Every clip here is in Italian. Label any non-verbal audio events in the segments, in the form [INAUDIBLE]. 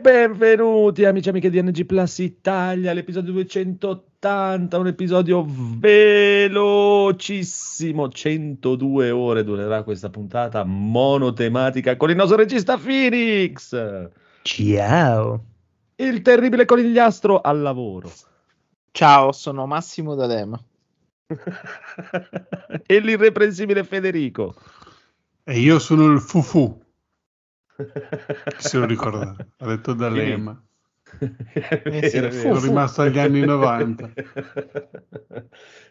benvenuti amici e amiche di NG Plus Italia, l'episodio 280, un episodio velocissimo, 102 ore durerà questa puntata monotematica con il nostro regista Phoenix, Ciao. il terribile conigliastro al lavoro Ciao, sono Massimo D'Alema. [LAUGHS] e l'irreprensibile Federico. E io sono il Fufu, se lo ricorda, ha detto D'Alema. Eh sì, vero. Sono rimasto agli anni 90. [LAUGHS]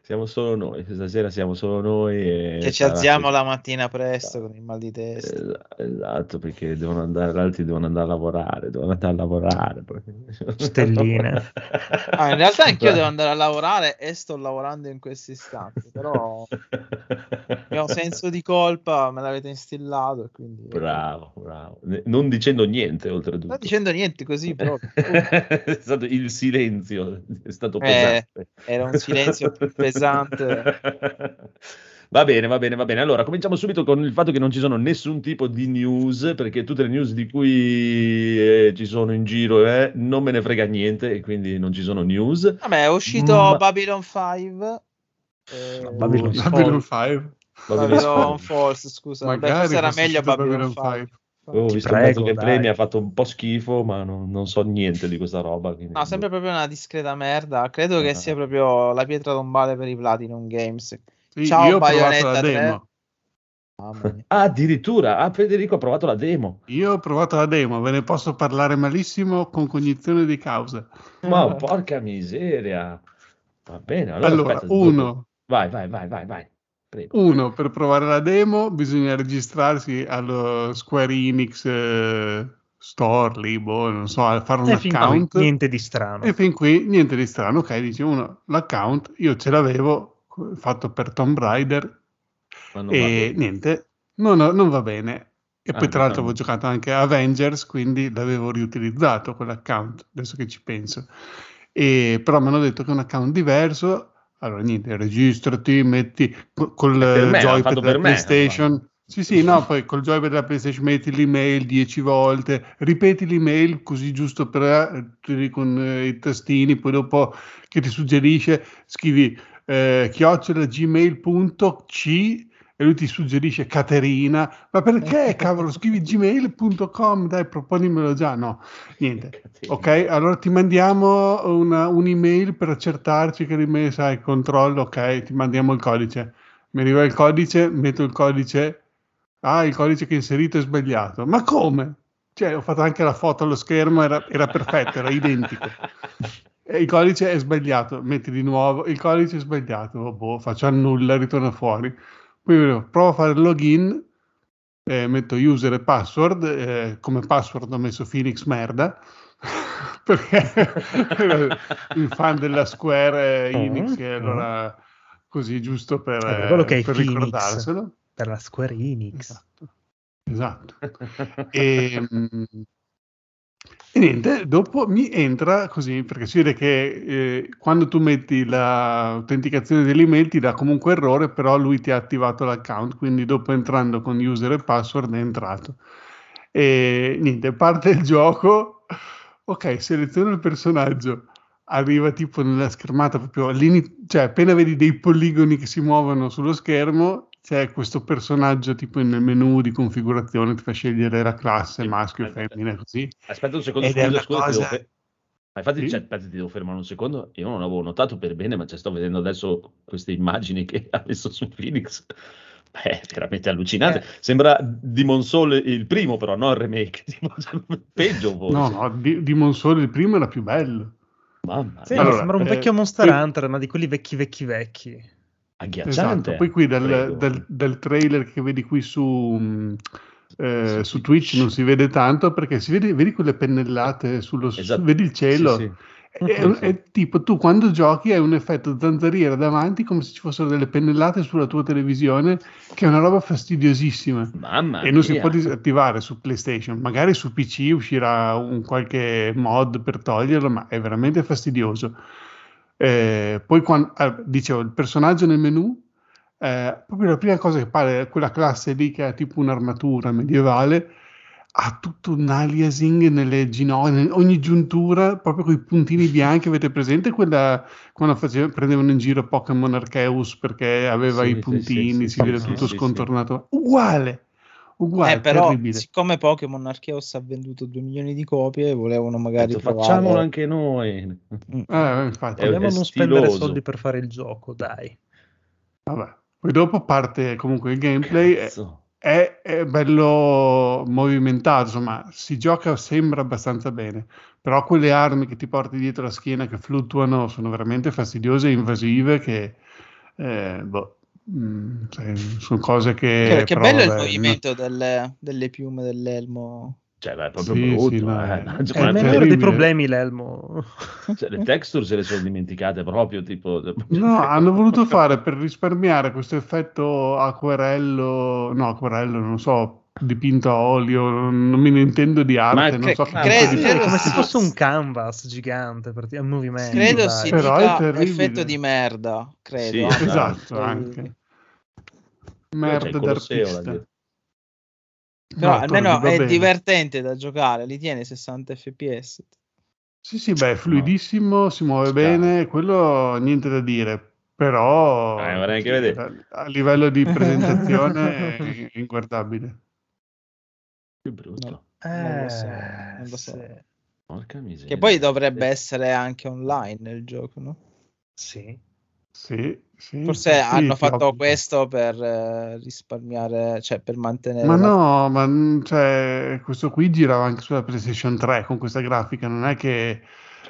Siamo solo noi, questa sera siamo solo noi. E Che ci alziamo così. la mattina presto con il mal di testa. Es- Esatto, perché devono andare, gli altri devono andare a lavorare, devono andare a lavorare. poi. Stelline. Ah, in realtà anch'io devo andare a lavorare e sto lavorando in questo istante, però [LAUGHS] il mio senso di colpa me l'avete instillato e quindi... Bravo, bravo. Non dicendo niente, oltretutto. Non dicendo niente così proprio. È stato il silenzio, è stato Eh, pesante. era un silenzio più [LAUGHS] pesante. Va bene, va bene, va bene. Allora, cominciamo subito con il fatto che non ci sono nessun tipo di news, perché tutte le news di cui eh, ci sono in giro eh, non me ne frega niente e quindi non ci sono news. Vabbè, è uscito Ma- Babylon 5. eh, Babylon Babylon 5. Babylon Falls, scusa. Magari forse era fosse meglio uscito Babylon 5. Ho Ti visto prego, il mezzo gameplay, dai. mi ha fatto un po' schifo, ma non, non so niente di questa roba. quindi- No, sembra proprio una discreta merda. Credo che Ah. sia proprio la pietra tombale per i Platinum Games. Ciao, io ho provato Bayonetta la 3. demo. Mamma mia. [LAUGHS] Ah, addirittura, ah, Federico ha provato la demo. Io ho provato la demo, ve ne posso parlare malissimo con cognizione di causa. Ma porca miseria. Va bene, allora, Allora, aspetta, dopo- uno, Vai, vai, vai, vai, vai. Prego. uno, per provare la demo bisogna registrarsi allo Square Enix eh, Store, lì, boh, non so, fare un E fin qui account. niente di strano. E fin qui niente di strano, ok, dice uno, l'account io ce l'avevo fatto per Tomb Raider e niente, non, non va bene. E Ah, poi tra l'altro no. avevo giocato anche a Avengers, quindi l'avevo riutilizzato quell'account, adesso che ci penso. E, però mi hanno detto che è un account diverso, allora niente, registrati, metti co- col me, l'hanno joypad della me, PlayStation. Sì, sì, no, poi col joypad della PlayStation metti l'email 10 volte, ripeti l'email così giusto per eh, con eh, i tastini, poi dopo che ti suggerisce scrivi eh, chiocciola gmail.c e lui ti suggerisce Caterina, ma perché [LAUGHS] cavolo scrivi gmail.com, dai proponimelo già, no, niente. Ok, allora ti mandiamo una- un'email per accertarci che l'email sai, controllo, ok, ti mandiamo il codice. Mi arriva il codice, metto il codice, ah, il codice che hai inserito è sbagliato. Ma come? Cioè, ho fatto anche la foto allo schermo, era, era perfetto, era identico. [LAUGHS] Il codice è sbagliato, metti di nuovo, il codice è sbagliato, oh, boh, faccio annulla, ritorna fuori. Vedo, provo a fare il login, eh, metto user e password, eh, come password ho messo Phoenix merda, [LAUGHS] perché il fan della Square eh, Enix, Mm, e allora così giusto per, Eh, per è per Phoenix. ricordarselo. Per la Square Enix. Esatto. Esatto. E, mm, e niente, dopo mi entra così, perché si vede che eh, quando tu metti l'autenticazione dell'email ti dà comunque errore, però lui ti ha attivato l'account, quindi dopo entrando con user e password è entrato. E niente, parte il gioco, ok, seleziono il personaggio, arriva tipo nella schermata proprio cioè appena vedi dei poligoni che si muovono sullo schermo, c'è questo personaggio tipo nel menu di configurazione, ti fa scegliere la classe, maschio, aspetta. femmina, così. Aspetta un secondo, Ed scusa, scusa, cosa- devo fe- Ma infatti, Sì? cioè, aspetta, ti devo fermare un secondo. Io non avevo notato per bene, ma cioè, sto vedendo adesso queste immagini che ha messo su Phoenix. Beh, veramente allucinante. Eh. Sembra Demon Soul il primo, però, no il remake. [LAUGHS] Cioè, peggio forse. No, no, di, di Monsole il primo era più bello. Mamma Sì, mia, Allora, sembra un eh, vecchio Monster poi- Hunter, ma di quelli vecchi, vecchi, vecchi. Agghiacciante. Esatto. Poi qui dal, dal- dal trailer che vedi qui su, mh, eh, Su su Twitch non si vede tanto perché si vede, vedi quelle pennellate sullo Esatto. vedi il cielo Sì, sì. È, è tipo tu quando giochi hai un effetto zanzariera davanti come se ci fossero delle pennellate sulla tua televisione, che è una roba fastidiosissima. Mamma e non si mia. può disattivare su PlayStation. Magari su PC uscirà un qualche mod per toglierlo, ma è veramente fastidioso. Eh, poi quando, ah, dicevo, il personaggio nel menu, eh, proprio la prima cosa che pare, quella classe lì che ha tipo un'armatura medievale, ha tutto un aliasing nelle ginocchia, ogni giuntura, proprio con i puntini [LAUGHS] bianchi. Avete presente quella quando faceva- prendevano in giro Pokémon Arceus perché aveva Sì, i puntini, sì, sì, si vede tutto scontornato? Uguale, uguale, Eh, però, terribile. siccome Pokémon Arceus ha venduto 2 milioni di copie, volevano magari Detto, provare. facciamolo anche noi. Mm. Eh, infatti, Vogliamo non spendere soldi per fare il gioco, dai. vabbè. Poi dopo parte comunque il gameplay. È, è bello movimentato, insomma, si gioca sembra abbastanza bene, però quelle armi che ti porti dietro la schiena che fluttuano sono veramente fastidiose e invasive che eh, boh, mm, cioè, sono cose che... Che, che però, bello il vabbè, movimento delle, delle piume dell'elmo. Cioè, beh, è proprio Sì, brutto. sì, ma eh. è- [LAUGHS] Cioè, è ma- il terribile. dei problemi l'elmo. cioè, le texture se le sono dimenticate proprio, tipo... [LAUGHS] No, hanno voluto fare per risparmiare questo effetto acquerello, no, acquerello, non so, dipinto a olio, non mi ne intendo di arte, non cre- so che credo- credo come se fosse un canvas gigante per un movimento. credo dai. si Però è dica effetto di merda. Credo. Sì. Esatto, Poi- anche. C'è Merda il d'artista. No, almeno Torbi, va è bene. divertente da giocare, li tiene 60 fps. Sì, sì, beh, è fluidissimo, si muove Spero. bene, quello niente da dire, però Eh, anche sì, vedere. a, a livello di presentazione [LAUGHS] è inguardabile. Che brutto. Non lo so, Eh, non lo so. sì. Porca miseria. Che poi dovrebbe essere anche online nel gioco, no? Sì. Sì, sì, Forse sì, hanno sì, fatto ovvio. questo per eh, risparmiare, cioè per mantenere. Ma la- no, ma mm, cioè, questo qui girava anche sulla PlayStation 3 con questa grafica, non è che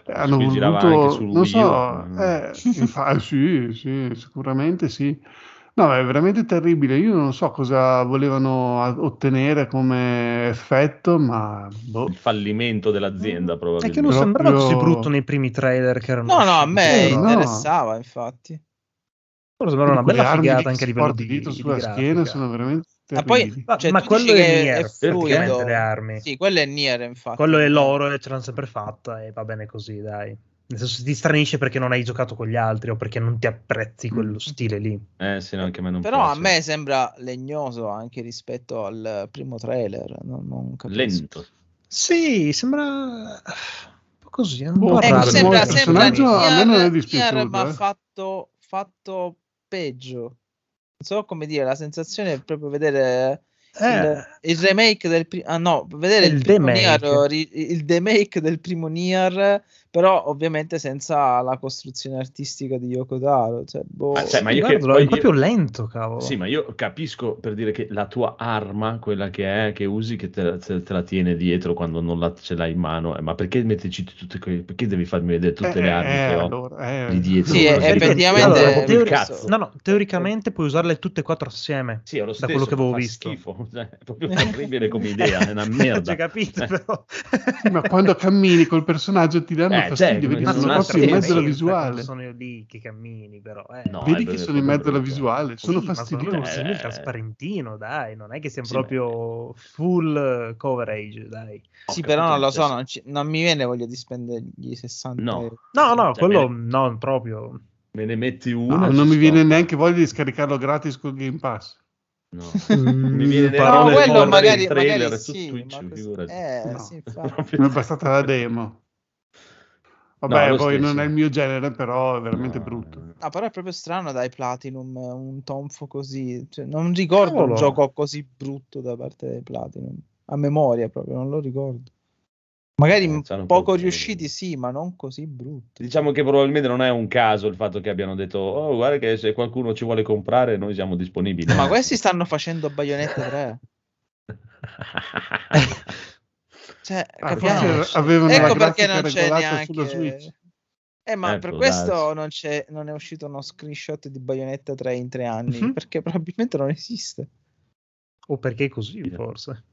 hanno Qui girava voluto, anche sul non Wii so, U. eh, [LAUGHS] infa- sì, sì, sicuramente sì. No, è veramente terribile. Io non so cosa volevano ottenere come effetto, ma boh. Il fallimento dell'azienda, È probabilmente. che non sembrava così Proprio- brutto nei primi trailer che erano No, no, a me Sì, no. interessava, infatti. Però sembrava una bella figata che anche a livello di, dietro di sulla schiena grafica. sono veramente Ma poi, cioè, ma quello è Nier, è fluido. le armi. Sì, quello è Nier, infatti. Quello è loro e ce l'hanno sempre fatta e va bene così, dai. Nel senso ti stranisce perché non hai giocato con gli altri o perché non ti apprezzi quello Mm. stile lì. Eh sì, no, anche a me non Però a piace. me sembra legnoso anche rispetto al primo trailer. Non, non capisco. Lento. Sì, sembra un po' così, un Boh, po' Ecco, raro. il sembra, personaggio sembra a me non è Nier- dispiaciuto, ma eh. fatto, fatto peggio. Non so come dire, la sensazione è proprio vedere il, Eh, il remake del primo... Ah no, vedere il, Il primo. Nier, il demake del primo Nier, però ovviamente senza la costruzione artistica di Yoko Taro. Cioè, boh. Ma, cioè, ma io che guardalo, poi è io- proprio lento, cavolo. Sì, ma io capisco per dire che la tua arma, quella che è, che usi, che te, te- te la tiene dietro quando non la, ce l'hai in mano, eh, ma perché metterci tutte quelle, perché devi farmi vedere tutte le armi Eh, che ho allora, eh. di dietro? Sì, effettivamente- allora, teori- cazzo. No, no, teoricamente puoi usarle tutte e quattro assieme. Sì, è lo da stesso, quello che avevo visto. schifo, [LAUGHS] cioè, è proprio terribile come idea, è una [LAUGHS] merda. Cioè, capito, Eh. però. Sì, [LAUGHS] ma quando cammini col personaggio ti danno Eh, fastidio, cioè, vedi ma che sono non proprio in mezzo alla visuale. Sono io lì che cammini, però. Eh. No, Vedi è che sono in mezzo alla visuale, sono Sì, ma fastidiosi. semi Eh. trasparentino, dai, non è che sia Sì, ma- proprio full eh, coverage, dai. Sì, però non lo so, non, ci- non mi viene voglia di spendergli 60 No. euro. No, no, Cioè, quello me no, proprio. Me ne metti una. No, non mi sto. viene neanche voglia di scaricarlo gratis col Game Pass. No. Mm, Mi viene No, parole quello fuori magari, il trailer magari su sì, Twitch, ma figurati. Eh, No. sì, Mi è bastata la demo. Vabbè, lo poi stesso. non è il mio genere, però è veramente No, brutto. No, però è proprio strano dai Platinum un tonfo così. Cioè, non ricordo Cavolo. un gioco così brutto da parte dei Platinum. A memoria proprio, non lo ricordo. Magari Eh, poco pochi- riusciti, sì, ma non così brutti. Diciamo che probabilmente non è un caso il fatto che abbiano detto, oh, guarda che se qualcuno ci vuole comprare, noi siamo disponibili. Ma questi stanno facendo Bayonetta 3. [LAUGHS] Cioè, Ah, avevano Ecco la perché non c'è neanche. Switch. Eh, ma Eh, per questo non, c'è, non è uscito uno screenshot di Bayonetta 3 in tre anni, Mhm. perché probabilmente non esiste. O perché è così, Sì. forse.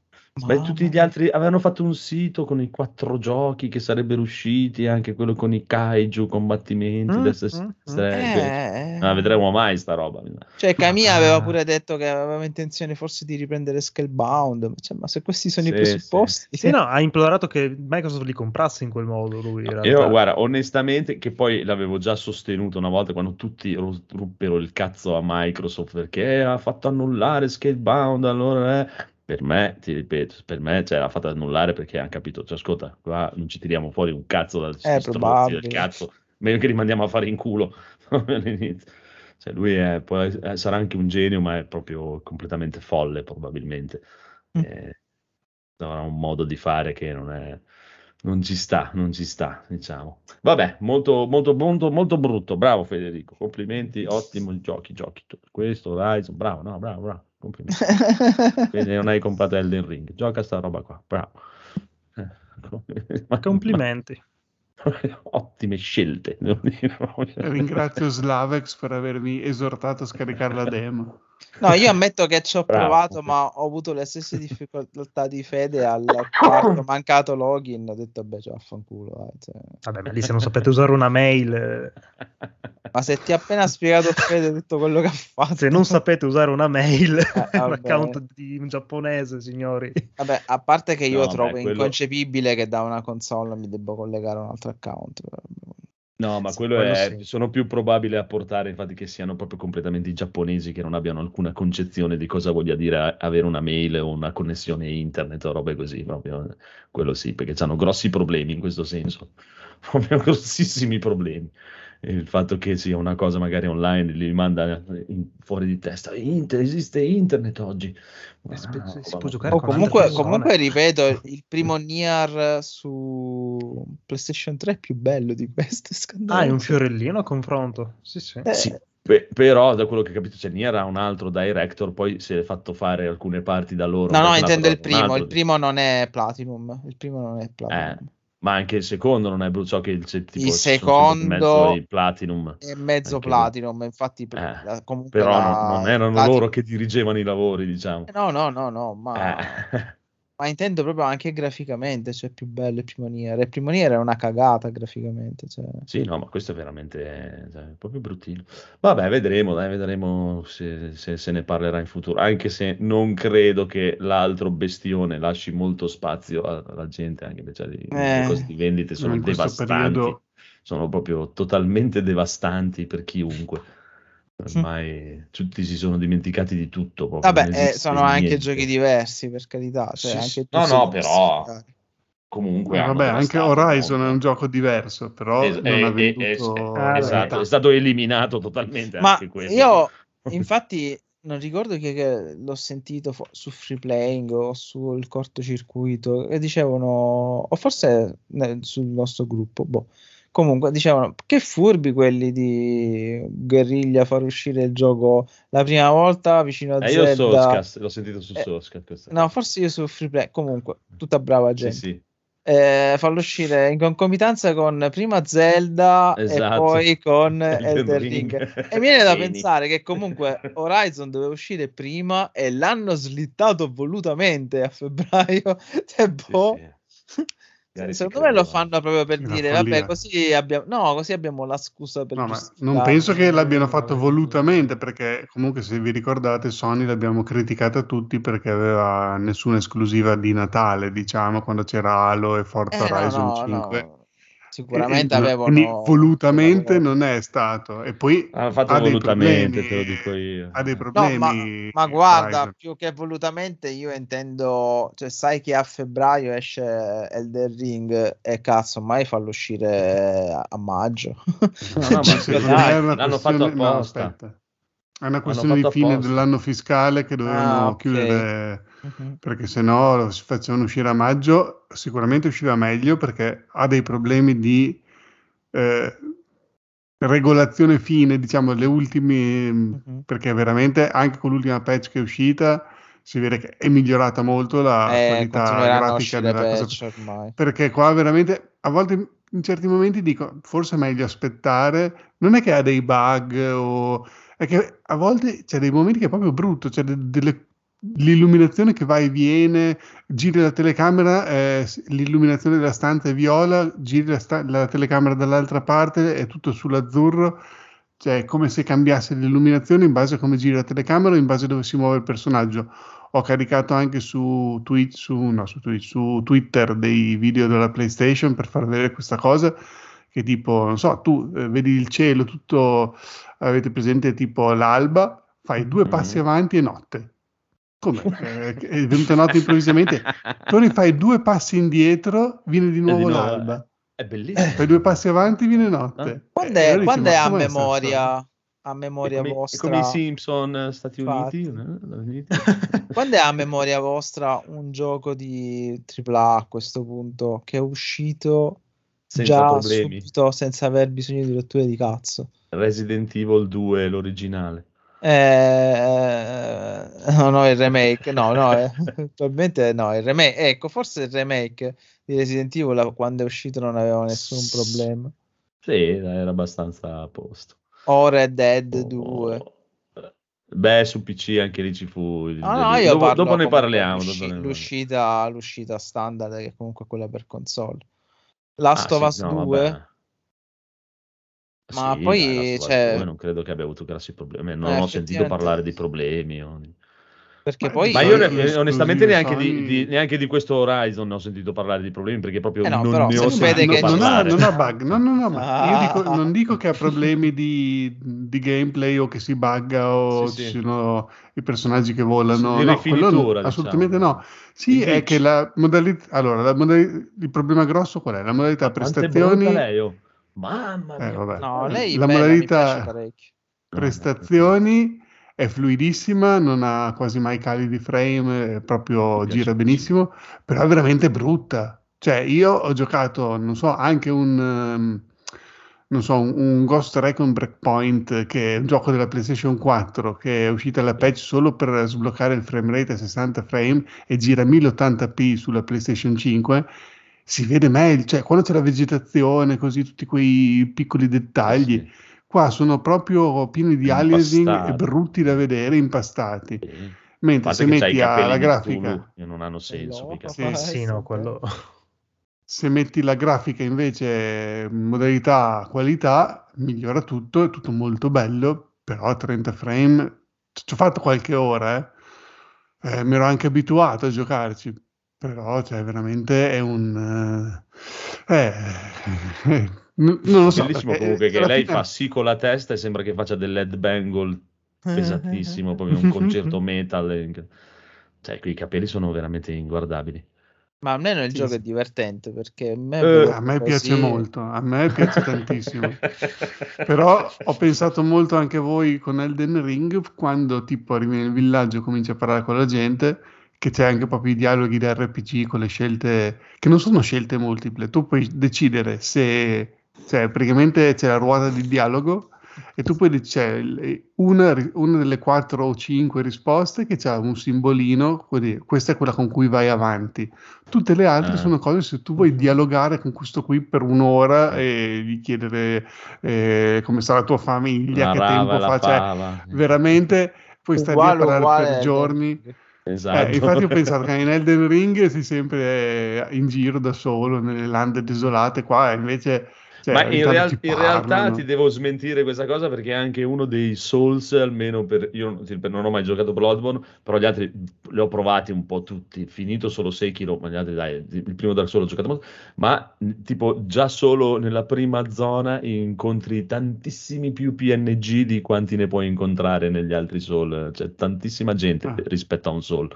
Beh, tutti gli altri avevano fatto un sito con i quattro giochi che sarebbero usciti, anche quello con i kaiju, combattimenti, Mm, mm, mm. Eh, non la vedremo mai sta roba. Cioè, Camilla aveva [LAUGHS] pure detto che aveva intenzione forse di riprendere Scalebound. Cioè, ma se questi sono i Sì, presupposti, Sì, no, ha implorato che Microsoft li comprasse in quel modo lui. in realtà. Io, guarda, onestamente, che poi l'avevo già sostenuto una volta quando tutti ru- ruppero il cazzo a Microsoft perché ha fatto annullare Scalebound, allora eh. Per me, ti ripeto, per me cioè, l'ha fatto annullare perché hanno capito, cioè, ascolta, qua non ci tiriamo fuori un cazzo dal Eh, probabile. del cazzo, meglio che rimandiamo a fare in culo [LAUGHS] all'inizio. Cioè, lui è, poi, eh, sarà anche un genio, ma è proprio completamente folle, probabilmente. Mm. Eh, avrà un modo di fare che non è, non ci sta, non ci sta, diciamo. Vabbè, molto, molto, molto, molto brutto. Bravo Federico, complimenti, ottimo giochi, giochi. Questo, Horizon, bravo, no, bravo, bravo, complimenti. [LAUGHS] Quindi non hai comprato Elden Ring, gioca sta roba qua, bravo. Ma- Complimenti. [LAUGHS] Ottime scelte. [LAUGHS] Ringrazio Slavex per avermi esortato a scaricare la demo. No, io ammetto che ci ho Bravo. provato, ma ho avuto le stesse [LAUGHS] difficoltà di fede al quarto mancato login. Ho detto, beh, cioè, affanculo. dai, cioè. Vabbè, ma lì se non sapete usare una mail, eh, Ma se ti ha appena spiegato Fede tutto quello che ha fatto, se non sapete usare una mail, Eh, [LAUGHS] un vabbè. account di un giapponese, signori. Vabbè, a parte che io No, trovo beh, quello- inconcepibile che da una console mi debba collegare a un altro account. No, ma Sì, quello, quello è, sì. sono più probabile a portare, infatti, che siano proprio completamente i giapponesi che non abbiano alcuna concezione di cosa voglia dire avere una mail o una connessione internet o robe così, proprio. Quello sì, perché hanno grossi problemi in questo senso, [LAUGHS] proprio grossissimi problemi. Il fatto che sia una cosa magari online li manda in- fuori di testa. Inter- esiste internet oggi. Ma si- no, si ma può giocare Oh, con comunque, comunque, ripeto, il primo Nier su PlayStation 3 è più bello di questo. è Ah, è un fiorellino a confronto. Sì, sì. Eh, Sì, pe- però da quello che ho capito, cioè Nier ha un altro director, poi si è fatto fare alcune parti da loro. No, no, intendo il primo. altro. Il primo non è Platinum. Il primo non è Platinum. Ma anche il secondo non è brutto, so che il, se- tipo, Il in mezzo secondo ai Platinum, È mezzo Anche Platinum. Infatti, Eh, comunque però la- non, non erano Platinum- loro che dirigevano i lavori, diciamo. No, no, no, no, ma, Eh. [LAUGHS] ma intendo proprio anche graficamente, cioè più bello il primo Nier. Il primo Nier è una cagata graficamente. Cioè. Sì, no, ma questo è veramente cioè, proprio bruttino. Vabbè, vedremo, dai, vedremo se, se- se ne parlerà in futuro, anche se non credo che l'altro bestione lasci molto spazio alla gente, anche perché cioè, le Eh. costi di vendite sono devastanti, periodo sono proprio totalmente devastanti per chiunque. Ormai tutti si sono dimenticati di tutto. Vabbè, eh, sono anche niente. giochi diversi, per carità. Cioè, Sì, anche sì. No, no, però-. Comunque Eh, vabbè, anche Horizon molto. è un gioco diverso, però Es- eh, venduto eh, Ah, esatto, è stato eliminato totalmente Ma anche quello. io, [LAUGHS] infatti, non ricordo che, che l'ho sentito fo- su Free Playing o sul cortocircuito e dicevano, o forse nel- sul nostro gruppo, boh. Comunque dicevano che furbi quelli di Guerriglia far uscire il gioco la prima volta vicino a Eh, io Zelda. Soulscast, l'ho sentito su Eh, Soulscast No, forse io su Free Play. Comunque, tutta brava Sì, gente. sì. Eh, farlo uscire in concomitanza con prima Zelda e Esatto. poi con [LAUGHS] Elden Elden Ring. Ring. [LAUGHS] E viene da pensare che comunque Horizon doveva uscire prima e l'hanno slittato volutamente a febbraio. [LAUGHS] Cioè, Sì, boh. sì. Ci Secondo me lo fanno proprio per dire, vabbè, così abbiamo, no, così abbiamo la scusa per No, non penso che l'abbiano fatto volutamente, perché comunque se vi ricordate Sony l'abbiamo criticata tutti perché aveva nessuna esclusiva di Natale, diciamo, quando c'era Halo e Forza Eh, no, Horizon no, 5. No. Sicuramente E- e- avevano... quindi volutamente avevano- non è stato. E poi Hanno fatto ha dei volutamente, problemi, te lo dico io. Ha dei No, No, problemi. ma, ma guarda, Horizon. più che volutamente io intendo, cioè sai che a febbraio esce Elden Ring e cazzo, mai farlo uscire a, maggio. No, no, ma [LAUGHS] Cioè, una l'hanno fatto questione- no, apposta. aspetta. È una questione di fine apposta. dell'anno fiscale che dovevano Ah, ok. chiudere Mhm. perché se no lo si facevano uscire a maggio, sicuramente usciva meglio perché ha dei problemi di eh, regolazione fine, diciamo, le ultime, Mhm. perché veramente anche con l'ultima patch che è uscita si vede che è migliorata molto la Eh, qualità grafica della cosa. ormai. Perché qua veramente a volte in certi momenti dico forse è meglio aspettare, non è che ha dei bug o è che a volte c'è dei momenti che è proprio brutto, c'è de- delle l'illuminazione che va e viene, giri la telecamera, eh, l'illuminazione della stanza è viola, giri la, sta- la telecamera dall'altra parte, è tutto sull'azzurro, cioè è come se cambiasse l'illuminazione in base a come giri la telecamera o in base a dove si muove il personaggio. Ho caricato anche su Twitch, su, no, su, Twitch, su Twitter dei video della PlayStation per far vedere questa cosa che tipo, non so, tu eh, vedi il cielo tutto, avete presente tipo l'alba, fai due Mhm. passi avanti e notte. Come? Eh, è venuta notte improvvisamente, [LAUGHS] torni, fai due passi indietro, viene di nuovo di nuovo, l'alba. È bellissimo. Fai due passi avanti, viene notte. Quando Eh, è, allora dici, quando ma è a memoria, a È memoria come, è vostra? come i Simpson eh, Stati Infatti. Uniti. no? [LAUGHS] Uniti. Quando è a memoria vostra un gioco di AAA a questo punto che è uscito Senza già problemi. subito senza aver bisogno di rotture di cazzo? Resident Evil 2, l'originale. Eh, no, no, il remake, no, no, eh, [LAUGHS] probabilmente no, il remake, ecco, forse il remake di Resident Evil quando è uscito non aveva nessun problema. Sì, era abbastanza a posto. O Red Dead Oh, 2. Beh, su PC anche lì ci fu. il No, no, dopo, dopo ne parliamo. l'usci- dopo ne l'uscita, l'uscita standard, che è comunque quella per console. Last Ah, of sì, Us no, 2, vabbè. Ma Sì, poi, cioè- 2 non credo che abbia avuto grossi problemi. Non Eh, ho sentito parlare di problemi. o di- perché Ma- poi... Ma io ne- onestamente esclusive neanche di, Sony- di- neanche di questo Horizon ho sentito parlare di problemi perché proprio Eh no, non però ne ho sentito che non, ha, non ha bug, no, no, no, ma io dico- Ah. [LAUGHS] non dico che ha problemi di, di gameplay o che si bugga o Sì, ci sì. sono i personaggi che volano. Di No, quello no, rifinitura, assolutamente diciamo. no. Sì, Il è glitch. che la modalità. Allora, la modali- il problema grosso qual è? La modalità Quanto è prestazioni. lei, oh. Mamma mia. Eh, vabbè. No, lei La bella, modalità- prestazioni è fluidissima, non ha quasi mai cali di frame, proprio gira benissimo, però è veramente brutta. Cioè, io ho giocato, non so, anche un, ehm, non so, un, un Ghost Recon Breakpoint, che è un gioco della PlayStation 4, che è uscita la patch solo per sbloccare il frame rate a 60 frame e gira 1080p sulla PlayStation 5. Si vede meglio, cioè quando c'è la vegetazione, così tutti quei piccoli dettagli. Sì, Qua sono proprio pieni di aliasing e brutti da vedere, impastati. sì. Mentre se metti alla di grafica, che non hanno senso. No, Sì. Sì, no, quello... se metti la grafica invece in modalità qualità, migliora tutto, è tutto molto bello, però a 30 frame ci ho fatto qualche ora, eh. Eh, mi ero anche abituato a giocarci, però cioè, veramente è un... eh, eh, [LAUGHS] non lo so. Bellissimo perché, comunque che alla lei fine- fa sì con la testa e sembra che faccia dell'headbangle pesantissimo, proprio un concerto [LAUGHS] metal. Cioè, quei capelli sono veramente inguardabili. Ma almeno il Sì, gioco sì. è divertente perché a me, Eh, A me piace così- molto, a me piace tantissimo. [LAUGHS] Però ho pensato molto anche voi con Elden Ring, quando tipo arrivi nel villaggio e cominci a parlare con la gente, che c'è anche proprio i dialoghi da RPG con le scelte, che non sono scelte multiple, tu puoi decidere se, cioè praticamente c'è la ruota di dialogo e tu poi c'è il- una, una delle quattro o cinque risposte che ha un simbolino, quindi questa è quella con cui vai avanti. Tutte le altre Ah. sono cose se tu vuoi dialogare con questo qui per un'ora e gli chiedere eh, come sta la tua famiglia, La che rava tempo fa, cioè, veramente puoi stare lì a parlare uguale per giorni. Esatto. Eh, infatti ho pensato che in Elden Ring si sempre eh, in giro da solo nelle lande desolate, qua invece cioè, Ma in, real- in realtà ti devo smentire questa cosa perché è anche uno dei Souls, almeno per io non- ho mai giocato Bloodborne, però gli altri li ho provati un po' tutti, finito solo Sekiro, ma gli altri dai, il primo Dark Souls ho giocato molto, ma tipo già solo nella prima zona incontri tantissimi più PNG di quanti ne puoi incontrare negli altri Soul, c'è tantissima gente Ah. rispetto a un Soul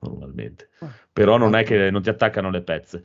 normalmente, Ah. però non è che non ti attaccano le pezze.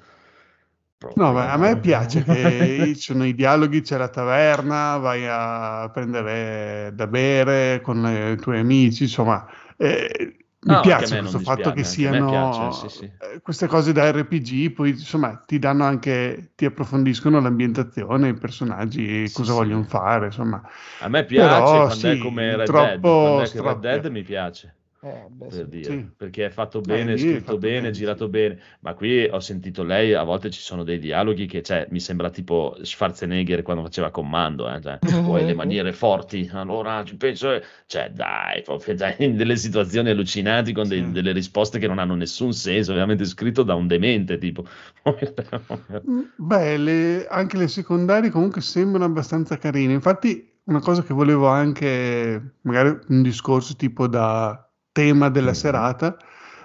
Proprio. No, a me [LAUGHS] piace che ci sono i dialoghi, c'è la taverna, vai a prendere da bere con i tuoi amici, insomma, eh, mi No, piace questo fatto che dispiace, siano piace, sì, sì. eh, queste cose da RPG, poi insomma ti danno anche, ti approfondiscono l'ambientazione, i personaggi, Sì, cosa vogliono fare, insomma. A me piace Però quando è come Red Dead, quando è che Red. Dead mi piace. Eh, beh, per dire, Sì. perché è fatto Eh, bene, è scritto fatto bene, bene, girato sì. bene, ma qui ho sentito lei, a volte ci sono dei dialoghi che, cioè, mi sembra tipo Schwarzenegger quando faceva comando, eh, cioè, [LAUGHS] vuoi le maniere forti, allora ci penso, eh. cioè, dai, dai, [LAUGHS] in delle situazioni allucinanti con dei- Sì. delle risposte che non hanno nessun senso, ovviamente scritto da un demente, tipo. [LAUGHS] Mm, Beh, le- anche le secondarie comunque sembrano abbastanza carine. Infatti, una cosa che volevo anche, magari un discorso tipo da tema della Mhm. serata,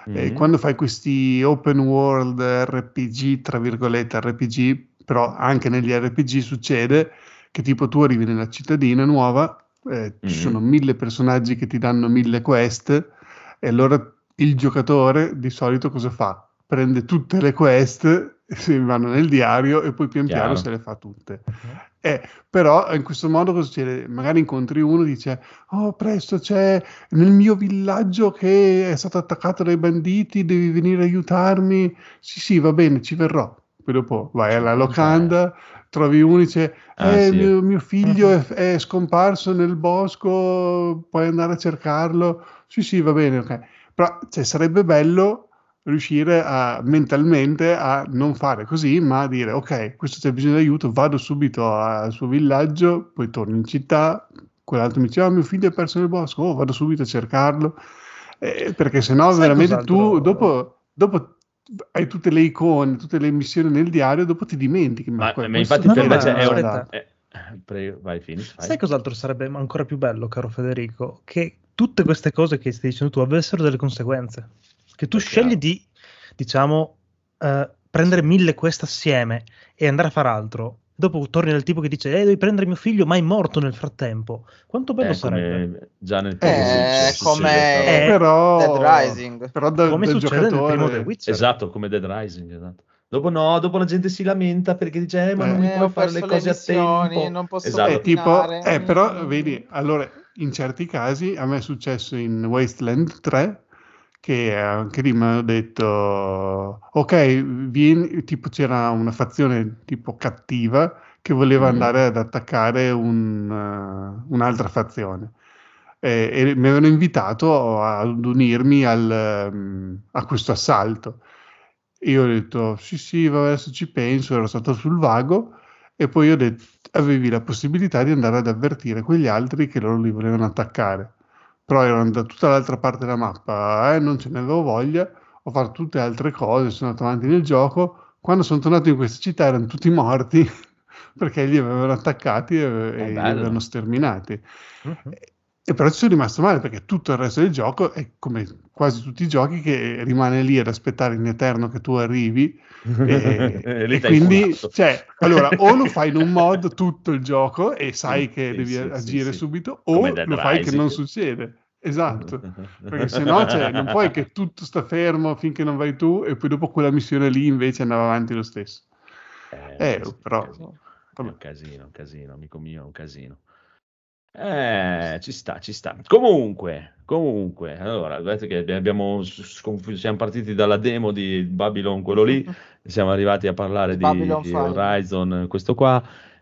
Mhm. quando fai questi open world RPG, tra virgolette RPG, però anche negli RPG succede che tipo tu arrivi nella cittadina nuova, eh, ci Mhm. sono mille personaggi che ti danno mille quest e allora il giocatore di solito cosa fa? Prende tutte le quest, si vanno nel diario e poi pian piano Chiaro. se le fa tutte. Eh, però in questo modo cosa succede? Magari incontri uno e dice: Oh, presto c'è nel mio villaggio che è stato attaccato dai banditi, devi venire a aiutarmi. Sì, sì, va bene, ci verrò. Poi dopo vai alla locanda, trovi uno e dice: Ah, eh, sì. mio, mio figlio è, [LAUGHS] è scomparso nel bosco, puoi andare a cercarlo. Sì, sì, va bene, ok. Però cioè, sarebbe bello riuscire a, mentalmente a non fare così, ma a dire ok, questo c'è bisogno di aiuto, vado subito al suo villaggio, poi torno in città, quell'altro mi dice, oh, mio figlio è perso nel bosco, oh, vado subito a cercarlo, Eh, perché sennò Sai veramente cos'altro? tu dopo, dopo hai tutte le icone, tutte le missioni nel diario, dopo ti dimentichi. Ma, ma questo infatti no, per no, me ma c'è- è un... aspetta. eh, prego, vai, finisci. vai. Sai cos'altro sarebbe ancora più bello, caro Federico? Che tutte queste cose che stai dicendo tu avessero delle conseguenze. Che tu scegli di, diciamo, eh, prendere mille queste assieme e andare a fare altro. Dopo torni dal tipo che dice, eh, devi prendere mio figlio, ma è morto nel frattempo. Quanto bello Eh, sarebbe? come già nel Eh, primo succede come-. Eh, però, Dead Rising. però da, Come succede nel primo giocatore... The Witcher. Esatto, come Dead Rising, esatto. Dopo no, dopo la gente si lamenta perché dice, eh, ma non Eh, mi Eh, puoi fare le cose a missioni, tempo. non posso Esatto. Eh, tipo, eh, però vedi, allora in certi casi a me è successo in Wasteland 3 che anche lì mi hanno detto ok, vieni, tipo c'era una fazione tipo cattiva che voleva Mhm. andare ad attaccare un, eh, un'altra fazione e, e mi avevano invitato ad unirmi al, ehm, a questo assalto. Io ho detto sì, sì, va, adesso ci penso, ero stato sul vago e poi ho detto avevi la possibilità di andare ad avvertire quegli altri che loro li volevano attaccare. Però erano da tutta l'altra parte della mappa, eh, non ce ne avevo voglia, ho fatto tutte altre cose, sono andato avanti nel gioco. Quando sono tornato in questa città erano tutti morti [LAUGHS] perché li avevano attaccati e, e li avevano sterminati. Mhm. E però ci sono rimasto male perché tutto il resto del gioco è come quasi tutti i giochi che rimane lì ad aspettare in eterno che tu arrivi e, [LAUGHS] E quindi cioè, allora o lo fai in un mod [LAUGHS] tutto il gioco e sai che sì, devi sì, agire sì. subito o lo fai che Rising. non succede esatto [LAUGHS] perché se no cioè, non puoi che tutto sta fermo finché non vai tu e poi dopo quella missione lì invece andava avanti lo stesso Eh, Eh, però-. È un casino, un casino, amico mio, è un casino. Eh, ci sta, ci sta. Comunque, comunque, allora, vedete che abbiamo, sconf- siamo partiti dalla demo di Babylon, quello lì, [LAUGHS] siamo arrivati a parlare di, di 5. Horizon, questo qua.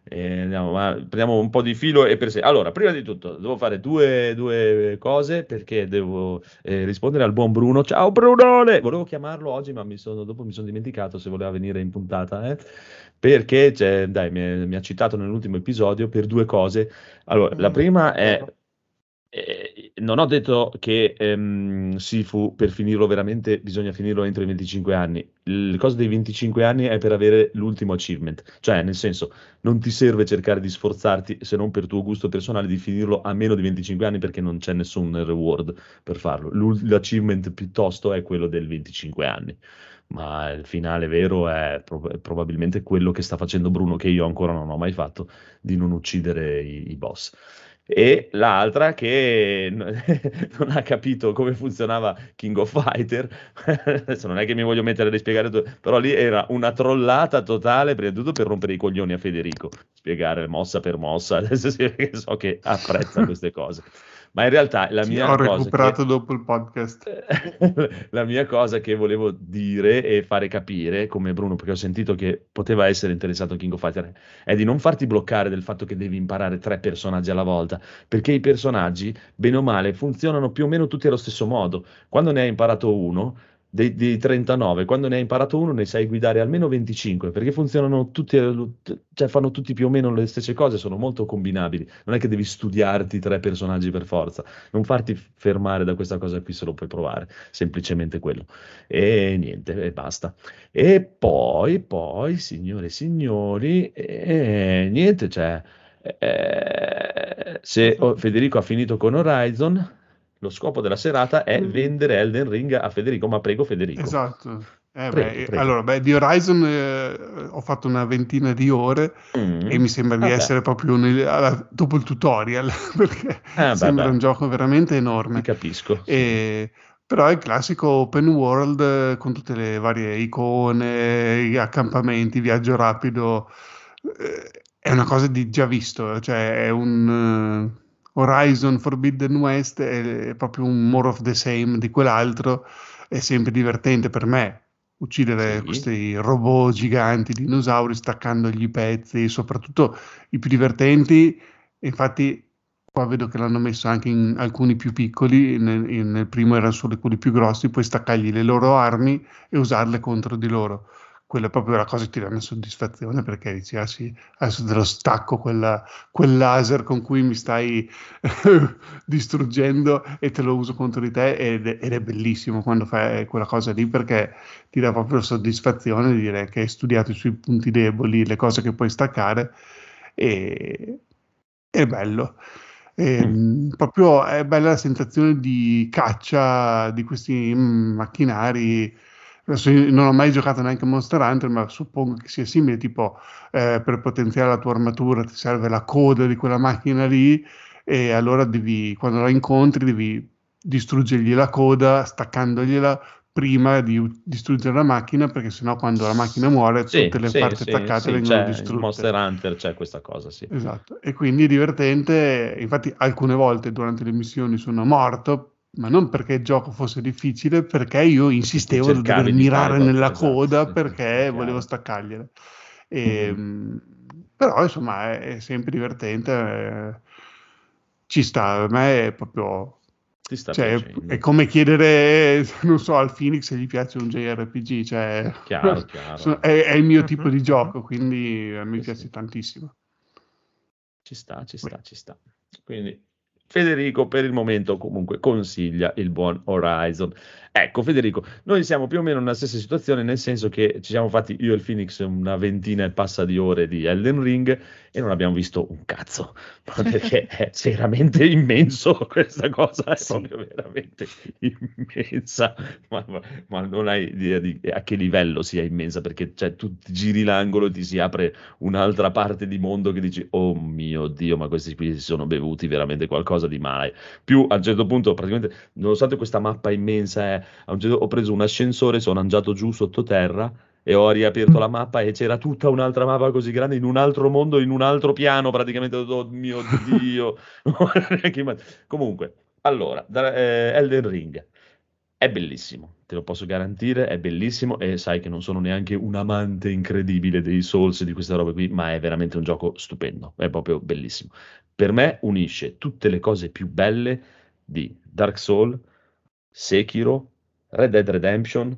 E andiamo, ma prendiamo un po' di filo e per sé. Allora, prima di tutto, devo fare due, due cose perché devo eh, rispondere al buon Bruno. Ciao Brunone! Volevo chiamarlo oggi, ma mi sono, dopo mi sono dimenticato se voleva venire in puntata, eh? Perché cioè, dai, mi, mi ha citato nell'ultimo episodio per due cose. Allora, la Mm, prima è vero. eh, non ho detto che ehm, Sifu per finirlo veramente bisogna finirlo entro i 25 anni. Il coso dei 25 anni è per avere l'ultimo achievement, cioè nel senso non ti serve cercare di sforzarti se non per tuo gusto personale di finirlo a meno di 25 anni perché non c'è nessun reward per farlo. L'achievement piuttosto è quello del 25 anni. Ma il finale vero è prob- probabilmente quello che sta facendo Bruno, che io ancora non ho mai fatto, di non uccidere i, i boss. E l'altra che [LAUGHS] non ha capito come funzionava King of Fighter, [LAUGHS] adesso non è che mi voglio mettere a rispiegare però lì era una trollata totale, prima di tutto per rompere i coglioni a Federico, spiegare mossa per mossa, [LAUGHS] adesso so che apprezza queste cose. Ma in realtà la Sì, mia ho cosa recuperato che... dopo il podcast. [LAUGHS] la mia cosa che volevo dire e fare capire, come Bruno, perché ho sentito che poteva essere interessato a King of Fighter, è di non farti bloccare del fatto che devi imparare tre personaggi alla volta, perché i personaggi, bene o male, funzionano più o meno tutti allo stesso modo. Quando ne hai imparato uno, dei, dei 39, quando ne hai imparato uno ne sai guidare almeno 25, perché funzionano tutti, cioè fanno tutti più o meno le stesse cose, sono molto combinabili. Non è che devi studiarti tre personaggi per forza, non farti fermare da questa cosa qui se lo puoi provare, semplicemente quello. E niente, e basta. E poi, poi, signore e signori, e niente, cioè... Eh, se oh, Federico ha finito con Horizon, lo scopo della serata è Mm. vendere Elden Ring a Federico, ma prego Federico. Esatto. Eh, Prego, beh, prego. Allora, beh, di Horizon eh, ho fatto una ventina di ore Mm. e mi sembra di Vabbè. essere proprio nel- alla- dopo il tutorial [LAUGHS] perché Ah, beh, sembra beh. un gioco veramente enorme. capisco. sì. E- però è il classico open world eh, con tutte le varie icone, gli accampamenti, viaggio rapido. eh, È una cosa di già visto, cioè è un eh, Horizon Forbidden West, è, proprio un more of the same di quell'altro. È sempre divertente per me uccidere Sì. questi robot giganti, dinosauri, staccandogli i pezzi, soprattutto i più divertenti. Infatti, qua vedo che l'hanno messo anche in alcuni più piccoli, nel, in- nel primo erano solo quelli più grossi, puoi staccargli le loro armi e usarle contro di loro. Quella è proprio la cosa che ti dà una soddisfazione perché dici, ah sì, adesso te lo stacco quella- quel laser con cui mi stai [LAUGHS] distruggendo e te lo uso contro di te ed ed è bellissimo quando fai quella cosa lì perché ti dà proprio soddisfazione di dire che hai studiato i suoi punti deboli, le cose che puoi staccare e è bello. E, mh, proprio è bella la sensazione di caccia di questi mm, macchinari. Adesso io non ho mai giocato neanche a Monster Hunter, ma suppongo che sia simile, tipo eh, per potenziare la tua armatura ti serve la coda di quella macchina lì e allora devi, quando la incontri devi distruggergli la coda staccandogliela prima di distruggere la macchina perché sennò quando la macchina muore Sì, tutte le sì, parti sì, attaccate vengono c'è, in distrutte. Monster Hunter c'è questa cosa, sì. Esatto, e quindi è divertente, infatti alcune volte durante le missioni sono morto, ma non perché il gioco fosse difficile, perché io insistevo di cercavi dover mirare nella qualcosa, coda sì, perché chiaro. volevo staccargliela. E, mh, Però insomma è, è sempre divertente, eh, ci sta, a me è proprio... Cioè, è come chiedere, [LAUGHS] non so, al Phoenix se gli piace un JRPG, cioè, Chiaro, [LAUGHS] chiaro. è, è il mio tipo Mhm, di mhm. gioco, quindi a me Sì, piace sì. tantissimo. Ci sta, ci sta, ci sta. Quindi Federico per il momento comunque consiglia il buon Horizon. Ecco Federico, noi siamo più o meno nella stessa situazione nel senso che ci siamo fatti io e il Phoenix una ventina e passa di ore di Elden Ring e non abbiamo visto un cazzo, [LAUGHS] perché è veramente immenso questa cosa, è Sì. proprio veramente immensa, ma, ma- ma non hai idea di a che livello sia immensa perché cioè, tu giri l'angolo e ti si apre un'altra parte di mondo che dici, oh mio Dio, ma questi qui si sono bevuti veramente qualcosa di male. Più a un certo punto, praticamente, nonostante questa mappa immensa è, un certo- ho preso un ascensore, sono andato giù sottoterra e ho riaperto la mappa e c'era tutta un'altra mappa così grande in un altro mondo, in un altro piano, praticamente, oh mio Dio. [LAUGHS] Comunque, allora, eh, Elden Ring. È bellissimo, te lo posso garantire, è bellissimo e sai che non sono neanche un amante incredibile dei Souls di queste robe qui, ma è veramente un gioco stupendo, è proprio bellissimo. Per me unisce tutte le cose più belle di Dark Souls, Sekiro, Red Dead Redemption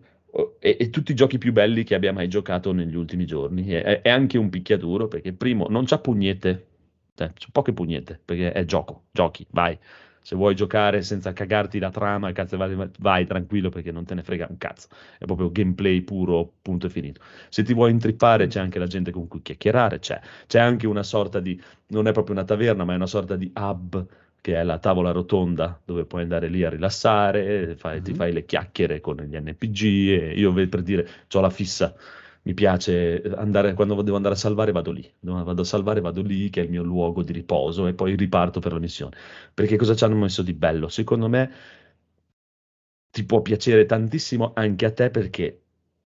e, e tutti i giochi più belli che abbia mai giocato negli ultimi giorni. È, è- anche un picchiaduro perché primo non c'ha pugnette, cioè, c'ha poche pugnette perché è gioco, giochi, vai. Se vuoi giocare senza cagarti la trama, cazzo, vai, vai tranquillo perché non te ne frega un cazzo. È proprio gameplay puro, punto e finito. Se ti vuoi intrippare, c'è anche la gente con cui chiacchierare. C'è, c'è anche una sorta di, non è proprio una taverna, ma è una sorta di hub che è la tavola rotonda dove puoi andare lì a rilassare, fai- ti Mhm. fai le chiacchiere con gli NPG. E io per dire, ho la fissa. Mi piace andare, quando devo andare a salvare vado lì, vado a salvare vado lì che è il mio luogo di riposo e poi riparto per la missione. Perché cosa ci hanno messo di bello? Secondo me ti può piacere tantissimo anche a te perché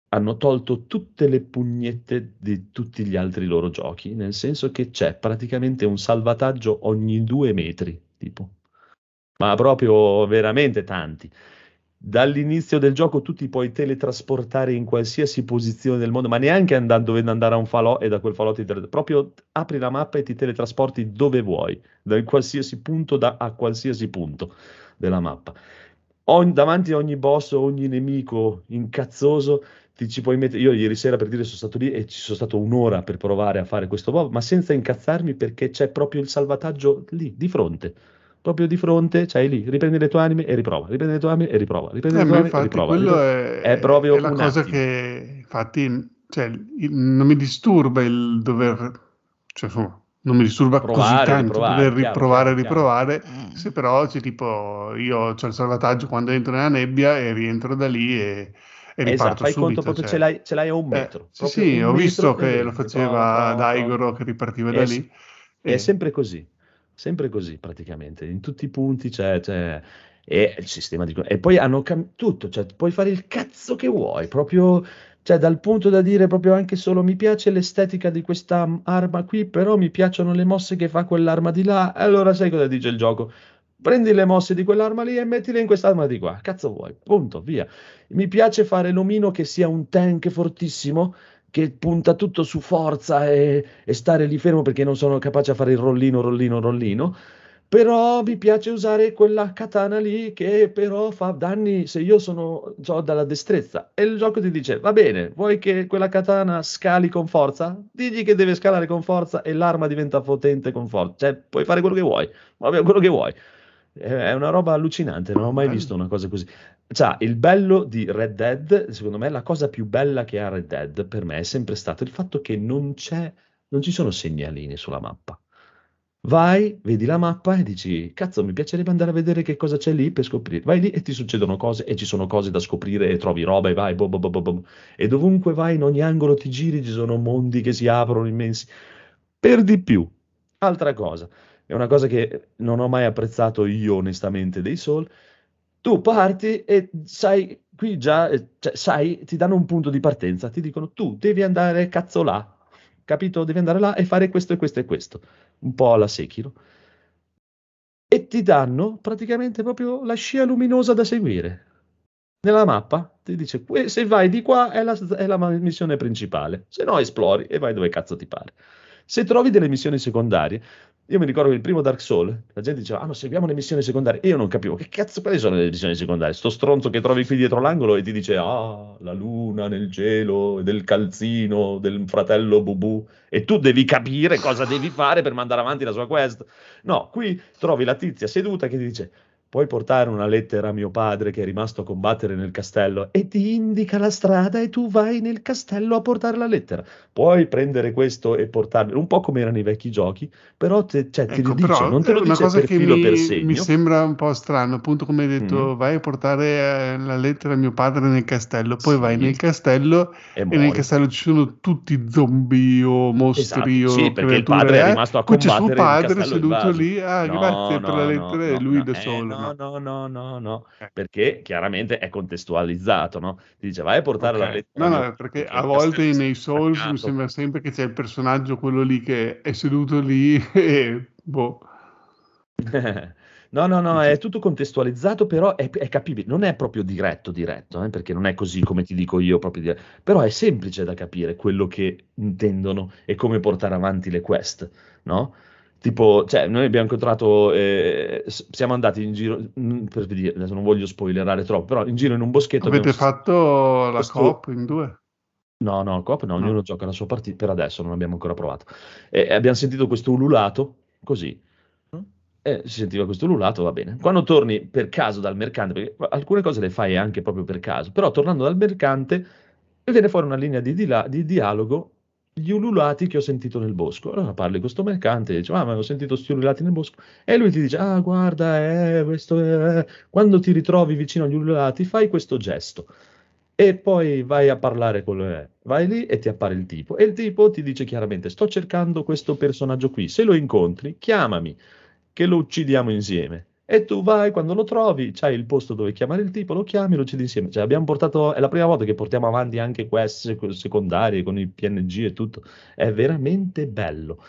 hanno tolto tutte le pugnette di tutti gli altri loro giochi, nel senso che c'è praticamente un salvataggio ogni due metri, tipo. ma proprio veramente tanti. Dall'inizio del gioco tu ti puoi teletrasportare in qualsiasi posizione del mondo, ma neanche andando, dovendo andare a un falò e da quel falò ti tele... proprio apri la mappa e ti teletrasporti dove vuoi, da qualsiasi punto da, a qualsiasi punto della mappa. Ogni, davanti a ogni boss, ogni nemico incazzoso, ti ci puoi mettere. Io ieri sera per dire sono stato lì e ci sono stato un'ora per provare a fare questo boss, ma senza incazzarmi perché c'è proprio il salvataggio lì, di fronte proprio di fronte, c'hai lì, riprendi le tue anime e riprova, riprendi le tue anime e riprova, riprendi Eh, le tue anime e riprova. quello è, È proprio è la un cosa attimo. che infatti cioè, il- non mi disturba il dover cioè, insomma, non mi disturba così Provare, tanto riprovare, dover chiaro, riprovare e chiaro, chiaro. riprovare Mm. se però c'è tipo io ho il salvataggio quando entro nella nebbia e rientro da lì e, e Esatto, riparto fai conto subito proprio cioè. ce l'hai, ce l'hai a un Eh, metro. sì proprio sì un ho visto che lo faceva Daigoro che ripartiva da lì è sempre così, sempre così praticamente, in tutti i punti c'è, c'è e il sistema di... E poi hanno cam- tutto, cioè puoi fare il cazzo che vuoi, proprio, cioè dal punto da dire proprio anche solo mi piace l'estetica di questa arma qui, però mi piacciono le mosse che fa quell'arma di là, allora sai cosa dice il gioco? Prendi le mosse di quell'arma lì e mettile in quest'arma di qua, cazzo vuoi, punto, via. Mi piace fare l'omino che sia un tank fortissimo, che punta tutto su forza e, e stare lì fermo perché non sono capace a fare il rollino, rollino, rollino. Però mi piace usare quella katana lì che però fa danni se io sono ho dalla destrezza. E il gioco ti dice: Va bene, vuoi che quella katana scali con forza? Digli che deve scalare con forza e l'arma diventa potente con forza. Cioè, puoi fare quello che vuoi, vabbè, quello che vuoi. È è una roba allucinante, non ho mai bello. visto una cosa così. Cioè, il bello di Red Dead, secondo me, la cosa più bella che ha Red Dead per me è sempre stato il fatto che non c'è, non ci sono segnalini sulla mappa. Vai, vedi la mappa e dici, cazzo, mi piacerebbe andare a vedere che cosa c'è lì per scoprire. Vai lì e ti succedono cose e ci sono cose da scoprire e trovi roba e vai, boh, boh, boh, boh, boh. e dovunque vai, in ogni angolo ti giri, ci sono mondi che si aprono immensi. Per di più, altra cosa, è una cosa che non ho mai apprezzato io onestamente dei Soul, tu parti e sai, qui già, eh, cioè, sai, ti danno un punto di partenza, ti dicono tu devi andare cazzo là, capito? Devi andare là e fare questo e questo e questo, un po' alla Sekiro. E ti danno praticamente proprio la scia luminosa da seguire. Nella mappa ti dice, "Que- se vai di qua è la, è la missione principale, se no esplori e vai dove cazzo ti pare. Se trovi delle missioni secondarie, io mi ricordo che il primo Dark Souls, la gente diceva, ah no, seguiamo le missioni secondarie. E io non capivo, che cazzo quali sono le missioni secondarie? Sto stronzo che trovi qui dietro l'angolo e ti dice, ah, la luna nel cielo, del calzino, del fratello Bubu. E tu devi capire cosa devi fare per mandare avanti la sua quest. No, qui trovi la tizia seduta che ti dice, puoi portare una lettera a mio padre che è rimasto a combattere nel castello e ti indica la strada e tu vai nel castello a portare la lettera. Puoi prendere questo e portarlo, un po' come erano i vecchi giochi, però te- cioè, ti Ecco, lo dice, non te lo dice cosa per che filo mi, per mi segno. sembra un po' strano, appunto come hai detto, Mm. vai a portare eh, la lettera a mio padre nel castello, poi vai Sì. nel castello E e nel castello ci sono tutti zombie o mostri Esatto, o sì, perché il padre è eh. rimasto a Qui c'è suo combattere padre seduto lì, ah No, grazie per la no, lettera no, e no, lui no, da eh, solo, no, no. no, no, no, no, Eh. perché chiaramente è contestualizzato, no? Ti dice vai a portare la Ok. lettera No, no, perché perché a volte nei Souls mi sembra sempre che c'è il personaggio, quello lì che è seduto lì [LAUGHS] e boh. [LAUGHS] No, no, no, è tutto contestualizzato, però è, è capibile, non è proprio diretto, diretto, eh, perché non è così come ti dico io, proprio dire- però è semplice da capire quello che intendono e come portare avanti le quest, no? Tipo, cioè, noi abbiamo incontrato, eh, siamo andati in giro, mm, per dire, adesso non voglio spoilerare troppo, però in giro in un boschetto Avete fatto la questo- coop in due? No, no, coop no, No. ognuno gioca la sua partita, per adesso non abbiamo ancora provato. E abbiamo sentito questo ululato, così, e si sentiva questo ululato, va bene. Quando torni per caso dal mercante, perché alcune cose le fai anche proprio per caso, però tornando dal mercante viene fuori una linea di, dila- di dialogo, gli ululati che ho sentito nel bosco. Allora parli con questo mercante e dici, ah, ma ho sentito questi ululati nel bosco. E lui ti dice, ah, guarda, eh, questo è... quando ti ritrovi vicino agli ululati, fai questo gesto. E poi vai a parlare con le... Vai lì e ti appare il tipo. E il tipo ti dice chiaramente, sto cercando questo personaggio qui. Se lo incontri, chiamami, che lo uccidiamo insieme. E tu vai, quando lo trovi, c'hai il posto dove chiamare il tipo, lo chiami, lo uccidi insieme. Cioè, abbiamo portato... È la prima volta che portiamo avanti anche quest sec- secondarie con i PNG e tutto. È veramente bello.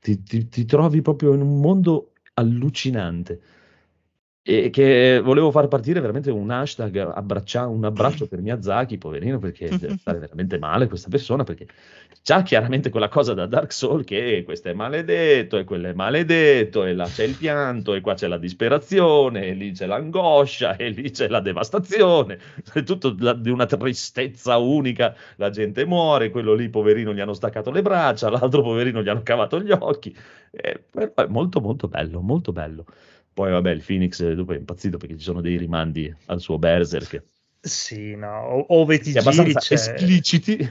Ti, ti- ti trovi proprio in un mondo allucinante. E che volevo far partire veramente un hashtag, abbraccia- un abbraccio per Miyazaki, poverino, perché deve [LAUGHS] stare veramente male questa persona, perché c'ha chiaramente quella cosa da Dark Soul che questo è maledetto e quello è maledetto e là c'è il pianto e qua c'è la disperazione e lì c'è l'angoscia e lì c'è la devastazione, è tutto la- di una tristezza unica, la gente muore, quello lì poverino gli hanno staccato le braccia, l'altro poverino gli hanno cavato gli occhi, Eh, però è molto molto bello, molto bello. Poi vabbè, il Phoenix eh, dopo è impazzito perché ci sono dei rimandi al suo Berserk, Sì, no, o- ove ti giri c'è... espliciti. [LAUGHS]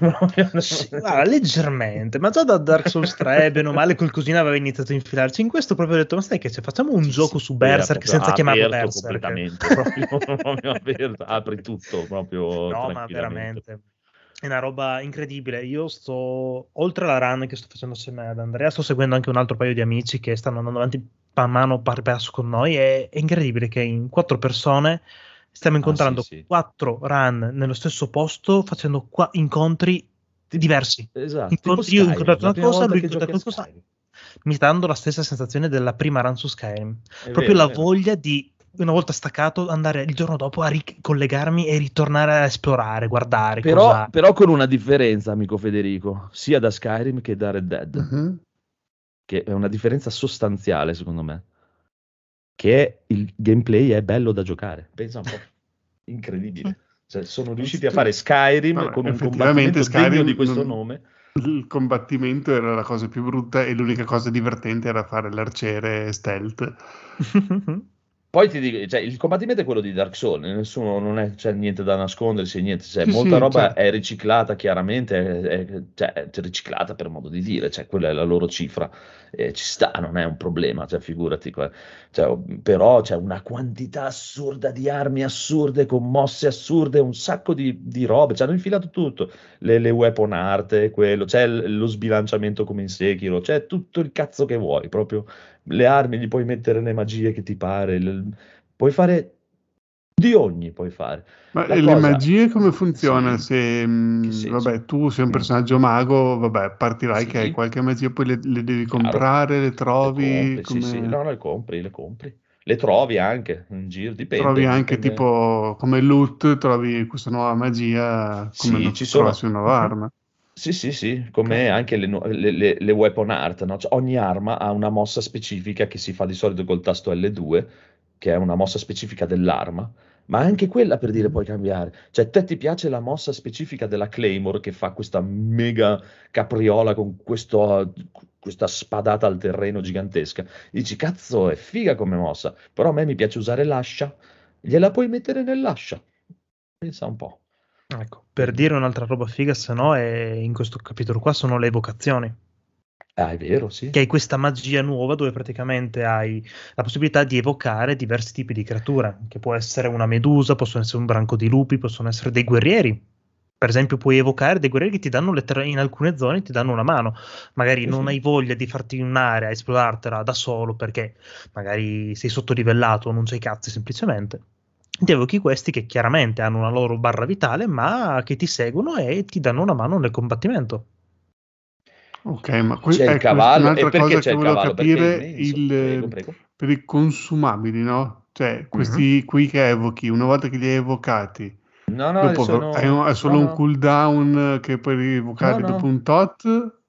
Sì, guarda, leggermente, ma già da Dark Souls [LAUGHS] 3, bene o male, qualcosina aveva iniziato a infilarci. In questo proprio ho detto, ma sai che c'è? Facciamo un Sì, gioco sì, su Berserk senza chiamarlo Berserk. completamente, proprio, [LAUGHS] proprio aperto, apri tutto proprio No, ma veramente è una roba incredibile. Io sto oltre alla run che sto facendo assieme ad Andrea, sto seguendo anche un altro paio di amici che stanno andando avanti man mano passo con noi. È, è incredibile che in quattro persone stiamo incontrando Ah, sì, sì. quattro run nello stesso posto facendo qua incontri diversi. Esatto, Incontri- io ho incontrato una cosa, lui ha incontrato a qualcosa. Skyrim. Mi sta dando la stessa sensazione della prima run su Skyrim. È Proprio vero, la voglia di, una volta staccato, andare il giorno dopo a ricollegarmi e ritornare a esplorare, guardare. Però, cosa- però con una differenza, amico Federico, sia da Skyrim che da Red Dead, Mhm. Che è una differenza sostanziale secondo me, che è il gameplay è bello da giocare. Pensa un po', incredibile. Cioè, sono riusciti a fare Skyrim Vabbè, con un combattimento degno Skyrim di questo non- nome. Il combattimento era la cosa più brutta e l'unica cosa divertente era fare l'arciere stealth. [LAUGHS] Poi ti dico, cioè, il combattimento è quello di Dark Souls, nessuno, non è, c'è niente da nascondersi, niente, cioè, Sì, molta sì, roba certo. è riciclata chiaramente, è, è- cioè, è riciclata per modo di dire, cioè, quella è la loro cifra, eh, ci sta, non è un problema, cioè, figurati. Cioè, però c'è una quantità assurda di armi assurde, con mosse assurde, un sacco di, di robe, ci hanno infilato tutto, le, le weapon art, quello, c'è lo sbilanciamento come in Sekiro, c'è tutto il cazzo che vuoi, proprio le armi, gli puoi mettere le magie che ti pare, il- puoi fare di ogni, puoi fare. Ma La le cosa- magie come funziona? Sì. Se mh, senso? vabbè, tu sei un personaggio mago, vabbè, partirai Sì. che hai qualche magia, poi le, le devi Chiaro. comprare, le Le trovi, compri, sì, sì, come- no, le compri, le compri. Le trovi anche in giro, dipende. trovi anche dipende. tipo come loot, trovi questa nuova magia come Sì, ci sono- una nuova arma. Sì, sì, sì, come anche le, le- le- le weapon art, no? Cioè, ogni arma ha una mossa specifica che si fa di solito col tasto L2, che è una mossa specifica dell'arma, ma anche quella per dire puoi cambiare. Cioè, te ti piace la mossa specifica della Claymore che fa questa mega capriola con questo- questa spadata al terreno gigantesca. Dici, cazzo, è figa come mossa, però a me mi piace usare l'ascia, gliela puoi mettere nell'ascia. Pensa un po'. Ecco, per dire un'altra roba figa, se no, è, in questo capitolo qua sono le evocazioni. Ah, è vero, sì. Che hai questa magia nuova dove praticamente hai la possibilità di evocare diversi tipi di creature, che può essere una medusa, possono essere un branco di lupi, possono essere dei guerrieri. Per esempio, puoi evocare dei guerrieri che ti danno letter- in alcune zone ti danno una mano. Magari Sì, non sì. hai voglia di farti un'area, esplorartela da solo perché magari sei sottolivellato o non c'hai cazzi semplicemente. Ti evochi questi che chiaramente hanno una loro barra vitale, ma che ti seguono e ti danno una mano nel combattimento. Ok, ma que- C'è il ecco, cavallo, un'altra e perché cosa c'è che volevo cavallo? È capire il, Prego, prego. per i consumabili, no? Cioè, Mhm. questi qui che evochi, una volta che li hai evocati, No, no, dopo sono... hai un- è solo no, un cooldown che puoi no. dopo un tot?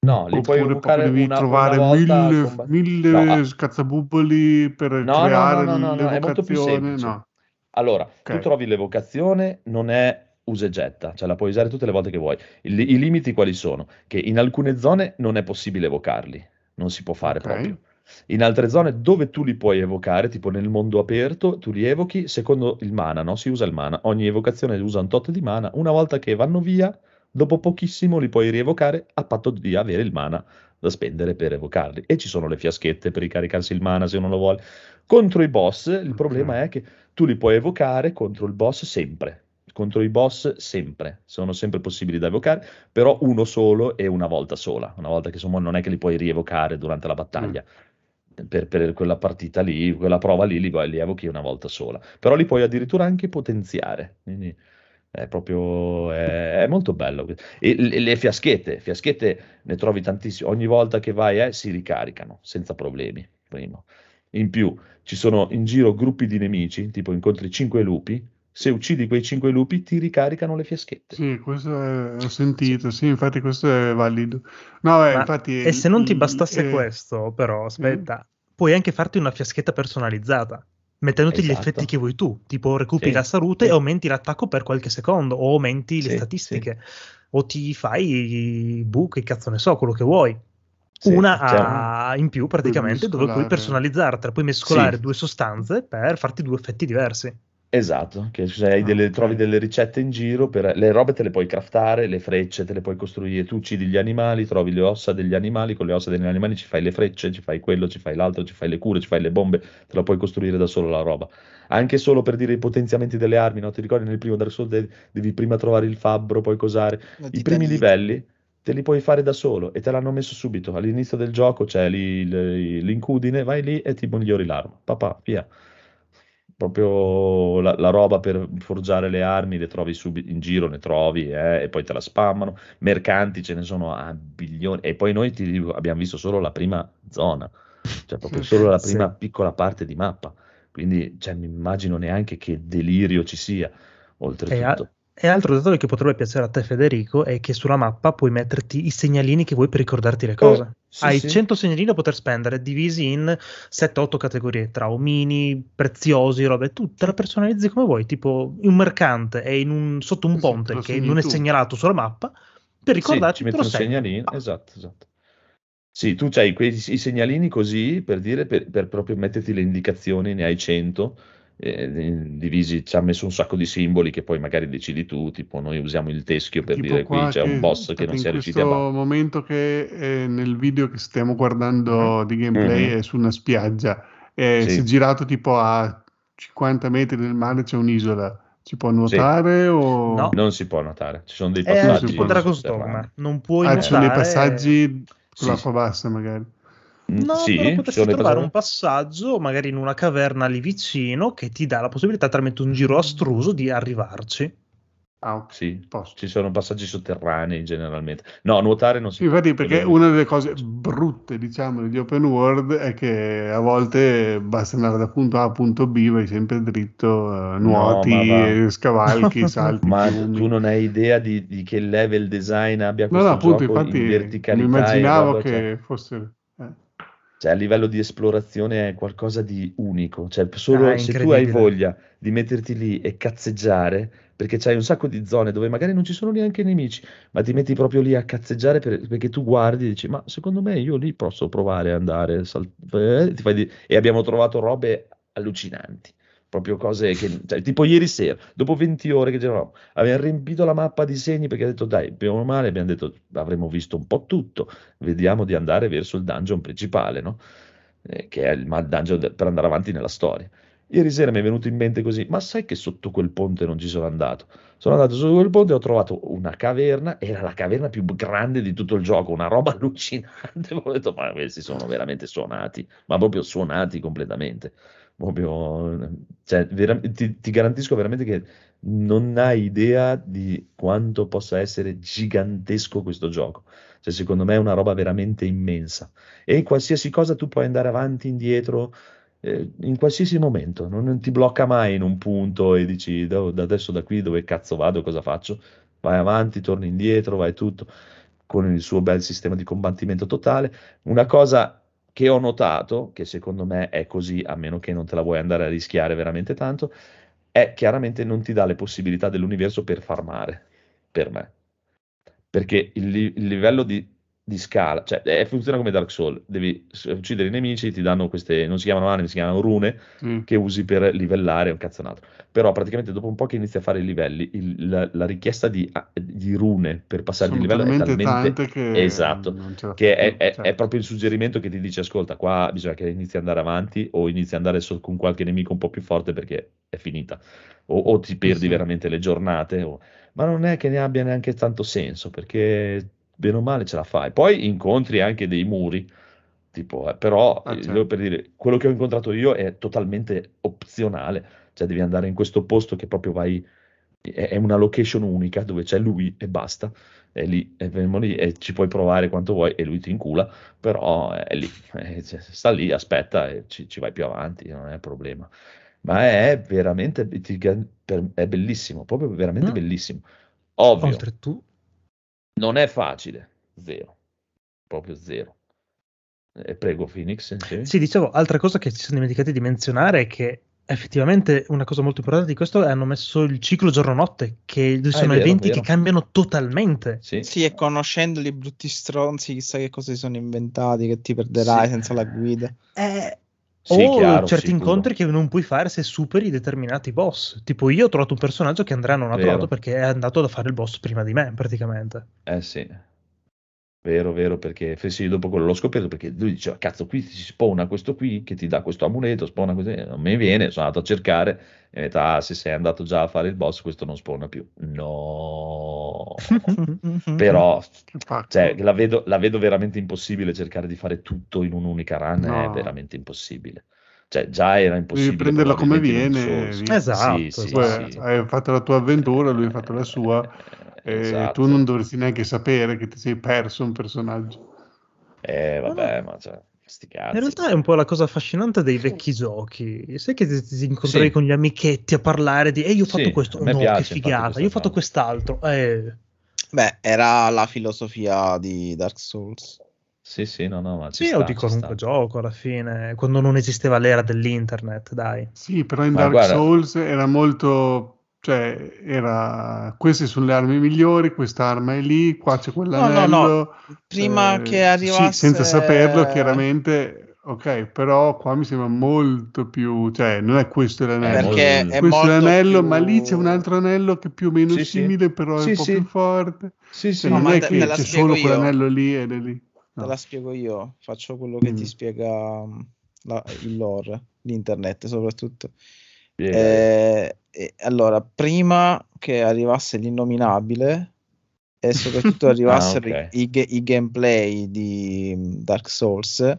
No, li puoi Oppure evocare proprio devi una, trovare una mille, combat- mille No, scazzabubboli per no, creare no, no, no, è molto più semplice. Allora, tu Ok. trovi l'evocazione, non è usa e getta, cioè la puoi usare tutte le volte che vuoi. Il- I, limiti quali sono? Che in alcune zone non è possibile evocarli, non si può fare Ok. proprio. In altre zone dove tu li puoi evocare, tipo nel mondo aperto, tu li evochi secondo il mana, no? Si usa il mana. Ogni evocazione usa un tot di mana. Una volta che vanno via, dopo pochissimo li puoi rievocare a patto di avere il mana da spendere per evocarli. E ci sono le fiaschette per ricaricarsi il mana se uno lo vuole. Contro i boss, il problema è che tu li puoi evocare contro il boss sempre. Contro i boss sempre, sono sempre possibili da evocare, però uno solo e una volta sola. Una volta che insomma non è che li puoi rievocare durante la battaglia. Per, per quella partita lì, quella prova lì, li, li evochi una volta sola. Però li puoi addirittura anche potenziare. Quindi è proprio è, è molto bello. E le, le fiaschette, fiaschette ne trovi tantissime. Ogni volta che vai eh, si ricaricano senza problemi. Primo. In più, ci sono in giro gruppi di nemici, tipo incontri 5 lupi, se uccidi quei 5 lupi ti ricaricano le fiaschette. Sì, questo è- ho sentito, sì, infatti questo è valido. No, eh, Ma- infatti... e se non ti il- bastasse eh, questo, però, aspetta, puoi anche farti una fiaschetta personalizzata, mettendoti gli Esatto. effetti che vuoi tu, tipo recuperi Sì, la salute sì. e aumenti l'attacco per qualche secondo, o aumenti le Sì, statistiche, o ti fai i buchi, cazzo ne so, quello che vuoi. Sì, Una cioè- a- in più praticamente dove puoi mescolare. personalizzartela, puoi mescolare Sì. due sostanze per farti due effetti diversi. Esatto, che hai Ah, delle- ok. trovi delle ricette in giro, per, le robe te le puoi craftare, le frecce te le puoi costruire, tu uccidi gli animali, trovi le ossa degli animali, con le ossa degli animali ci fai le frecce, ci fai quello, ci fai l'altro, ci fai le cure, ci fai le bombe, te la puoi costruire da solo la roba. Anche solo per dire i potenziamenti delle armi, no? Ti ricordi nel primo Dark Souls devi, devi prima trovare il fabbro, poi cosare. I primi livelli te li puoi fare da solo e te l'hanno messo subito. All'inizio del gioco c'è lì l'incudine, vai lì e ti migliori l'arma. Papà, via. Proprio la, la roba per forgiare le armi le trovi subito in giro, ne trovi eh, e poi te la spammano. Mercanti ce ne sono a bilioni. E poi noi ti abbiamo visto solo la prima zona, cioè proprio solo la [LAUGHS] Sì. prima piccola parte di mappa. Quindi cioè, mi immagino neanche che delirio ci sia, oltretutto. E altro dettaglio che potrebbe piacere a te, Federico, è che sulla mappa puoi metterti i segnalini che vuoi per ricordarti le cose. Eh, sì, Hai sì. 100 segnalini da poter spendere, divisi in 7-8 categorie, tra omini, preziosi, robe. Tu te la personalizzi come vuoi, tipo un mercante in un- sotto un Sì, sì, te ponte che non è tu. segnalato sulla mappa, per Sì, ricordarti ci metti un segnalino, Ah, esatto, esatto. Sì, tu hai quei i segnalini così per dire, per, per proprio metterti le indicazioni, ne hai 100, eh, divisi, ci ha messo un sacco di simboli che poi magari decidi tu, tipo noi usiamo il teschio per Tipo dire qui c'è un boss che non in si è riusciti a questo battere. momento che eh, nel video che stiamo guardando di gameplay Mhm. è su una spiaggia e Sì. si è girato tipo a 50 metri del mare c'è un'isola ci può nuotare o No. Non si può notare, ci sono dei È passaggi Dragon's sotterranei. Dogma, non puoi ah, ci sono dei nuotare- passaggi con Sì, l'acqua bassa magari No, sì, però potresti trovare un passaggi- passaggio, magari in una caverna lì vicino, che ti dà la possibilità, tramite un giro astruso, di arrivarci. ah, ok. Sì, Posto. ci sono passaggi sotterranei generalmente. No, nuotare non si Sì, infatti, può. perché una delle cose brutte, diciamo, degli open world è che a volte basta andare da punto A a punto B, vai sempre dritto, eh, nuoti, eh, scavalchi, [LAUGHS] salti, Ma tu non hai idea di, di che level design abbia No, questo no, appunto, gioco infatti in mi verticalità e immaginavo che cioè- fosse... Cioè, a livello di esplorazione è qualcosa di unico. Cioè, solo Ah, se tu hai voglia di metterti lì e cazzeggiare, perché c'hai un sacco di zone dove magari non ci sono neanche nemici, ma ti metti proprio lì a cazzeggiare per- perché tu guardi e dici, ma secondo me io lì posso provare ad andare, sal- eh, di- e abbiamo trovato robe allucinanti. Proprio cose che, cioè, tipo ieri sera, dopo 20 ore che giravamo, abbiamo riempito la mappa di segni perché ha detto, dai, abbiamo male, abbiamo detto, avremmo visto un po' tutto, vediamo di andare verso il dungeon principale, no? Eh, che è il mal dungeon de- per andare avanti nella storia. Ieri sera mi è venuto in mente così, ma sai che sotto quel ponte non ci sono andato? Sono andato su quel ponte e ho trovato una caverna, era la caverna più grande di tutto il gioco, una roba [LAUGHS] allucinante. Ho detto, ma questi sono veramente suonati, ma proprio suonati completamente. Proprio, cioè, vera- ti, ti garantisco veramente che non hai idea di quanto possa essere gigantesco questo gioco. Cioè, secondo me è una roba veramente immensa. E in qualsiasi cosa tu puoi andare avanti, indietro, eh, in qualsiasi momento. Non, ti blocca mai in un punto e dici, da, da adesso da qui dove cazzo vado, cosa faccio? Vai avanti, torni indietro, vai tutto con il suo bel sistema di combattimento totale. Una cosa che ho notato, che secondo me è così, a meno che non te la vuoi andare a rischiare veramente tanto, è chiaramente non ti dà le possibilità dell'universo per farmare, per me. Perché il, li- il livello di, di scala, cioè eh, funziona come Dark Souls, devi uccidere i nemici, ti danno queste, non si chiamano anime, si chiamano rune, Sì. che usi per livellare un cazzonato. Però praticamente dopo un po' che inizi a fare i livelli, il- la, la richiesta di, di rune per passare Sono di livello è talmente che Esatto, che è, è- cioè. è proprio il suggerimento che ti dice, ascolta, qua bisogna che inizi ad andare avanti o inizi ad andare so- con qualche nemico un po' più forte perché è finita. O, o ti perdi sì. veramente le giornate, o- ma non è che ne abbia neanche tanto senso perché bene o male ce la fai. Poi incontri anche dei muri, tipo, eh, però Ah, eh, certo. per dire, quello che ho incontrato io è totalmente opzionale, cioè devi andare in questo posto che proprio vai, è è una location unica dove c'è lui e basta. è lì, è lì e ci puoi provare quanto vuoi e lui ti incula, però è lì, [LAUGHS] eh, cioè, sta lì, aspetta e ci, ci vai più avanti, non è problema. Ma è veramente, è bellissimo, proprio veramente Mm. bellissimo. Ovvio, Oltretutto, non è facile, zero, proprio zero. E prego Phoenix, sì. Sì, dicevo, altra cosa che ci siamo dimenticati di menzionare è che effettivamente una cosa molto importante di questo è hanno messo il ciclo giorno-notte, che sono Ah, vero, eventi vero. che cambiano totalmente. Sì. Sì, e conoscendoli brutti stronzi, chissà che cosa si sono inventati, che ti perderai Sì. senza la guida. Eh, Sì, o chiaro, certi sicuro. incontri che non puoi fare se superi determinati boss. Tipo, io ho trovato un personaggio che Andrea non ha Vero. trovato perché è andato a fare il boss prima di me, praticamente. Eh sì, vero, vero, perché sì, dopo quello l'ho scoperto perché lui diceva, cazzo, qui si spawna questo qui che ti dà questo amuleto, spawna così, non mi viene, sono andato a cercare e ho detto, ah, se sei andato già a fare il boss, questo non spawna più. No, [LAUGHS] però, cioè, la vedo, la vedo veramente impossibile cercare di fare tutto in un'unica run, è No. veramente impossibile. Cioè, già era impossibile. Devi prenderla come viene. Esatto, Sì, sì, Poi esatto. sì. hai fatto la tua avventura, lui ha fatto la sua, Eh, [LAUGHS] e esatto. tu non dovresti neanche sapere che ti sei perso un personaggio. Eh, vabbè, ma cioè, cazzi. In realtà è un po' la cosa affascinante dei vecchi giochi. Sai che ti, ti incontravi Sì. con gli amichetti a parlare di Ehi, io ho fatto Sì, questo, no, piace, che figata, io ho fatto quest'altro. Eh, Beh, era la filosofia di Dark Souls. Sì, sì, no, no, ma ci sì, sta, o di qualunque sta. gioco alla fine, quando non esisteva l'era dell'internet, dai. Sì, però in Ma Dark guarda- Souls era molto, cioè, era, queste sono le armi migliori, quest'arma è lì, qua c'è quell'anello. No, no, no. Prima eh, che arrivasse... Sì, senza saperlo, chiaramente, ok, però qua mi sembra molto più, cioè, non è questo l'anello. Perché è questo è molto l'anello, più- ma lì c'è un altro anello che è più o meno Sì, sì. simile, però è Sì, un po' sì. più forte. Sì, sì, Cioè, No, non ma è che c'è solo io. quell'anello lì ed è lì. Te No. la spiego io, faccio quello che ti Mm. spiega mm, la- il lore, l'internet soprattutto. Spiega. Eh, e allora, prima che arrivasse l'innominabile e soprattutto [LAUGHS] arrivassero Ah, ok. i, i i gameplay di mm, Dark Souls,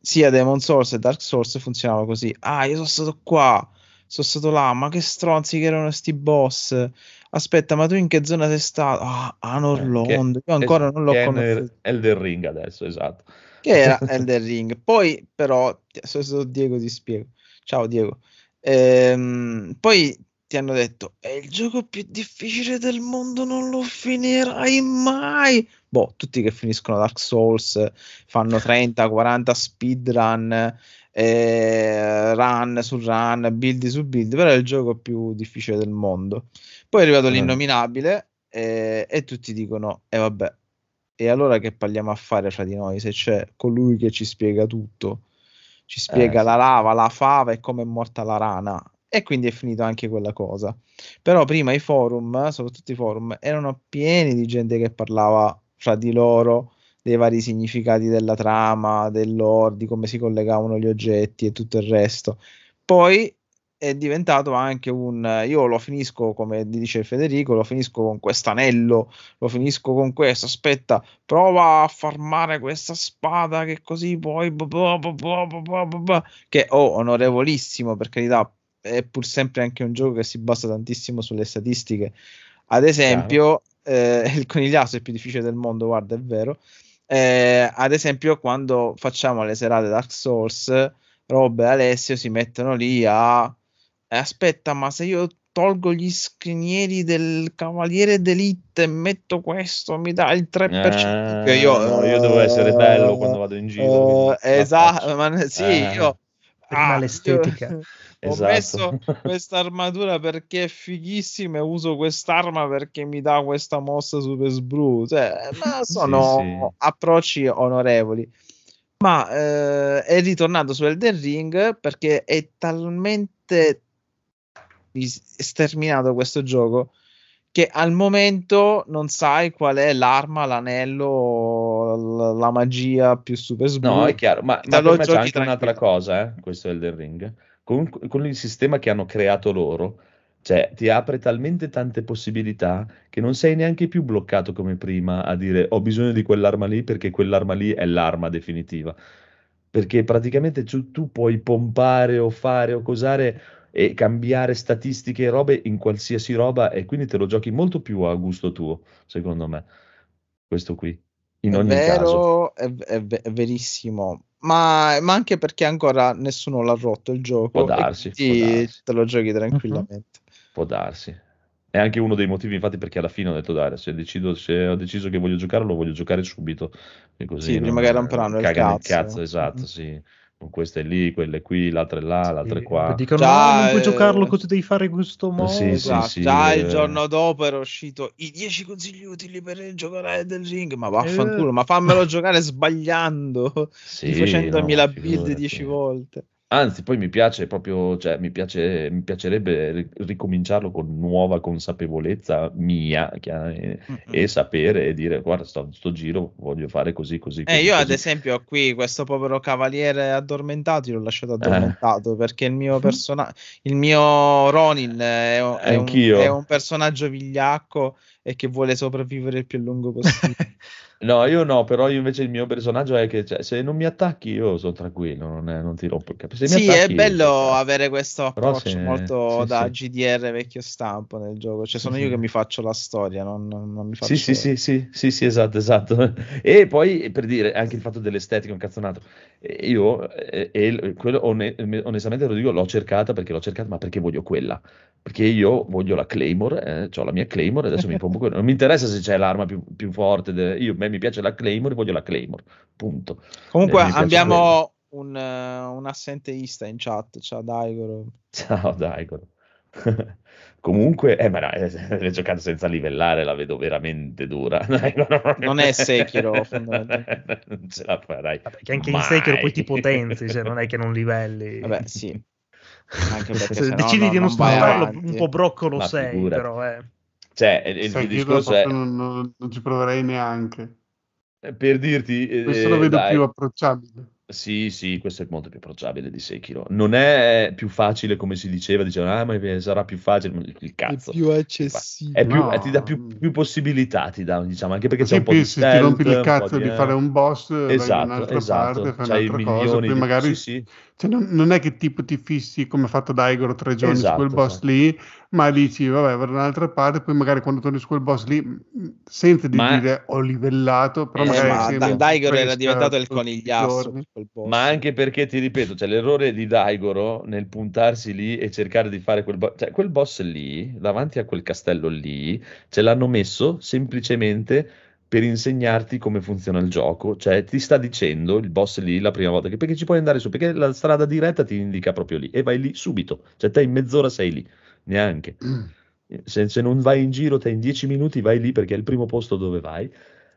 sia Demon Souls e Dark Souls funzionava così. Ah, io sono stato qua, sono stato là, ma che stronzi che erano sti boss. Aspetta, ma tu in che zona sei stato? Ah, Anor Eh, Londo. che- Io ancora non l'ho conosciuto. Elden Ring adesso, esatto. Che era [LAUGHS] Elden Ring. Poi, però, adesso Diego ti spiego. Ciao Diego. Ehm, poi ti hanno detto: È il gioco più difficile del mondo, non lo finirai mai. Boh, tutti che finiscono Dark Souls fanno 30-40 speedrun, eh, run su run, build su build, però è il gioco più difficile del mondo. Poi è arrivato Ah. l'innominabile eh, e tutti dicono: E vabbè, e allora che parliamo a fare fra di noi se c'è colui che ci spiega tutto? Ci spiega Eh, la lava, la fava e come è morta la rana. E quindi è finito anche quella cosa. Però prima i forum, soprattutto i forum, erano pieni di gente che parlava fra di loro dei vari significati della trama, del lore, di come si collegavano gli oggetti e tutto il resto. Poi è diventato anche un io lo finisco come dice Federico, lo finisco con quest'anello, lo finisco con questo. Aspetta, prova a farmare questa spada che così poi boh, boh, boh. che oh, onorevolissimo per carità, è pur sempre anche un gioco che si basa tantissimo sulle statistiche. Ad esempio, eh, il conigliato è più difficile del mondo, guarda, è vero. Eh, ad esempio, quando facciamo le serate Dark Souls, Rob e Alessio si mettono lì a aspetta, ma se io tolgo gli scrinieri del Cavaliere d'Elite e metto questo, mi dà il 3%. Ah, io, no, io devo essere bello quando vado in giro, eh, esatto, ma sì, Eh. io Prima ah, l'estetica. io- [LAUGHS] ho Esatto. messo questa armatura perché è fighissima e uso quest'arma perché mi dà questa mossa super sbru. Cioè, ma [LAUGHS] sono sì. approcci onorevoli. Ma eh, è ritornato su Elden Ring perché è talmente sterminato questo gioco che al momento non sai qual è l'arma, l'anello, la magia più super sbru. No, è chiaro, ma, ma per me c'è anche un'altra cosa, eh, questo Elden Ring. Con, con il sistema che hanno creato loro, cioè ti apre talmente tante possibilità che non sei neanche più bloccato come prima a dire ho bisogno di quell'arma lì perché quell'arma lì è l'arma definitiva. Perché praticamente tu, tu puoi pompare o fare o cosare e cambiare statistiche e robe in qualsiasi roba e quindi te lo giochi molto più a gusto tuo, secondo me. questo qui. In È ogni caso. vero, è, è ve- è verissimo. Ma, ma anche perché ancora nessuno l'ha rotto il gioco. Può darsi, può darsi. te lo giochi tranquillamente. Può darsi. È anche uno dei motivi, infatti, perché alla fine ho detto, dai, se, decido, se ho deciso che voglio giocare, lo voglio giocare subito. E così Sì, prima che romperanno il cagano cazzo. esatto, Mhm. sì. Con queste lì, quelle qui, l'altra è là, l'altra è Sì, qua. Dicono, Già, no, non puoi eh, giocarlo così devi fare in questo modo. sì, Esatto, sì, già eh. il giorno dopo era uscito i 10 consigli utili per giocare del ring. Ma vaffanculo, Eh. ma fammelo giocare sbagliando, Sì, rifacendomi no, la figurati. build 10 volte. Anzi, poi mi piace proprio, cioè, mi piace, mi piacerebbe ri- ricominciarlo con nuova consapevolezza mia e, e sapere e dire, guarda, sto, sto giro voglio fare così, così, Eh, così, io ad così. esempio qui questo povero cavaliere addormentato io l'ho Eh. lasciato addormentato perché il mio personaggio, il mio Ronin è, un- è un, è un personaggio vigliacco e che vuole sopravvivere il più a lungo possibile. [LAUGHS] No, io no, però io invece il mio personaggio è che cioè, se non mi attacchi io sono tranquillo, non, è- non ti rompo il capo. Se sì, è attacchi, bello cioè, avere questo approccio se- molto sì, da sì. GDR vecchio stampo nel gioco. Cioè, sono Sì, io che mi faccio la storia, non, non- mi faccio... Sì, sì, sì, sì, sì, sì, esatto, esatto. [LAUGHS] E poi per dire anche il fatto dell'estetica, un cazzonato. Eh, Io, eh, e quello one- onestamente lo dico, l'ho cercata perché l'ho cercata, ma perché voglio quella. Perché io voglio la Claymore, ho la mia Claymore, adesso mi pongo quella. Non mi interessa se c'è l'arma più, più forte. de- Io, a me mi piace la Claymore, voglio la Claymore. Punto. Comunque Eh, abbiamo un, eh, un assenteista in chat, ciao Daigoro. Ciao, Daigoro. [LAUGHS] Comunque, eh, ma no, eh, [LAUGHS] le giocate senza livellare la vedo veramente dura. [LAUGHS] Non è Sekiro, [LAUGHS] fondamentalmente. non ce la farai. Vabbè, che anche in mai. Sekiro poi ti potenzi, cioè non è che non livelli. Vabbè, sì. Anche perché Se se no decidi no- di non non avanti. un po' broccolo Ma sei, figurati. però eh. Cioè, il, il discorso è non, non- non ci proverei neanche. per dirti, eh, Questo lo vedo dai, più approcciabile. Sì, sì, questo è molto più approcciabile di Sekiro. Non è più facile come si diceva, dicevano, ah, ma sarà più facile, il cazzo. È più accessibile. È più- No. eh, ti dà più, più possibilità, ti dà, diciamo, anche perché c'è Sì, un po' di se ti rompi stealth, il cazzo di eh, fare un boss, vai da Esatto, un'altra esatto. parte, fai un'altra cosa, poi di... magari Sì, sì. Cioè, non, non è che tipo ti fissi come ha fatto Daigoro tre giorni Esatto, su quel boss esatto. lì, ma dici vabbè, vado da un'altra parte, poi magari quando torni su quel boss lì senti di Ma- dire ho livellato, però Eh, magari ma Daigoro era diventato il conigliastro. Ma anche perché ti ripeto, c'è l'errore di Daigoro nel puntarsi lì e cercare di fare quel boss. Cioè, quel boss lì, davanti a quel castello lì, ce l'hanno messo semplicemente per insegnarti come funziona il gioco. Cioè, ti sta dicendo il boss lì la prima volta che perché ci puoi andare su, perché la strada diretta ti indica proprio lì e vai lì subito. Cioè, te in mezz'ora sei lì, neanche. Se, se non vai in giro, te in dieci minuti vai lì perché è il primo posto dove vai.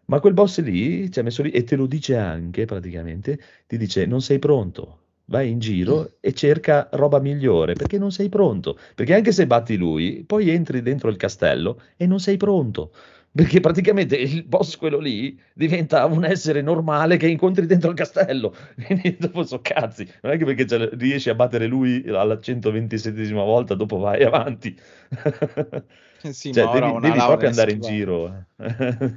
Ma quel boss lì ci ha messo lì e te lo dice anche praticamente, ti dice non sei pronto, vai in giro e cerca roba migliore perché non sei pronto. Perché anche se batti lui, poi entri dentro il castello e non sei pronto. Perché praticamente il boss, quello lì, diventa un essere normale che incontri dentro il castello. [LAUGHS] Quindi dopo so cazzi. Non è che perché riesci a battere lui alla 127esima volta, dopo vai avanti. Sì, [LAUGHS] Cioè, ma ora devi, devi proprio andare in giro.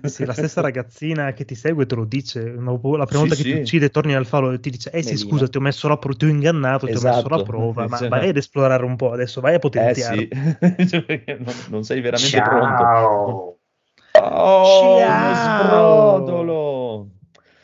Sì, la stessa ragazzina che ti segue te lo dice. La prima Sì, volta che ti uccide, torni al falo e ti dice: Eh sì, Melina. scusa, ti ho messo la pro- ti ho ingannato, ti ho messo Esatto. la prova. Ma Cioè- vai ad esplorare un po' adesso, vai a Eh potenziare. sì, [LAUGHS] perché non, non sei veramente pronto. Oh, Ciao. sbrodolo!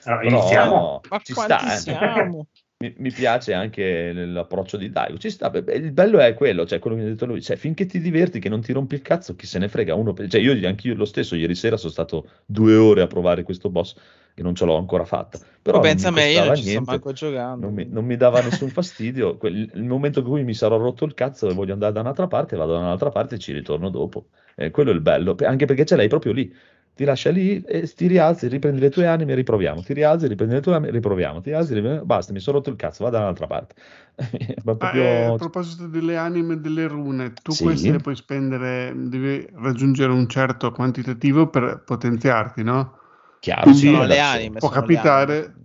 Allora, Però iniziamo? Ma ci quanti sta, eh. siamo? Mi, mi piace anche l'approccio di Daigo. Ci sta. Il bello è quello, cioè quello che mi ha detto lui. Cioè, finché ti diverti, che non ti rompi il cazzo, chi se ne frega. Uno, cioè, io anche io lo stesso, ieri sera sono stato due ore a provare questo boss e non ce l'ho ancora fatta. Però non pensa a mi me, io non ci sto manco giocando. Non mi, non mi dava nessun fastidio. [LAUGHS] Quel- il momento in cui mi sarò rotto il cazzo e voglio andare da un'altra parte, vado da un'altra parte e ci ritorno dopo. Eh, quello è il bello, anche perché ce l'hai proprio lì. Ti lascia lì e ti rialzi, riprendi le tue anime e riproviamo. Ti rialzi, riprendi le tue anime e riproviamo. Ti rialzi, riprendi- basta, mi sono rotto il cazzo, vado da un'altra parte. [LAUGHS] Ma Ah, proprio... eh, a proposito delle anime e delle rune, tu Sì. queste le puoi spendere, devi raggiungere un certo quantitativo per potenziarti, no? Chiaro, sì, sono le anime. Può sono le capitare- anime.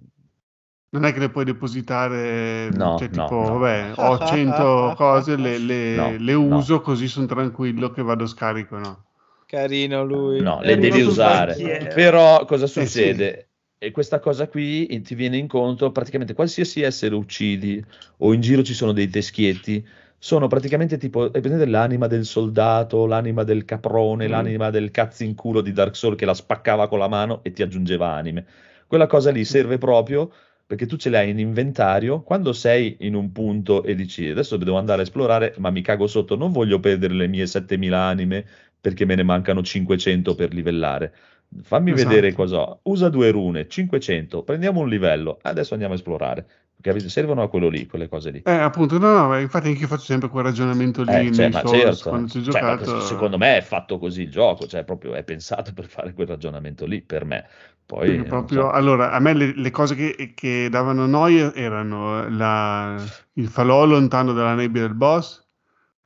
Non è che le puoi depositare, No, cioè no, tipo, no. vabbè, ho 100 [LAUGHS] cose, le, le- No, le no. uso così sono tranquillo che vado scarico, no? Carino lui. No, le devi usare. banchiere. Però cosa sì. succede? E questa cosa qui eh, ti viene incontro praticamente qualsiasi essere uccidi o in giro ci sono dei teschietti, sono praticamente tipo, l'anima del soldato, l'anima del caprone, Mm. l'anima del cazzo in culo di Dark Souls che la spaccava con la mano e ti aggiungeva anime. Quella cosa lì serve proprio perché tu ce l'hai in inventario, quando sei in un punto e dici adesso devo andare a esplorare, ma mi cago sotto, non voglio perdere le mie 7000 anime perché me ne mancano 500 per livellare. Fammi Esatto. vedere cosa ho. Usa due rune, 500, prendiamo un livello, adesso andiamo a esplorare. Capite? Servono a quello lì, quelle cose lì. Eh, appunto, no, no, ma infatti anche io faccio sempre quel ragionamento lì Eh, cioè, ma certo, quando ci ho cioè, giocato. secondo me è fatto così il gioco, cioè proprio è pensato per fare quel ragionamento lì, per me. Poi, Perché proprio, so. allora, a me le, le cose che, che davano noia erano la- il falò lontano dalla nebbia del boss,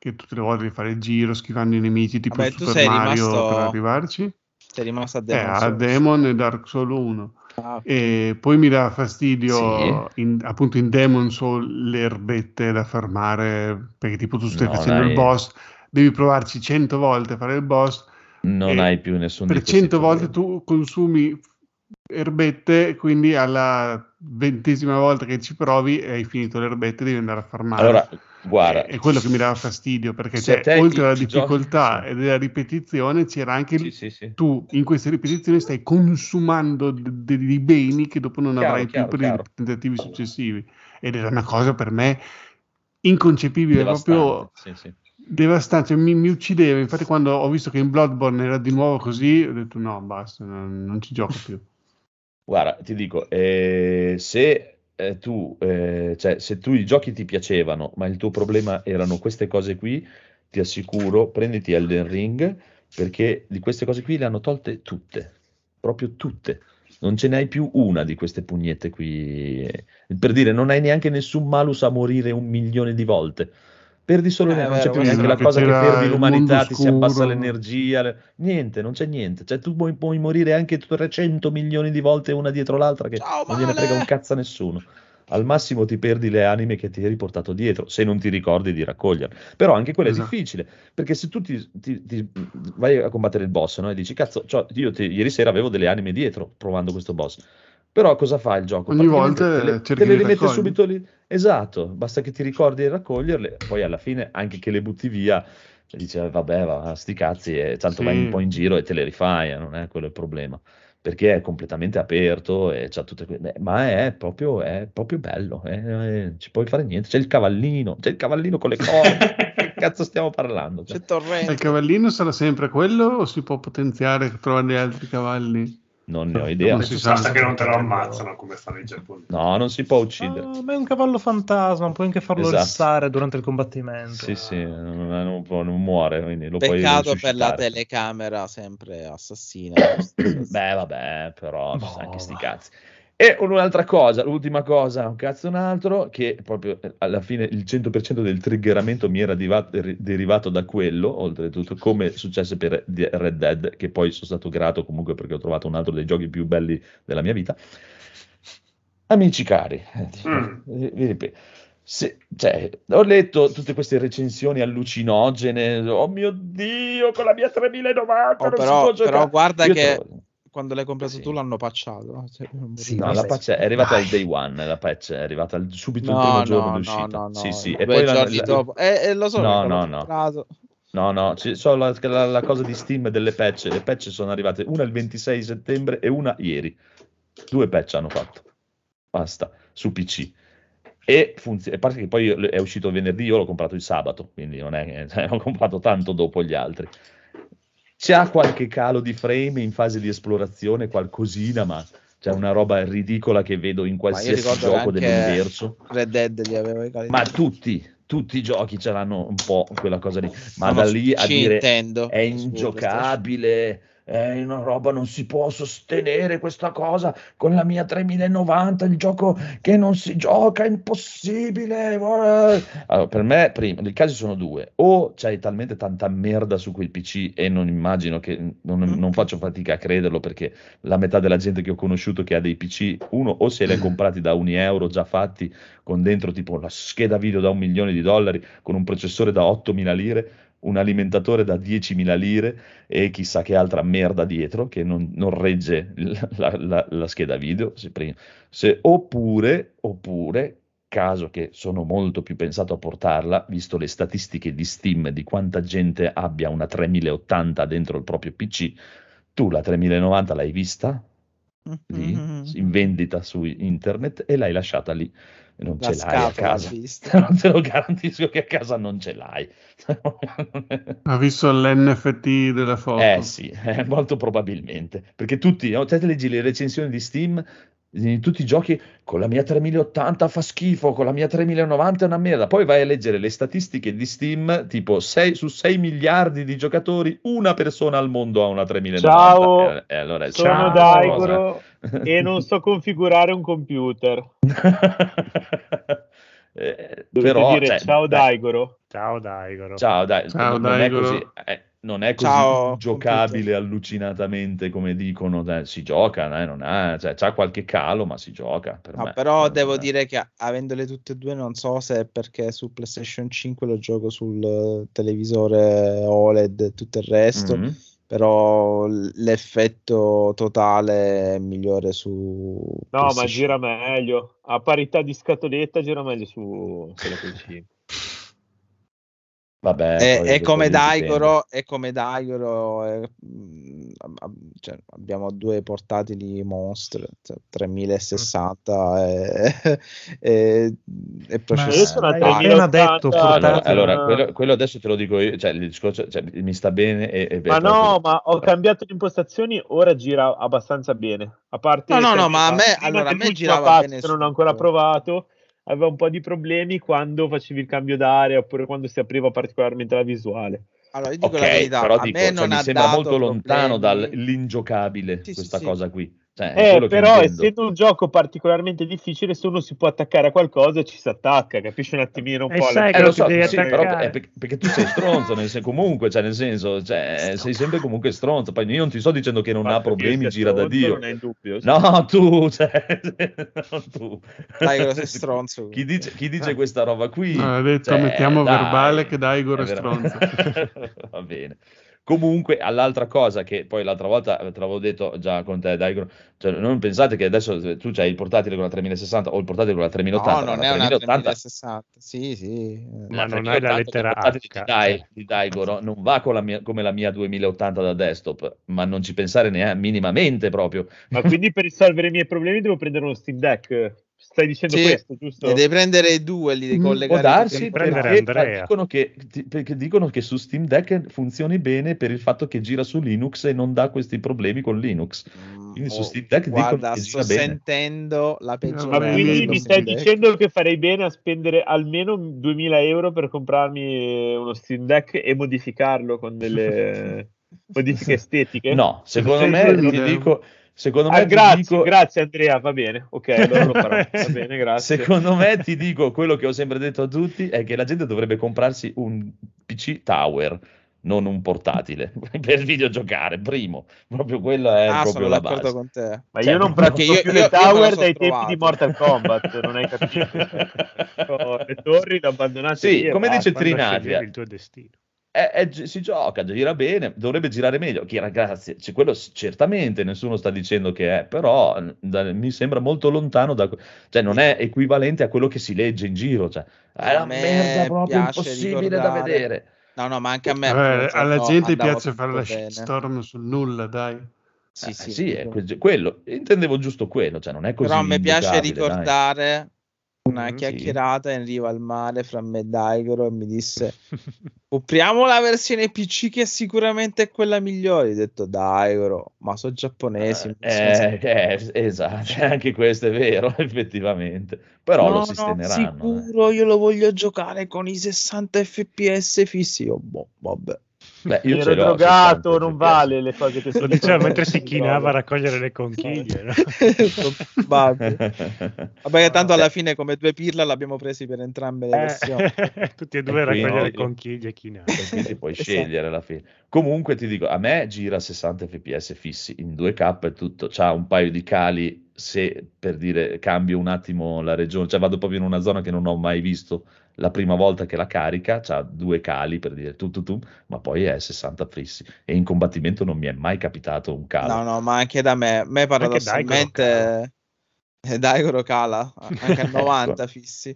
che tutte le volte devi fare il giro schivando i nemici, tipo Vabbè, Super sei Mario rimasto- per arrivarci. Sei rimasto a Eh, Demon a Souls. Demon e Dark Souls 1. Ah. E poi mi dà fastidio, in- appunto in Demon Soul, le erbette da fermare, perché tipo tu stai Non facendo hai- il boss, devi provarci 100 volte a fare il boss, Non hai più nessun per di questi 100 volte problemi. tu consumi erbette, quindi alla ventesima volta che ci provi e hai finito le erbette devi andare a farmare. Allora, guarda, è, quello che mi dava fastidio perché cioè, oltre alla giochi- difficoltà sì. e della ripetizione c'era anche Sì, il- sì, sì. tu in queste ripetizioni stai consumando de- de- dei beni che dopo non Chiaro, avrai chiaro, più per chiaro. i tentativi successivi ed era una cosa per me inconcepibile proprio Devastante, sì. devastante, mi, mi uccideva. Infatti, quando ho visto che in Bloodborne era di nuovo così, ho detto no, basta, non, non ci gioco più. Guarda, ti dico, eh, se eh, tu, eh, cioè, se tu i giochi ti piacevano, ma il tuo problema erano queste cose qui, ti assicuro, prenditi Elden Ring, perché di queste cose qui le hanno tolte tutte, proprio tutte. Non ce n'hai più una di queste pugnette qui. Per dire, non hai neanche nessun malus a morire un milione di volte. Perdi solo, Eh, non c'è più neanche la cosa che perdi l'umanità, ti si abbassa l'energia, le- niente, non c'è niente. Cioè, tu puoi, puoi morire anche 300 milioni di volte una dietro l'altra, che Ciao, non gliene frega un cazzo a nessuno. Al massimo ti perdi le anime che ti hai riportato dietro, se non ti ricordi di raccoglierle. Però anche quello Esatto. è difficile, perché se tu ti, ti- ti- vai a combattere il boss no? e dici, cazzo, cioè, io ti- ieri sera avevo delle anime dietro provando questo boss. Però cosa fa il gioco? Ogni volta te le, cerchi te le rimette subito lì. Esatto, basta che ti ricordi di raccoglierle, poi alla fine anche che le butti via, dici, "Eh, vabbè, va, sti cazzi, e tanto Sì. vai un po' in giro e te le rifai, eh, non è quello il problema. Perché è completamente aperto e c'ha tutte que- beh, ma è proprio, è proprio bello, eh, eh, ci puoi fare niente. C'è il cavallino, c'è il cavallino con le corde. [LAUGHS] che cazzo stiamo parlando? Cioè, C'è Torrente. Il cavallino sarà sempre quello o si può potenziare trovare altri cavalli? Non ne ho idea. Non si sa. Basta che non te lo ammazzano come fanno i giapponesi. No, non si può uccidere. Ah, ma è un cavallo fantasma, puoi anche farlo Esatto. restare durante il combattimento. Sì, sì, non, non può- non muore, Peccato per la telecamera sempre assassina. [COUGHS] Beh, vabbè, però No, anche sti cazzi. E un'altra cosa, l'ultima cosa, un cazzo un altro, che proprio eh, alla fine il 100% del triggeramento mi era diva- ri- derivato da quello, oltretutto, come successe per Red Dead, che poi sono stato grato comunque perché ho trovato un altro dei giochi più belli della mia vita. Amici cari, eh, Mm. vi- vi ripeto, se- cioè, ho letto tutte queste recensioni allucinogene, oh mio Dio, con la mia 3090 Oh, non si però, può giocare. però guarda Io che trovo- quando l'hai comprato Sì. tu l'hanno patchato. Cioè, Sì, No, la patch è arrivata Dai. al day one, la patch è arrivata al- subito il No, primo no, giorno no, di uscita. no, no, Sì, sì, due e poi la- giorni la- dopo. Eh, eh, lo so, No, no, no. comprato. No, no, ci sono la, la- la cosa di Steam delle patch, le patch sono arrivate una il 26 settembre e una ieri. Due patch hanno fatto. Basta, su PC. E funziona, a parte che poi è uscito venerdì, io l'ho comprato il sabato, quindi non è che [LAUGHS] cioè, l'ho comprato tanto dopo gli altri. C'ha qualche calo di frame in fase di esplorazione, qualcosina, ma c'è una roba ridicola che vedo in qualsiasi gioco dell'universo. Red Dead gli aveva i cali. Ma tutti, tutti i giochi ce l'hanno un po' quella cosa lì. Ma Sono da lì a dire Nintendo, è ingiocabile, è una roba, non si può sostenere questa cosa con la mia 3090, il gioco che non si gioca, è impossibile. Allora, per me, prima, i casi sono due. O c'hai talmente tanta merda su quel PC e non immagino che, non, non faccio fatica a crederlo perché la metà della gente che ho conosciuto che ha dei PC, uno o se li ha [LAUGHS] comprati da un euro già fatti con dentro tipo la scheda video da un milione di dollari, con un processore da 8.000 lire, un alimentatore da 10.000 lire e chissà che altra merda dietro che non, non regge la, la- la- scheda video. se se- oppure, oppure caso che sono molto più pensato a portarla, visto le statistiche di Steam di quanta gente abbia una 3080 dentro il proprio PC. Tu la 3090 l'hai vista? Lì, Mhm. in vendita su internet e l'hai lasciata lì. Non La ce l'hai a casa. [LAUGHS] non te lo garantisco che a casa non ce l'hai. [LAUGHS] Ha visto l'NFT della foto. Eh sì, eh, molto probabilmente, perché tutti, no, te leggi le recensioni di Steam, di tutti i giochi con la mia 3080 fa schifo, con la mia 3090 è una merda, poi vai a leggere le statistiche di Steam, tipo 6, su 6 miliardi di giocatori, una persona al mondo ha una 3090. Ciao, Eh, eh, allora, Sono ciao, Daigoro [LAUGHS] e non so configurare un computer. [LAUGHS] Eh, Dovete però, dire cioè, ciao dai, Daigoro. Ciao Daigoro. Ciao, dai, Ciao, non, non è Daigoro. così, eh, non è così Ciao, giocabile computer. allucinatamente come dicono, dai, si gioca, eh, non ha, cioè, c'ha qualche calo, ma si gioca per No, me. però Eh, devo eh. dire che avendole tutte e due, non so se è perché su PlayStation 5 lo gioco sul eh, televisore OLED e tutto il resto, Mhm. però l'effetto totale è migliore su No, ma gira meglio. A parità di scatoletta gira meglio su Play 5. Vabbè, È, è come. Daigoro, è come Daigoro, è- mm, ab- ab- cioè, abbiamo due portatili monster, cioè, 3060 [LAUGHS] e, e, e processore. io sono a hai Daigoro. appena detto 3080, Allora, portatile. allora, quello, quello adesso te lo dico io, cioè, il discorso, cioè, mi sta bene e, e Ma no, ma ho cambiato le impostazioni, ora gira abbastanza bene. A parte No, no, no, ma a me- allora, a me girava patch bene che non ho ancora provato, aveva un po' di problemi quando facevi il cambio d'area oppure quando si apriva particolarmente la visuale. Allora, io dico Ok, la verità, però a dico, me cioè, non mi ha sembra dato molto lontano problemi. dall'ingiocabile Sì, sì, questa sì. cosa qui. Cioè, Eh, però essendo un gioco particolarmente difficile, se uno si può attaccare a qualcosa ci si attacca, capisci un attimino un E po' sai la- Eh, lo so, devi sì, però è perché, tu sei stronzo, nel sen- comunque, cioè, nel senso, cioè, sei sempre comunque stronzo. Poi io non ti sto dicendo che non ha Basta che problemi, gira da Dio. Non è in dubbio. No, tu, cioè, [LAUGHS] non tu. Daigoro, sei stronzo. Chi dice, chi dice questa roba qui? No, ha detto, cioè, mettiamo dai, verbale che Daigoro è stronzo. [LAUGHS] Va bene. Comunque, all'altra cosa che poi l'altra volta te l'avevo detto già con te, Daigoro, cioè, non pensate che adesso tu c'hai il portatile con la 3060 o il portatile con la 3080. No, non la è una 3080 3060. Sì, sì. eh. Ma non hai la 3080 lettera H. Dai, di Daigoro non va con la mia- come la mia 2080 da desktop, ma non ci pensare neanche minimamente proprio. Ma quindi per risolvere i miei problemi devo prendere uno Steam Deck? Stai dicendo Sì, questo, giusto? Ne devi prendere due, li devi Mm, Può collegare darsi perché Andrea. dicono che, ti- perché dicono che su Steam Deck funzioni bene per il fatto che gira su Linux e non dà questi problemi con Linux. Mm, Quindi su oh, Steam Deck dicono guarda, che sto gira bene. sentendo la peggiore Ma Beh, quindi mi stai Steam Deck. dicendo che farei bene a spendere almeno 2000 euro per comprarmi uno Steam Deck e modificarlo con delle [LAUGHS] modifiche estetiche? No, secondo me ti dico, secondo me Ah, ti grazie, dico, grazie Andrea, va bene. Ok, [LAUGHS] allora lo farò. Va bene, grazie. secondo me ti dico quello che ho sempre detto a tutti è che la gente dovrebbe comprarsi un PC Tower, non un portatile [LAUGHS] per videogiocare. Primo, proprio quella è Ah, proprio la base. con te. Ma Cioè, io non perché pratico io- più io- le tower dai tempi trovato. di Mortal Kombat, non hai capito? [LAUGHS] Le torri le ho abbandonate Sì, e come dice Trinavia. il tuo destino. È- è- si gioca, gira bene, dovrebbe girare meglio. Chi ragazzi, cioè, quello certamente nessuno sta dicendo che è, però da- mi sembra molto lontano da, cioè non è equivalente a quello che si legge in giro, cioè è una me merda proprio impossibile da ricordare- vedere. No, no, ma anche a me. Vabbè, alla no, gente piace fare la shitstorm sul nulla, dai. Sì, Eh, sì, sì, è quello, intendevo giusto quello, cioè non è così Però a me piace ingiocabile, dai. Una Mm, chiacchierata in riva al mare fra me e Daigoro e mi disse [LAUGHS] compriamo la versione PC che sicuramente è quella migliore. Ho detto Daigoro, ma sono giapponesi. Eh, eh, esatto, [LAUGHS] anche questo è vero, [LAUGHS] effettivamente. Però No, lo no, sistemeranno. eh. sicuro io lo voglio giocare con i 60 fps fissi. Io, boh, vabbè. Beh, io Ero drogato, 60 non vale le cose che Lo sono diceva fatte mentre si [LAUGHS] chinava a raccogliere le conchiglie. no? [LAUGHS] Vabbè, tanto alla beh. fine come due pirla l'abbiamo presi per entrambe le versioni. Eh, [LAUGHS] tutti e due E a raccogliere quindi- conchiglie e chinare. quindi puoi Esatto. scegliere alla fine. Comunque ti dico, a me gira 60 fps fissi in 2K e tutto, c'ha un paio di cali se per dire cambio un attimo la regione, cioè vado proprio in una zona che non ho mai visto la prima volta che la carica, c'ha due cali per dire tu tu tu, ma poi è 60 fissi e in combattimento non mi è mai capitato un calo. No, no, ma anche da me. A me paradossalmente [LAUGHS] Daigoro cala anche a [LAUGHS] 90 fissi.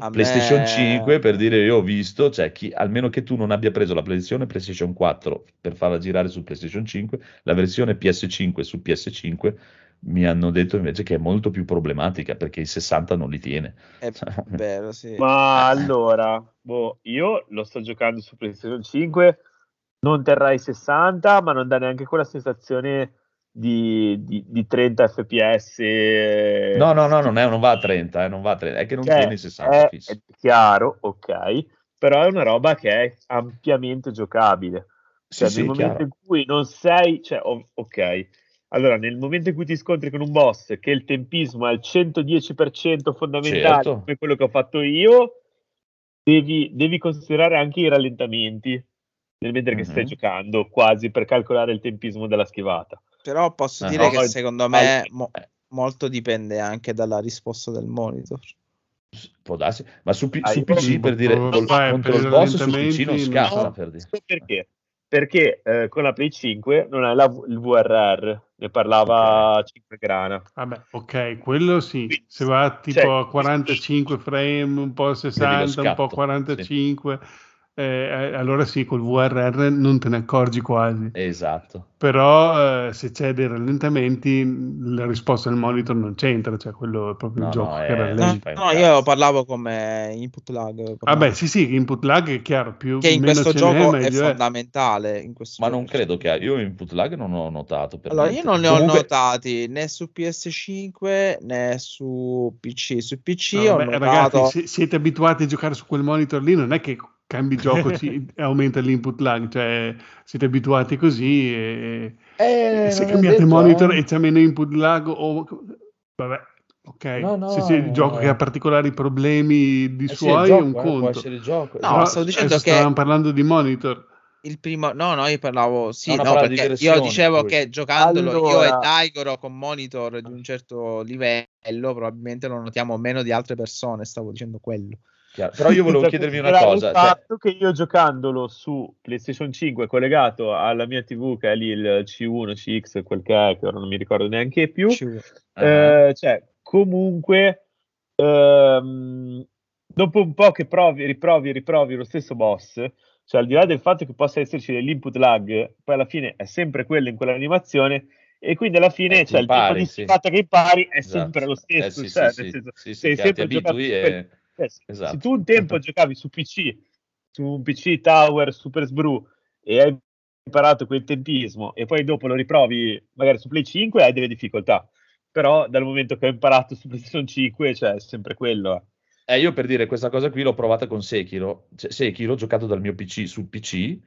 A PlayStation me- 5 per dire io ho visto, cioè chi, almeno che tu non abbia preso la versione PlayStation 4 per farla girare su PlayStation 5, la versione PS5 su PS5 mi hanno detto invece che è molto più problematica perché i 60 non li tiene. [LAUGHS] È vero, sì. Ma allora, boh, io lo sto giocando su PlayStation 5, non terrai 60, ma non dà neanche quella sensazione di, di- di 30 fps. No, no, no, non, è, non va a 30, eh, non va a 30, è che non Cioè, tiene i 60 è, fissi. è chiaro, ok, però è una roba che è ampiamente giocabile. Sì, Cioè, sì, nel momento chiaro. in cui non sei, cioè, ok, allora nel momento in cui ti scontri con un boss che il tempismo è al 110% fondamentale, Certo. come quello che ho fatto io, devi, devi considerare anche i rallentamenti nel mentre che stai Mhm. giocando, quasi per calcolare il tempismo della schivata. Però posso Ah, dire no, che secondo me mo- molto dipende anche dalla risposta del monitor. Può darsi, ma su, P- Ah, su PC per dire col- contro il boss su PC non scappa no. per dire. Perché? Perché eh, con la Play 5 non hai la il VRR, ne parlava 5 grana. Vabbè, ok, quello sì. Se va tipo cioè, a 45 frame, un po' 60, un po' scatto, 45, eh, eh, allora sì, col VRR non te ne accorgi quasi. Esatto. Però eh, se c'è dei rallentamenti, la risposta del monitor non c'entra, cioè quello è proprio No, il gioco no, che è- rallenta. no, io parlavo come input lag. parlavo. Vabbè, sì, sì, input lag è chiaro, più che in questo gioco è meglio è. fondamentale. In questo Ma gioco. non credo che io input lag non ho notato per Allora, io niente. non ne ho Comunque- notati né su PS5 né su PC. Su PC No, ho vabbè, notato. ragazzi, se siete abituati a giocare su quel monitor lì, non è che cambi gioco ci [LAUGHS] aumenta l'input lag, cioè siete abituati così e, Eh, e se cambiate detto, monitor eh. e c'è meno input lag o vabbè, ok, No, no, se c'è il gioco eh. che ha particolari problemi di Eh suoi è un eh, può conto. essere il gioco. No, Però stavo dicendo adesso che- stavamo parlando di monitor. Il primo, no, no, io parlavo, sì, No, no, no, perché io dicevo lui. che giocandolo io Allora- e Daigoro con monitor di un certo livello probabilmente lo notiamo meno di altre persone, stavo dicendo quello. Chiaro. Però io volevo Senza chiedervi una cosa. Il cioè- fatto che io giocandolo su PlayStation 5 collegato alla mia TV, che è lì il C1, CX, quel che è, che ora non mi ricordo neanche più, Ci- Ah, eh, cioè, comunque, ehm, dopo un po' che provi, riprovi, riprovi lo stesso boss, cioè al di là del fatto che possa esserci dell'input lag, poi alla fine è sempre quello in quell'animazione. E quindi alla fine Eh, cioè, il tipo di sì. che impari è Esatto. sempre lo Eh, stesso. sì, cioè, sì, nel sì. senso, Sì, sì, sei sempre abitui e... eh, se- Esatto. Se tu un tempo giocavi su PC, su un PC Tower Super Sbrew e hai imparato quel tempismo e poi dopo lo riprovi magari su Play 5 hai delle difficoltà. Però dal momento che ho imparato su PlayStation 5, cioè è sempre quello. eh. Eh, io per dire questa cosa qui l'ho provata con Sekiro. Cioè, Sekiro, giocato dal mio PC sul PC,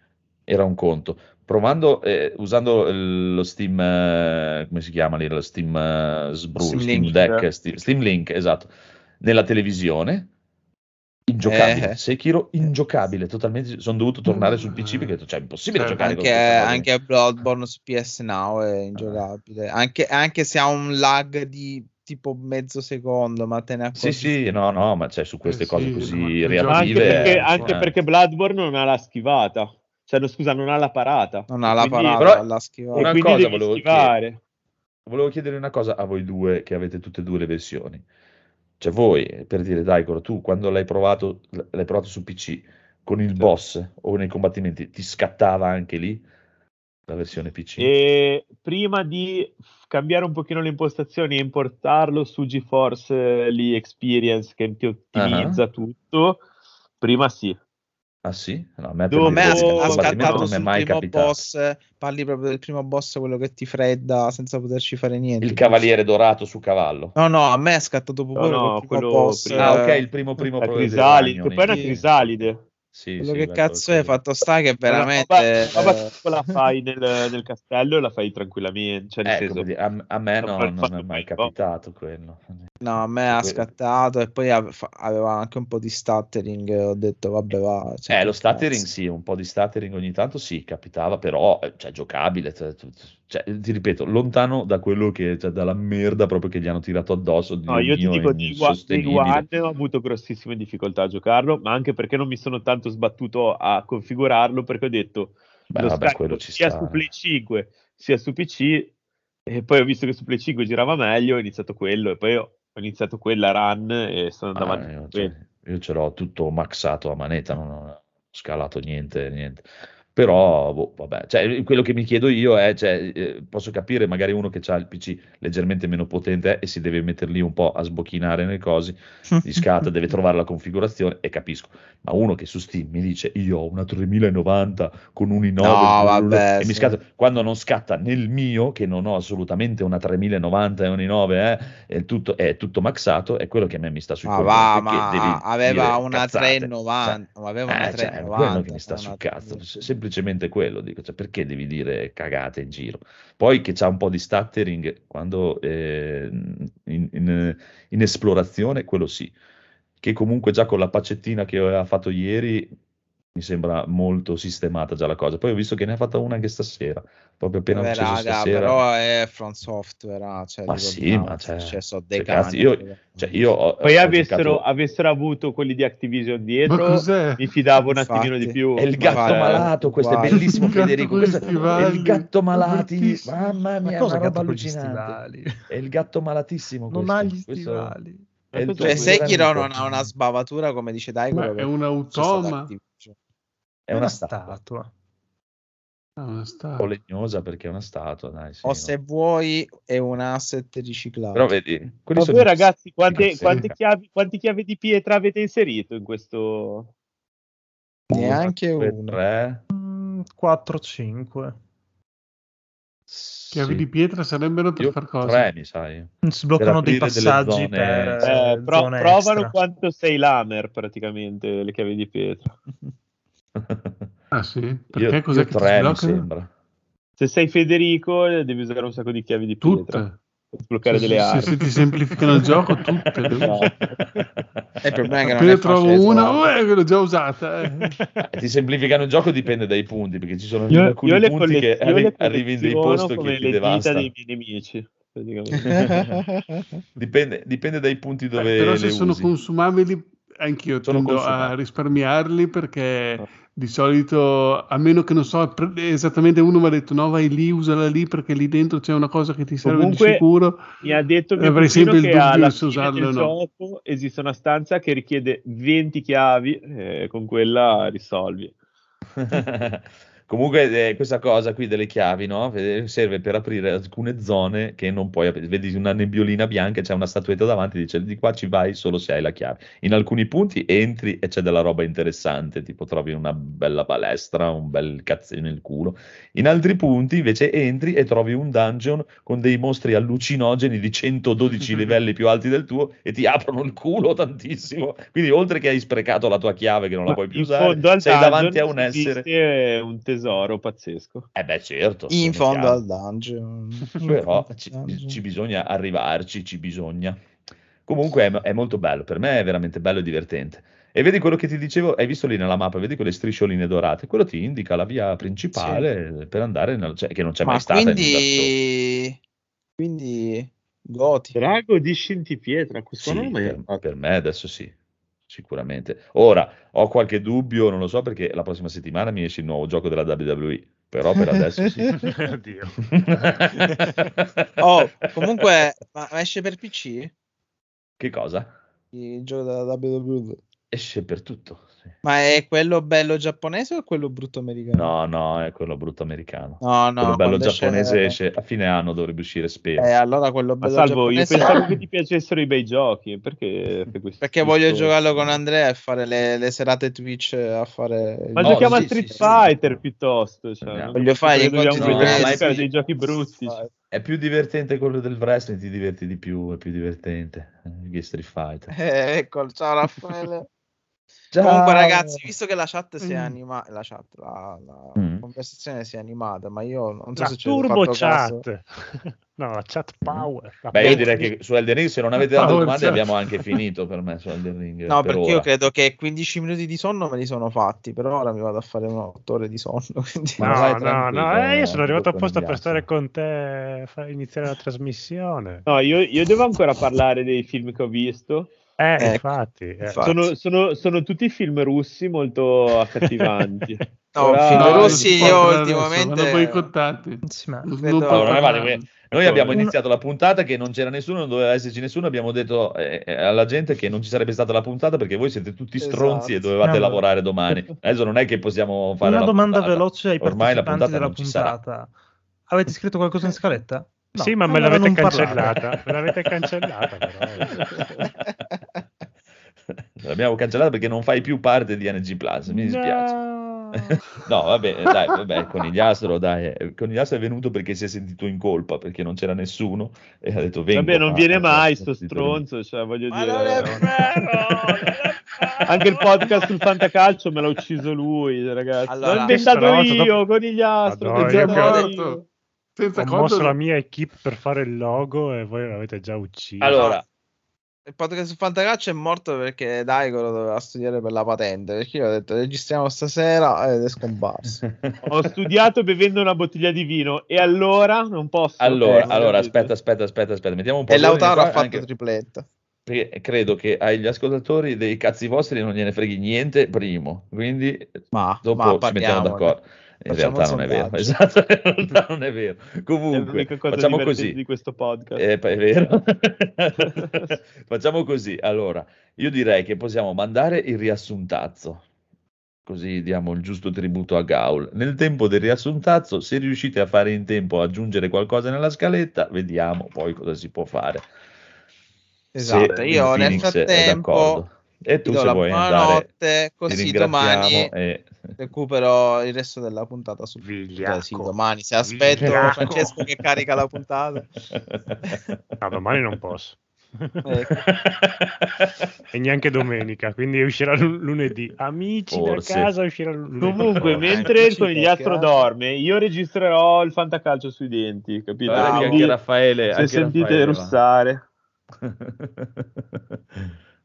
era un conto. Provando, eh, usando lo Steam, eh, come si chiama lì? Lo Steam eh, Sbru, Steam Steam, Link. Deck, Steam, Steam Link, esatto. Nella televisione, ingiocabile. Eh. Sekiro, ingiocabile, totalmente. Sono dovuto tornare sul PC perché cioè, è impossibile Certo. giocare Anche, anche Bloodborne su PS Now è ingiocabile, anche, anche se ha un lag di tipo mezzo secondo, ma te ne accorgi. Sì, sì, no, no, ma cioè, su queste Eh cose sì, così ma Ma anche reattive... perché, eh, anche eh. perché Bloodborne non ha la schivata. Cioè, no, scusa, non ha la parata. Non ha la Quindi- parata, però- la schivata. Una cosa volevo schivare. Volevo chiedere una cosa a voi due, che avete tutte e due le versioni. Cioè voi, per dire, Daigoro, tu quando l'hai provato, l'hai provato su PC, con il boss o nei combattimenti, ti scattava anche lì la versione PC? E prima di cambiare un pochino le impostazioni e importarlo su GeForce eh, lì Experience che ti ottimizza tutto, prima sì. Ah sì? No, a me A me ha, il ha scattato non sul mai primo capitato. boss, parli proprio del primo boss, quello che ti fredda senza poterci fare niente. Il cavaliere dorato su cavallo. No, no, a me è scattato No, proprio no, quel primo quello boss. prima. Ah, ok, il primo primo La crisalide, che poi è una crisalide. Sì, quello sì, che cazzo è fatto sta che veramente... Roba eh, tipo la fai [LAUGHS] nel, nel castello e la fai tranquillamente. Cioè, nel Eh, senso, dire, a, a me non no- non fatto è mai capitato quello. No, a me ha scattato e poi aveva anche un po' di stuttering. Ho detto, vabbè, va. cioè, Eh, lo stuttering sì, un po' di stuttering ogni tanto sì, capitava, però eh, cioè, giocabile, cioè, cioè, ti ripeto, lontano da quello che, cioè, dalla merda proprio che gli hanno tirato addosso, No, io ti dico, di. One ho avuto grossissime difficoltà a giocarlo, ma anche perché non mi sono tanto sbattuto a configurarlo, perché ho detto, Beh, lo vabbè, quello ci sia sta. su Play 5 sia su PC, E poi ho visto che su Play 5 girava meglio, ho iniziato quello e poi ho ho iniziato quella run e sono andato Ah, avanti io, cioè, io ce l'ho tutto maxato a manetta, non ho scalato niente, niente. Però, boh, vabbè, cioè, quello che mi chiedo io è, cioè, eh, posso capire magari uno che ha il PC leggermente meno potente e si deve mettere lì un po' a sbocchinare nelle cose, [LAUGHS] gli scatta, deve trovare la configurazione e capisco. Ma uno che su Steam mi dice io ho una 3090 con un i9 No, vabbè, e mi sì. scatta, quando non scatta nel mio, che non ho assolutamente una 3090 e un i9, eh, è tutto, è tutto maxato, è quello che a me mi sta sui Ma coglioni, perché ma devi aveva una cazzate, 390, cioè, ma aveva una eh, cioè, è 390. quello che mi sta sul cazzo, 390. Se- semplicemente quello, dico, cioè, perché devi dire cagate in giro? Poi che c'ha un po' di stuttering quando eh, in, in- in esplorazione, quello sì, che comunque già con la paccettina che aveva fatto ieri mi sembra molto sistemata già la cosa. Poi ho visto che ne ha fatta una anche stasera, proprio appena Vabbè, acceso raga, stasera. però è From Software, ah, cioè, Ma sì, ricordiamoci, ma cioè, cioè, so cioè, dei cazzi, cani. io, cioè, io ho, Poi ho avessero, giocato- avessero avuto quelli di Activision Ma dietro, mi fidavo un attimino Infatti. di più. È il gatto Guarda, malato, questo è guarda. bellissimo Il [LAUGHS] gatto Federico, questo è il gatto malati, mamma Ma mia, cosa una roba allucinante. È il gatto malatissimo Non questo. ha gli questo stivali. è il Cioè, Cioè, Sekiro non ha una sbavatura come dice. Ma è un automa? È una statua, statua. Ah, una un statua. legnosa perché è una statua, dai, sì, O no. se vuoi è un asset riciclato. Però vedi, quelli Ma sono voi ragazzi, quante, quante chiavi, quante chiavi di pietra avete inserito in questo? Neanche Due, uno. tre, 4-5. Chiavi sì. di pietra sarebbero per Io far cosa? tre, mi sai. Sbloccano dei passaggi zone- per Eh, eh, pro- provano extra. quanto sei lamer praticamente le chiavi di pietra. [LAUGHS] Ah sì? Io, Perché cos'è io che ti tre mi sembra. Se sei Federico eh, devi usare un sacco di chiavi di pietra Tutte. per sbloccare Se, delle se- armi. se ti semplificano il gioco, tutte. [LAUGHS] Problema è che non Appena è trovo una, oh, eh, l'ho già usata. eh. [LAUGHS] Eh, Ti semplificano il gioco dipende dai punti, perché ci sono Io, alcuni io punti collez- che io arri- arrivi in dei posti che ti devastano. dei miei nemici. [LAUGHS] Dipende, dipende dai punti Eh, dove però se le sono usi. consumabili, anch'io Sono tendo a consumabili. risparmiarli perché Ah. Di solito, a meno che non so esattamente, uno mi ha detto no, vai lì, usala lì perché lì dentro c'è una cosa che ti serve Comunque, di sicuro. Mi ha detto mio Avrei sempre il che dubbio alla se del o no. gioco esiste una stanza che richiede 20 chiavi e con quella risolvi. [LAUGHS] Comunque, eh, questa cosa qui delle chiavi, no? Serve per aprire alcune zone che non puoi aprire. Vedi una nebbiolina bianca, c'è una statuetta davanti, dice di qua ci vai solo se hai la chiave. In alcuni punti entri e c'è della roba interessante, tipo trovi una bella palestra, un bel cazzino nel culo. In altri punti invece entri e trovi un dungeon con dei mostri allucinogeni di 112 [LAUGHS] livelli più alti del tuo e ti aprono il culo tantissimo. Quindi, oltre che hai sprecato la tua chiave che non la Ma puoi più usare, sei davanti a un essere. un tesoro pazzesco. Eh beh, certo. In fondo chiaro. al dungeon. [LAUGHS] Però ci, ci bisogna arrivarci, ci bisogna. Comunque è, è molto bello, per me è veramente bello e divertente. E vedi quello che ti dicevo, hai visto lì nella mappa, vedi quelle striscioline dorate, quello ti indica la via principale per andare, nel, cioè, che non c'è Ma mai stata quindi... Quindi... Goti. Drago di Scintipietra, questo Sì, nome per, per me adesso sì, sicuramente. Ora, ho qualche dubbio, non lo so, perché la prossima settimana mi esce il nuovo gioco della WWE, però per adesso sì. [LAUGHS] Oddio. Oh, comunque, ma ma esce per PC? Che cosa? Il gioco della WWE? Esce per tutto. Sì. Ma è quello bello giapponese o quello brutto americano? No, no, è quello brutto americano. no, no quello bello giapponese esce a fine anno, dovrebbe uscire spero. Eh, allora quello Ma bello salvo, io giapponese pensavo che ti piacessero i bei giochi, perché [LAUGHS] perché voglio giocarlo con Andrea e fare le, le serate Twitch a fare Ma No, giochiamo a sì, Street sì, sì. Fighter piuttosto. Cioè, non Voglio fare dobbiamo incontri giocare diversi. dei giochi brutti. cioè. È più divertente quello del wrestling, ti diverti di più, è più divertente eh, che Street Fighter. Eh, ecco, ciao Raffaele. [LAUGHS] Ciao. Comunque, ragazzi, visto che la chat si è Mm. animata, la chat, la, la Mm. conversazione si è animata, ma io non so La se avete turbo fatto caso. chat. [LAUGHS] No, la chat power. La Beh, io direi che su Elden Ring, se non avete altre Power domande, chat. abbiamo anche [LAUGHS] finito per me su Elden Ring. No, per perché io ora. credo che 15 minuti di sonno me li sono fatti, però ora mi vado a fare un 8 ore di sonno. [LAUGHS] quindi- No, no, no, eh, io no, sono arrivato dopo apposta per stare con te, fa- iniziare la trasmissione. No, io, io devo ancora parlare dei film che ho visto. Eh, Ecco, infatti. eh. infatti. Sono, sono- sono tutti film russi molto accattivanti. [LAUGHS] No, Ora- Film No, Rossi non si io ultimamente... vanno boicottati. Sì, ma- Allora, noi abbiamo iniziato la puntata che non c'era nessuno, non doveva esserci nessuno, abbiamo detto eh, eh, alla gente che non ci sarebbe stata la puntata perché voi siete tutti stronzi Esatto. e dovevate No, lavorare domani. Adesso non è che possiamo fare Una la domanda puntata. veloce ai Ormai la partecipanti puntata della puntata. Avete scritto qualcosa in scaletta? No. Sì, ma me Allora l'avete cancellata. Me l'avete cancellata, però. [LAUGHS] L'abbiamo cancellata perché non fai più parte di NG Plus, mi dispiace. No. [LAUGHS] No, vabbè, dai, vabbè, Conigliastro, dai, eh, Conigliastro è venuto perché si è sentito in colpa, perché non c'era nessuno e ha detto vengo. Vabbè, non ma- viene mai ho sto stronzo, cioè, voglio Ma dire... non è vero! non è vero! Anche il podcast sul fantacalcio me l'ha ucciso lui, ragazzi. Allora, L'ho inventato io, dopo- Conigliastro. Madonna, Che-. Senza Ho conto- mosso la mia equip per fare il logo e voi l'avete già ucciso. Allora, Il podcast su Fantacalcio è morto perché Daigoro doveva studiare per la patente. Perché io ho detto registriamo stasera ed è scomparso. [LAUGHS] Ho studiato bevendo una bottiglia di vino e allora non posso. allora, allora, aspetta, aspetta, aspetta, aspetta, mettiamo un po' e Lautaro ha fatto anche tripletta. perché credo che agli ascoltatori dei cazzi vostri non gliene freghi niente, primo, quindi Ma, dopo ma ci mettiamo d'accordo. In realtà è esatto, [LAUGHS] in realtà non è vero. [LAUGHS] È Comunque, cosa facciamo così. di questo podcast. Eh, è vero. [LAUGHS] Facciamo così. Allora, io direi che possiamo mandare il riassuntazzo. Così diamo il giusto tributo a Gaul. Nel tempo del riassuntazzo, se riuscite a fare in tempo a aggiungere qualcosa nella scaletta, vediamo poi cosa si può fare. Esatto, Se io nel è frattempo d'accordo. E tu se la vuoi andare, così domani e... recupero il resto della puntata sul Vigliacco. Cioè, sì, domani se aspetto Vigliacco. Francesco che carica la puntata. [LAUGHS] No, domani non posso. Ecco. E neanche domenica, quindi uscirà l- lunedì. Amici Forse. da casa uscirà lunedì. Comunque, Oh, mentre il conigliastro dorme, io registrerò il fantacalcio sui denti, capito? Quindi, anche Raffaele, se anche sentite Raffaele russare, [LAUGHS]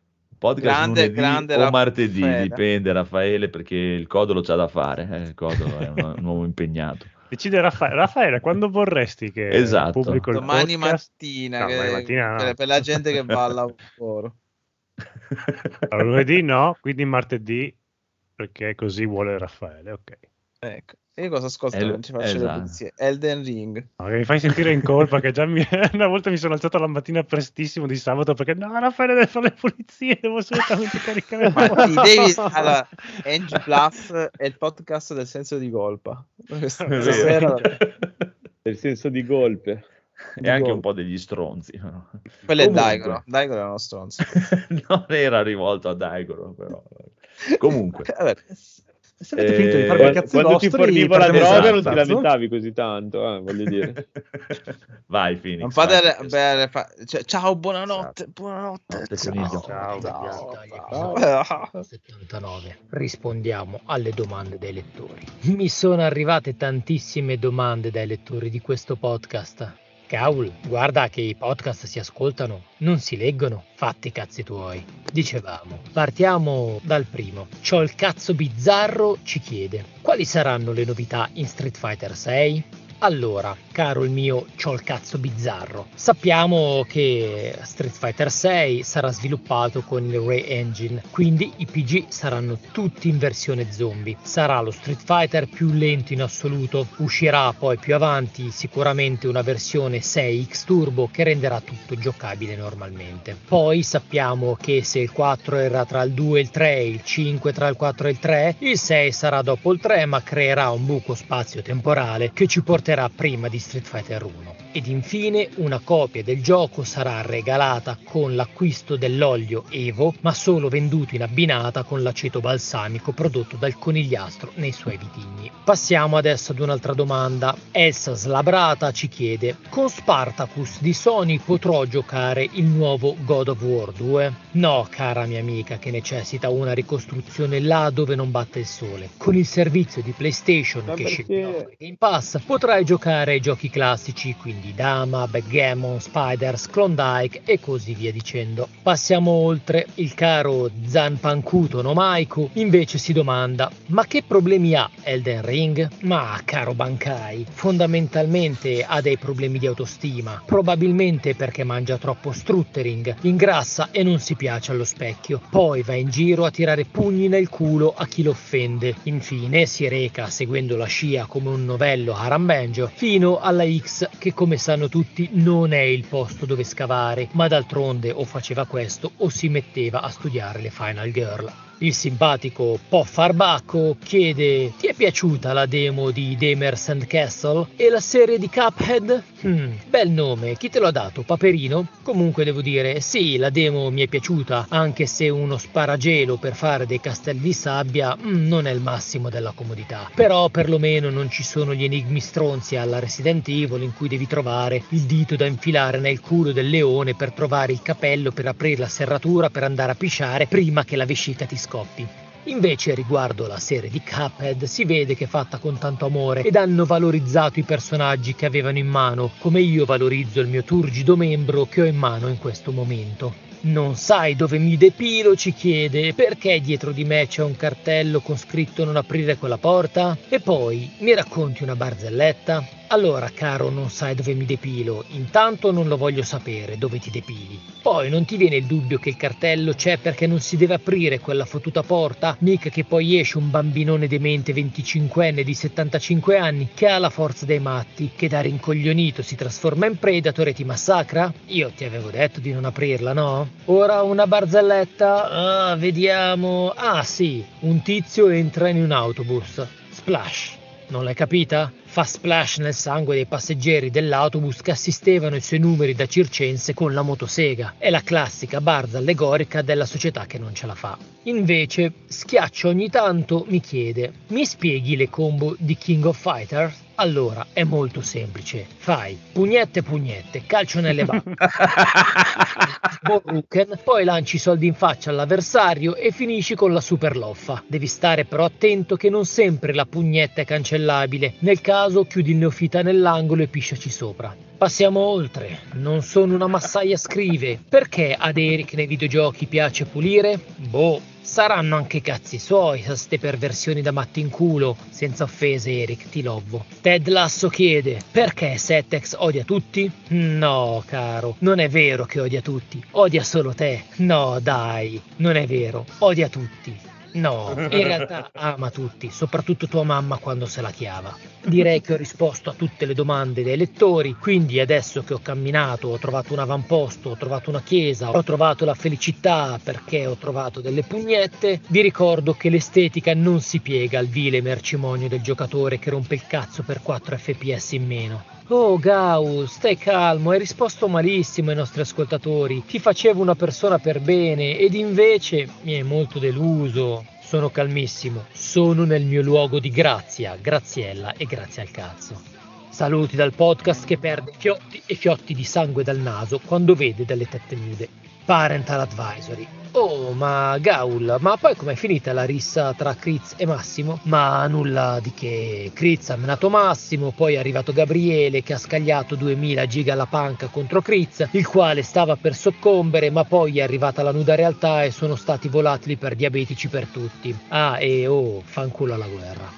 Podcast Grande- lunedì grande o martedì, Raffaele. dipende Raffaele perché il Codolo c'ha da fare, eh, il Codolo è un, un uomo impegnato. [LAUGHS] Decide Raffaele. Raffaele, quando vorresti che Esatto. pubblico il Domani podcast? mattina, No, che- domani mattina no. per, per la gente che va al lavoro. [LAUGHS] Allora, lunedì no, quindi martedì perché così vuole Raffaele, ok. Ecco. Io cosa ascolto El- mentre faccio esatto. le pulizie? Elden Ring. No, mi fai sentire in colpa che già mi... [LAUGHS] una volta mi sono alzato la mattina prestissimo di sabato perché no, Raffaele deve fare le pulizie, devo assolutamente [LAUGHS] caricare il mouse. devi... Allora, [LAUGHS] NG Plus è il podcast del senso di colpa. Questa È vero. sera- nel senso di golpe. e anche un po' degli stronzi. no? Quello è Comunque. Daigoro. Daigoro è uno stronzo. non era rivolto a Daigoro, però. Comunque, Vabbè, Se avete Eh, finito di fare i Quando, cazzi quando ti vostri, fornivo la droga esatto. non ti lamentavi così tanto, eh, voglio dire. [LAUGHS] vai Phoenix. non fate vai, le- Phoenix. beh, fa- cioè, ciao, buonanotte. Buonanotte. Notte, coniglio. Ciao, Ciao. 79 rispondiamo alle domande dei lettori. Mi sono arrivate tantissime domande dai lettori di questo podcast. Caul, guarda che i podcast si ascoltano, non si leggono, fatti i cazzi tuoi. Dicevamo, partiamo dal primo. C'ho il cazzo bizzarro ci chiede, quali saranno le novità in Street Fighter 6? Allora, caro il mio c'ho il cazzo bizzarro, sappiamo che Street Fighter 6 sarà sviluppato con il Ray Engine, quindi i PG saranno tutti in versione zombie. Sarà lo Street Fighter più lento in assoluto, uscirà poi più avanti sicuramente una versione 6X Turbo che renderà tutto giocabile normalmente. Poi sappiamo che se il 4 era tra il 2 e il 3, il 5 tra il 4 e il 3, il 6 sarà dopo il 3 ma creerà un buco spazio-temporale che ci porterà prima di Street Fighter 1. Ed infine una copia del gioco sarà regalata con l'acquisto dell'olio Evo, ma solo venduto in abbinata con l'aceto balsamico prodotto dal conigliastro nei suoi vitigni. Passiamo adesso ad un'altra domanda. Elsa Slabrata ci chiede: Con Spartacus di Sony potrò giocare il nuovo God of War 2? No, cara mia amica, che necessita una ricostruzione là dove non batte il sole. Con il servizio di PlayStation Ma che perché- Game Pass potrai giocare ai giochi classici, quindi quindi dama, backgammon, spiders, klondike e così via dicendo. Passiamo oltre, il caro Zanpankuto no Maiku invece si domanda ma che problemi ha Elden Ring? Ma caro Bankai, fondamentalmente ha dei problemi di autostima, probabilmente perché mangia troppo struttering, ingrassa e non si piace allo specchio, poi va in giro a tirare pugni nel culo a chi lo offende, infine si reca seguendo la scia come un novello a Rambenjo fino alla X che come sanno tutti non è il posto dove scavare, ma d'altronde o faceva questo o si metteva a studiare le Final Girl. Il simpatico Po Farbacco chiede: Ti è piaciuta la demo di Demers and Castle? E la serie di Cuphead? Hmm, bel nome, chi te l'ha dato? Paperino? Comunque devo dire, sì, la demo mi è piaciuta, anche se uno sparagelo per fare dei castelli di sabbia mm, non è il massimo della comodità. Però perlomeno non ci sono gli enigmi stronzi alla Resident Evil in cui devi trovare il dito da infilare nel culo del leone per trovare il capello per aprire la serratura per andare a pisciare prima che la vescica ti scopri scoppi. Invece riguardo la serie di Cuphead si vede che è fatta con tanto amore ed hanno valorizzato i personaggi che avevano in mano, come io valorizzo il mio turgido membro che ho in mano in questo momento. Non sai dove mi depilo? ci chiede. Perché dietro di me c'è un cartello con scritto non aprire quella porta? E poi, mi racconti una barzelletta? Allora, caro, non sai dove mi depilo. Intanto non lo voglio sapere dove ti depili. Poi non ti viene il dubbio che il cartello c'è perché non si deve aprire quella fottuta porta? Mica che poi esce un bambinone demente 25enne di 75 anni che ha la forza dei matti, che da rincoglionito si trasforma in predator e ti massacra? Io ti avevo detto di non aprirla, no? Ora una barzelletta? Ah, vediamo. Ah, sì, un tizio entra in un autobus. Splash. Non l'hai capita? Fa splash nel sangue dei passeggeri dell'autobus che assistevano i suoi numeri da circense con la motosega. È la classica barza allegorica della società che non ce la fa. Invece, Schiaccio ogni tanto mi chiede: Mi spieghi le combo di King of Fighters? Allora, è molto semplice. Fai pugnette pugnette, calcio nelle [LAUGHS] balle. Boruken, poi lanci i soldi in faccia all'avversario e finisci con la super loffa. Devi stare però attento che non sempre la pugnetta è cancellabile. Nel caso chiudi il neofita nell'angolo e pisciaci sopra. Passiamo oltre. Non sono una massaia scrive. Perché ad Eric nei videogiochi piace pulire? Boh, saranno anche cazzi suoi a ste perversioni da matti in culo. Senza offese, Eric, ti lovo. Ted Lasso chiede: Perché Setex odia tutti? No, caro, non è vero che odia tutti. Odia solo te. No, dai, non è vero. Odia tutti. No, in realtà [LAUGHS] ama tutti, soprattutto tua mamma quando se la chiava. Direi che ho risposto a tutte le domande dei lettori, quindi adesso che ho camminato, ho trovato un avamposto, ho trovato una chiesa, ho trovato la felicità perché ho trovato delle pugnette, vi ricordo che l'estetica non si piega al vile mercimonio del giocatore che rompe il cazzo per 4 fps in meno. Oh Gau, stai calmo, hai risposto malissimo ai nostri ascoltatori. Ti facevo una persona per bene ed invece mi hai molto deluso. Sono calmissimo, sono nel mio luogo di grazia, graziella e grazie al cazzo. Saluti dal podcast che perde fiotti e fiotti di sangue dal naso quando vede delle tette nude. Parental Advisory. Oh, ma Gaul, ma poi com'è finita la rissa tra Kriz e Massimo? Ma nulla di che. Kriz ha menato Massimo, poi è arrivato Gabriele che ha scagliato 2000 giga alla panca contro Kriz, il quale stava per soccombere, ma poi è arrivata la nuda realtà e sono stati volatili per diabetici per tutti. Ah, e oh, fanculo alla guerra.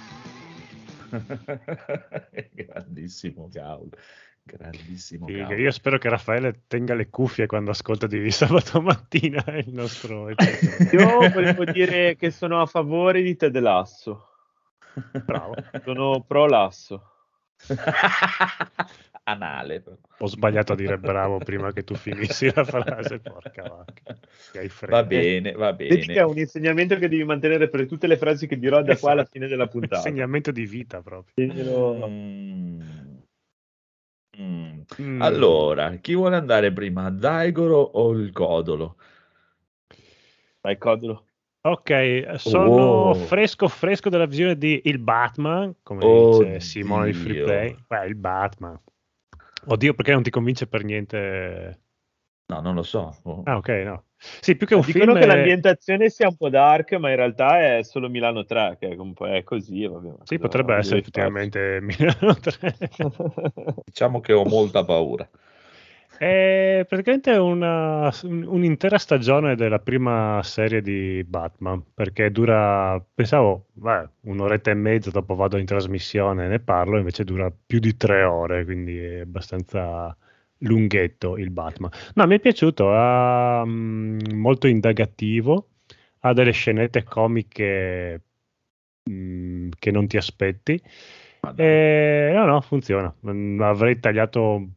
[LAUGHS] Grandissimo Gaul. Grandissimo Sì, io spero che Raffaele tenga le cuffie quando ascolta di sabato mattina [LAUGHS] il nostro episodio. Io volevo dire che sono a favore di Ted Lasso. Bravo. Sono pro Lasso. [LAUGHS] Anale. Ho sbagliato a dire bravo prima che tu finissi la frase, porca vacca. Che hai freddo. Va bene, va Vedi che è bene. un insegnamento che devi mantenere per tutte le frasi che dirò da qua alla fine della puntata. Insegnamento di vita proprio. Tienilo- Mm. Mm. Mm. Allora, chi vuole andare prima, Daigoro o il Codolo? Vai, Codolo. Ok, sono Oh. fresco fresco della visione di Il Batman, come Oddio. dice Simone di Free Play. Beh, il Batman. Oddio, perché non ti convince per niente No, non lo so. Oh. Ah, ok, no. Sì, più che un Dicono film... che è- l'ambientazione sia un po' dark, ma in realtà è solo Milano 3, che è un po' è così. Vabbè, Sì, potrebbe essere effettivamente [LAUGHS] Milano 3. fare? [LAUGHS] Diciamo che ho molta paura. È praticamente una, un- un'intera stagione della prima serie di Batman, perché dura, pensavo, beh, un'oretta e mezza, dopo vado in trasmissione e ne parlo, invece dura più di tre ore, quindi è abbastanza lunghetto il Batman. No, mi è piaciuto, mm, molto indagativo, ha delle scenette comiche mm, che non ti aspetti. Dai. Eh, no, no, funziona. Mm, Avrei tagliato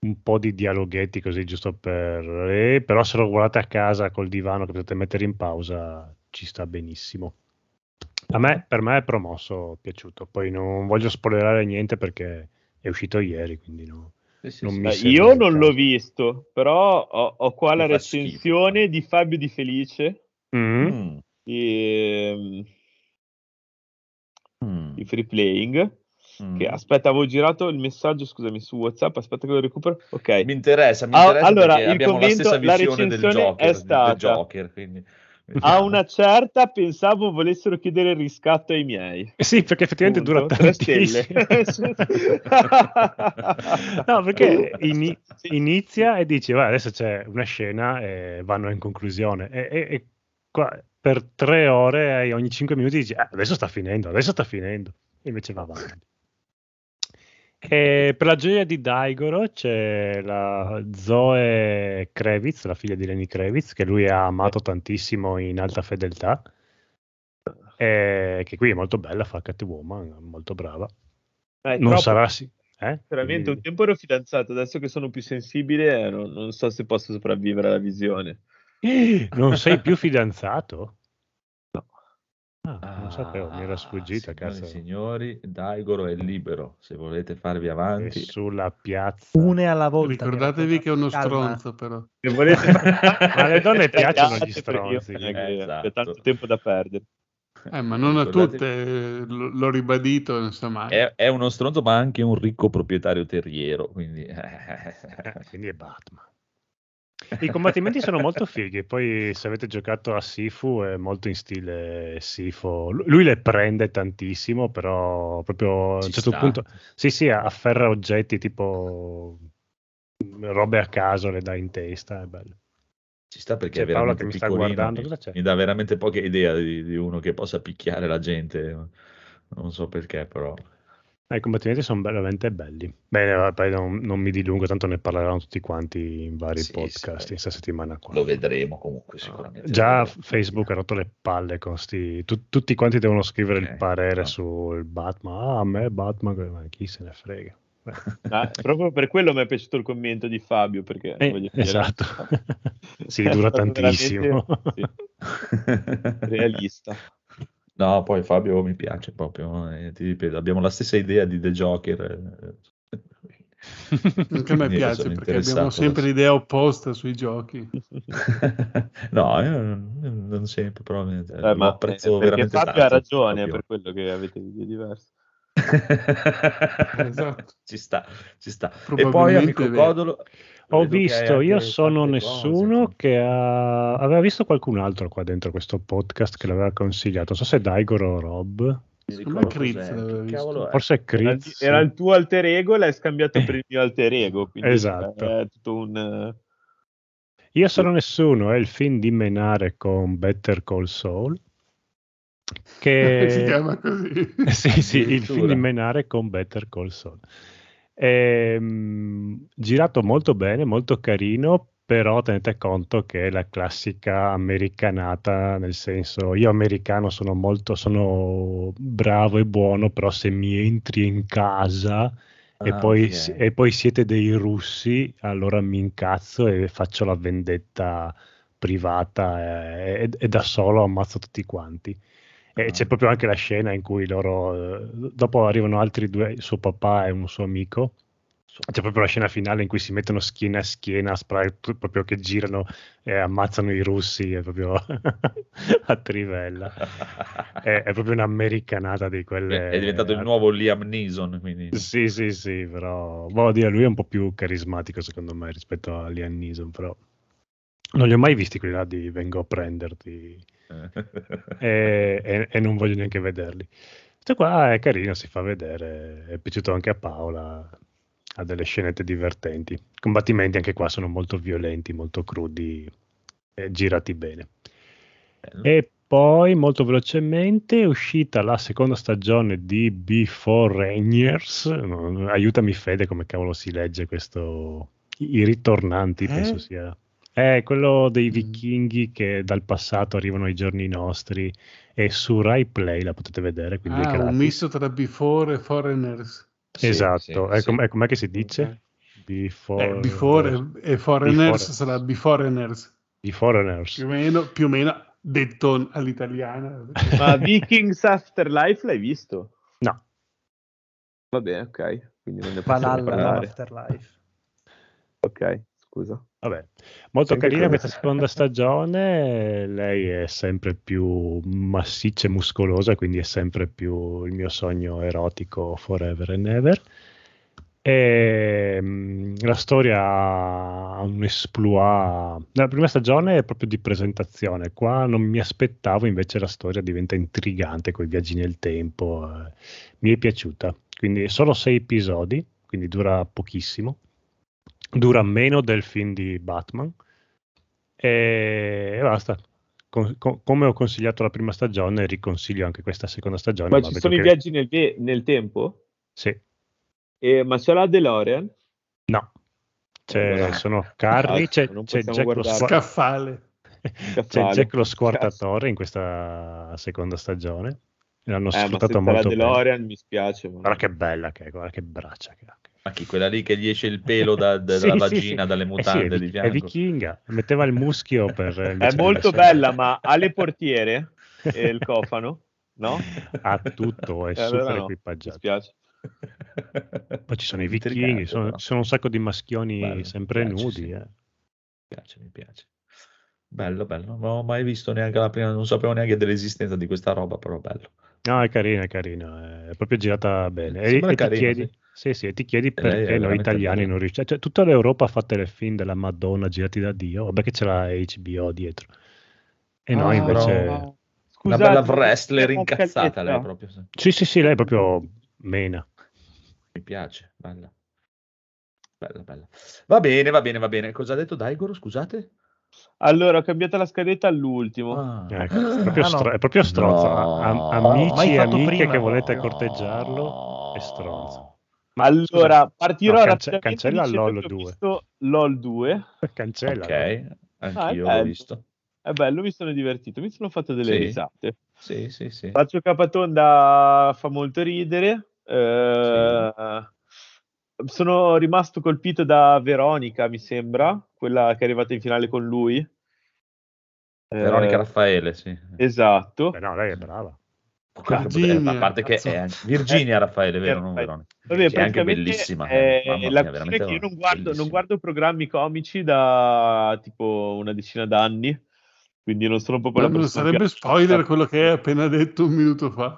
un po' di dialoghetti così giusto per... eh, però se lo guardate a casa col divano che potete mettere in pausa ci sta benissimo. A me, per me è promosso, piaciuto. Poi non voglio spoilerare niente perché è uscito ieri, quindi no. Sì, non sì. mi Beh, sembra io non l'ho visto, però ho, ho qua la fa schifo. recensione di Fabio Di Felice Mm? Mm, di, mm, di Free Playing. mm. Che aspetta, avevo girato il messaggio, scusami, su WhatsApp. Aspetta che lo recupero. Ok, Mi interessa, mi Ah, interessa allora, perché il abbiamo la commento- stessa la visione del recensione Joker, è del stata- Joker, quindi... a una certa pensavo volessero chiedere il riscatto ai miei. Eh Sì, perché effettivamente dura Punto. Tre stelle. tantissimo. [LAUGHS] no, perché ini- inizia e dice, "Va, adesso c'è una scena e vanno in conclusione. E, e- e qua per tre ore ogni cinque minuti dici, "Ah, adesso sta finendo, adesso sta finendo. E invece va avanti. E per la gioia di Daigoro c'è la Zoe Kravitz, la figlia di Lenny Kravitz, che lui ha amato tantissimo in Alta Fedeltà. E che qui è molto bella, fa Catwoman, molto brava. Eh, Non sarà sì. Eh? Veramente, un tempo ero fidanzato, adesso che sono più sensibile, eh, non, non so se posso sopravvivere alla visione. Non sei più fidanzato? Ah, non sapevo, mi era sfuggita, signori, cazzo. signori, Daigoro è libero, se volete farvi avanti. sulla piazza. Une alla volta. Ricordatevi che è uno. Calma. stronzo, però. Se volete... [LAUGHS] [LAUGHS] Ma alle donne piacciono gli io stronzi, che eh, esatto. tanto tempo da perdere. Eh, ma non a tutte, eh, l- l'ho ribadito, non mai. È, è uno stronzo, ma anche un ricco proprietario terriero, quindi... Eh, quindi è Batman. I combattimenti sono molto fighi. Poi, se avete giocato a Sifu, è molto in stile Sifu. Lu- Lui le prende tantissimo, però proprio a un Ci certo sta. punto, sì, sì, afferra oggetti tipo robe a caso, le dà in testa. È bello. Ci sta perché C'è è Paola veramente che mi sta guardando, mi- cosa c'è? Mi dà veramente poca idea di, di uno che possa picchiare la gente. Non so perché, però. Eh, I combattimenti sono veramente belli. Bene, poi non, non mi dilungo, tanto ne parleranno tutti quanti in vari Sì, sì, podcast in questa settimana qua. Lo vedremo comunque sicuramente. Già Lo vedremo. Facebook ha rotto le palle con sti... tu- tutti quanti devono scrivere Ok, il parere no. sul Batman. Ah, a me Batman, ma chi se ne frega. Ah, proprio per quello mi è piaciuto il commento di Fabio, perché eh, esatto. [LAUGHS] sì, è dura tantissimo. veramente- sì, realista. No, poi Fabio mi piace proprio. eh, ti ripeto, abbiamo la stessa idea di The Joker. eh. Anche a me piace perché abbiamo sempre l'idea opposta sui giochi. [LAUGHS] no, io non non sempre, però eh, Eh, ma apprezzo perché veramente Fabio tanto. ha ragione, proprio. per quello che avete idee diverse. [LAUGHS] Esatto. Ci sta, ci sta. E poi, amico. Codolo, Ho visto, io sono nessuno cose. che ha... aveva visto qualcun altro qua dentro questo podcast che l'aveva consigliato. Non so se Daigor o Rob. Cavolo? Forse è Era, Chris. era il tuo alter ego, l'hai scambiato [LAUGHS] per il mio alter ego. Quindi Esatto. È tutto un... eh, Io sono nessuno è il film di Menare con Better Call Saul. Che... [LAUGHS] si chiama così. [LAUGHS] sì, sì, il film di Menare con Better Call Saul. Ehm, girato molto bene, molto carino, però tenete conto che è la classica americanata, nel senso io americano sono molto, sono bravo e buono, però se mi entri in casa e, Ah, poi, ok. si- e poi siete dei russi, allora mi incazzo e faccio la vendetta privata eh, e, e da solo ammazzo tutti quanti. E c'è proprio anche la scena in cui loro, eh, dopo arrivano altri due, suo papà e un suo amico, C'è proprio la scena finale in cui si mettono schiena a schiena, spray, proprio che girano e ammazzano i russi, è proprio [LAUGHS] a trivella. [LAUGHS] È, è proprio un'americanata di quelle... È diventato il nuovo Liam Neeson, quindi... Sì, sì, sì, però... Boh, dire, lui è un po' più carismatico secondo me rispetto a Liam Neeson, però... Non li ho mai visti quelli là di vengo a prenderti e, e, e non voglio neanche vederli. Questo qua è carino, si fa vedere, è piaciuto anche a Paola, ha delle scenette divertenti. I combattimenti anche qua sono molto violenti, molto crudi e girati bene. Bello. E poi molto velocemente è uscita la seconda stagione di Before Rangers. Aiutami Fede come cavolo si legge questo i ritornanti, Eh? penso sia. È quello dei Mm. vichinghi che dal passato arrivano ai giorni nostri e su Rai Play la potete vedere, quindi è Ah, un misto tra Before e Foreigners. Sì, Esatto, sì, è, sì. com- è com'è che si dice? Before, Eh, before e Foreigners Before. sarà Beforeigners. Beforeigners. Più o meno, più o meno detto all'italiana. Ma Vikings Afterlife l'hai visto? No, Va bene, ok. Quindi non ne Valhalla. parlare. Afterlife. Ok, scusa. vabbè. Molto Sempre carina questa seconda stagione, lei è sempre più massiccia e muscolosa, quindi è sempre più il mio sogno erotico forever and ever. E, mm, la storia ha un esploit. La prima stagione è proprio di presentazione. Qua non mi aspettavo, invece la storia diventa intrigante con i viaggi nel tempo. eh. Mi è piaciuta. Quindi solo sei episodi, quindi dura pochissimo. Dura meno del film di Batman. E, basta. Con- con- come ho consigliato la prima stagione, riconsiglio anche questa seconda stagione. Ma ma ci sono i che- viaggi nel, ve- nel tempo? Sì. E- ma c'è la DeLorean? No, c'è- Allora, sono carri, c'è, non c'è possiamo Jack lo, guardare. squa- Scaffale. [LAUGHS] c'è. Jack lo squartatore in questa seconda stagione. L'hanno Eh, ma sfruttato senza la molto bene. DeLorean mi spiace. ma- Guarda che bella che è, guarda che braccia che ha. Ma chi, quella lì che gli esce il pelo da- da- [LAUGHS] Sì, dalla sì, vagina, sì. dalle Eh sì, mutande è, di vi- è fianco? vichinga, metteva il muschio per... È invece di molto bella, ma ha le portiere e il cofano? No? Ha tutto, è Eh, [LAUGHS] allora super no, Mi equipaggiato. spiace. Poi ci sono i vichinghi, sono, ci sono un sacco di maschioni Bello, sempre mi piace, nudi. sì. eh. Mi piace, mi piace. Bello, bello. Non ho mai visto neanche la prima, non sapevo neanche dell'esistenza di questa roba, però bello. No, è carina, è carina, è proprio girata bene. E, Sembra e ti carina, chiedi, sì. sì, sì, e ti chiedi E è perché noi italiani bella. non riusciamo. Cioè, tutta l'Europa fa telefilm della Madonna girati da Dio, vabbè che c'è la HBO dietro. E noi Ah, invece... però- Una Una bella wrestler incazzata lei proprio. sì. Sì, sì, sì, lei è proprio mena. Mi piace, bella. Bella, bella. Va bene, va bene, va bene. Cosa ha detto Daigoro, scusate? Allora, ho cambiato la scadetta all'ultimo. Ah. Ecco, è, proprio Ah, no. è proprio stronzo. No. A- amici e amiche prima. che volete No. corteggiarlo, è stronzo. Ma allora, partirò no, cance- rapidamente cancella LOL che ho 2. visto LOL 2. Cancella. Ok, anch'io Ah, è l'ho bello. visto. È bello, mi sono divertito, mi sono fatto delle Sì. risate. Sì, sì, sì. Faccio Capatonda fa molto ridere. Eh, Sono rimasto colpito da Veronica, mi sembra, quella che è arrivata in finale con lui. Eh, Veronica Raffaele, sì. Esatto. Beh, no, lei è brava. Virginia. a parte che è Virginia Raffaele, vero? Non Veronica. Vabbè, è anche bellissima. È la mia, questione veramente che io non guardo, non guardo programmi comici da tipo una decina d'anni, quindi non sono proprio la sarebbe spoiler quello che hai appena detto un minuto fa.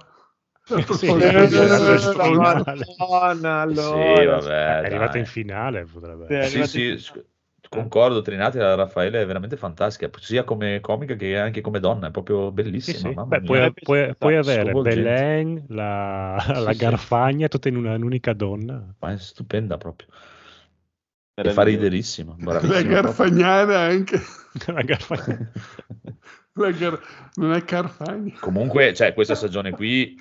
Sì, proposito è di- arrivato in finale. Madonna, allora. Sì, vabbè, è arrivata in finale, potrebbe Sì, Sì, in- sc- concordo, Trinati, la Raffaele è veramente fantastica, sia come comica che anche come donna, è proprio bellissima. sì. mamma Beh, mia. puoi, puoi- puoi avere. Belen, la, Sì, la sì. Garfagna, tutte in una- un'unica donna. Ma è stupenda proprio. E fa riderissimo, La. Garfagnana anche. [LAUGHS] La Garfagna. La gar- Non è Carfagna. Comunque, cioè, questa stagione qui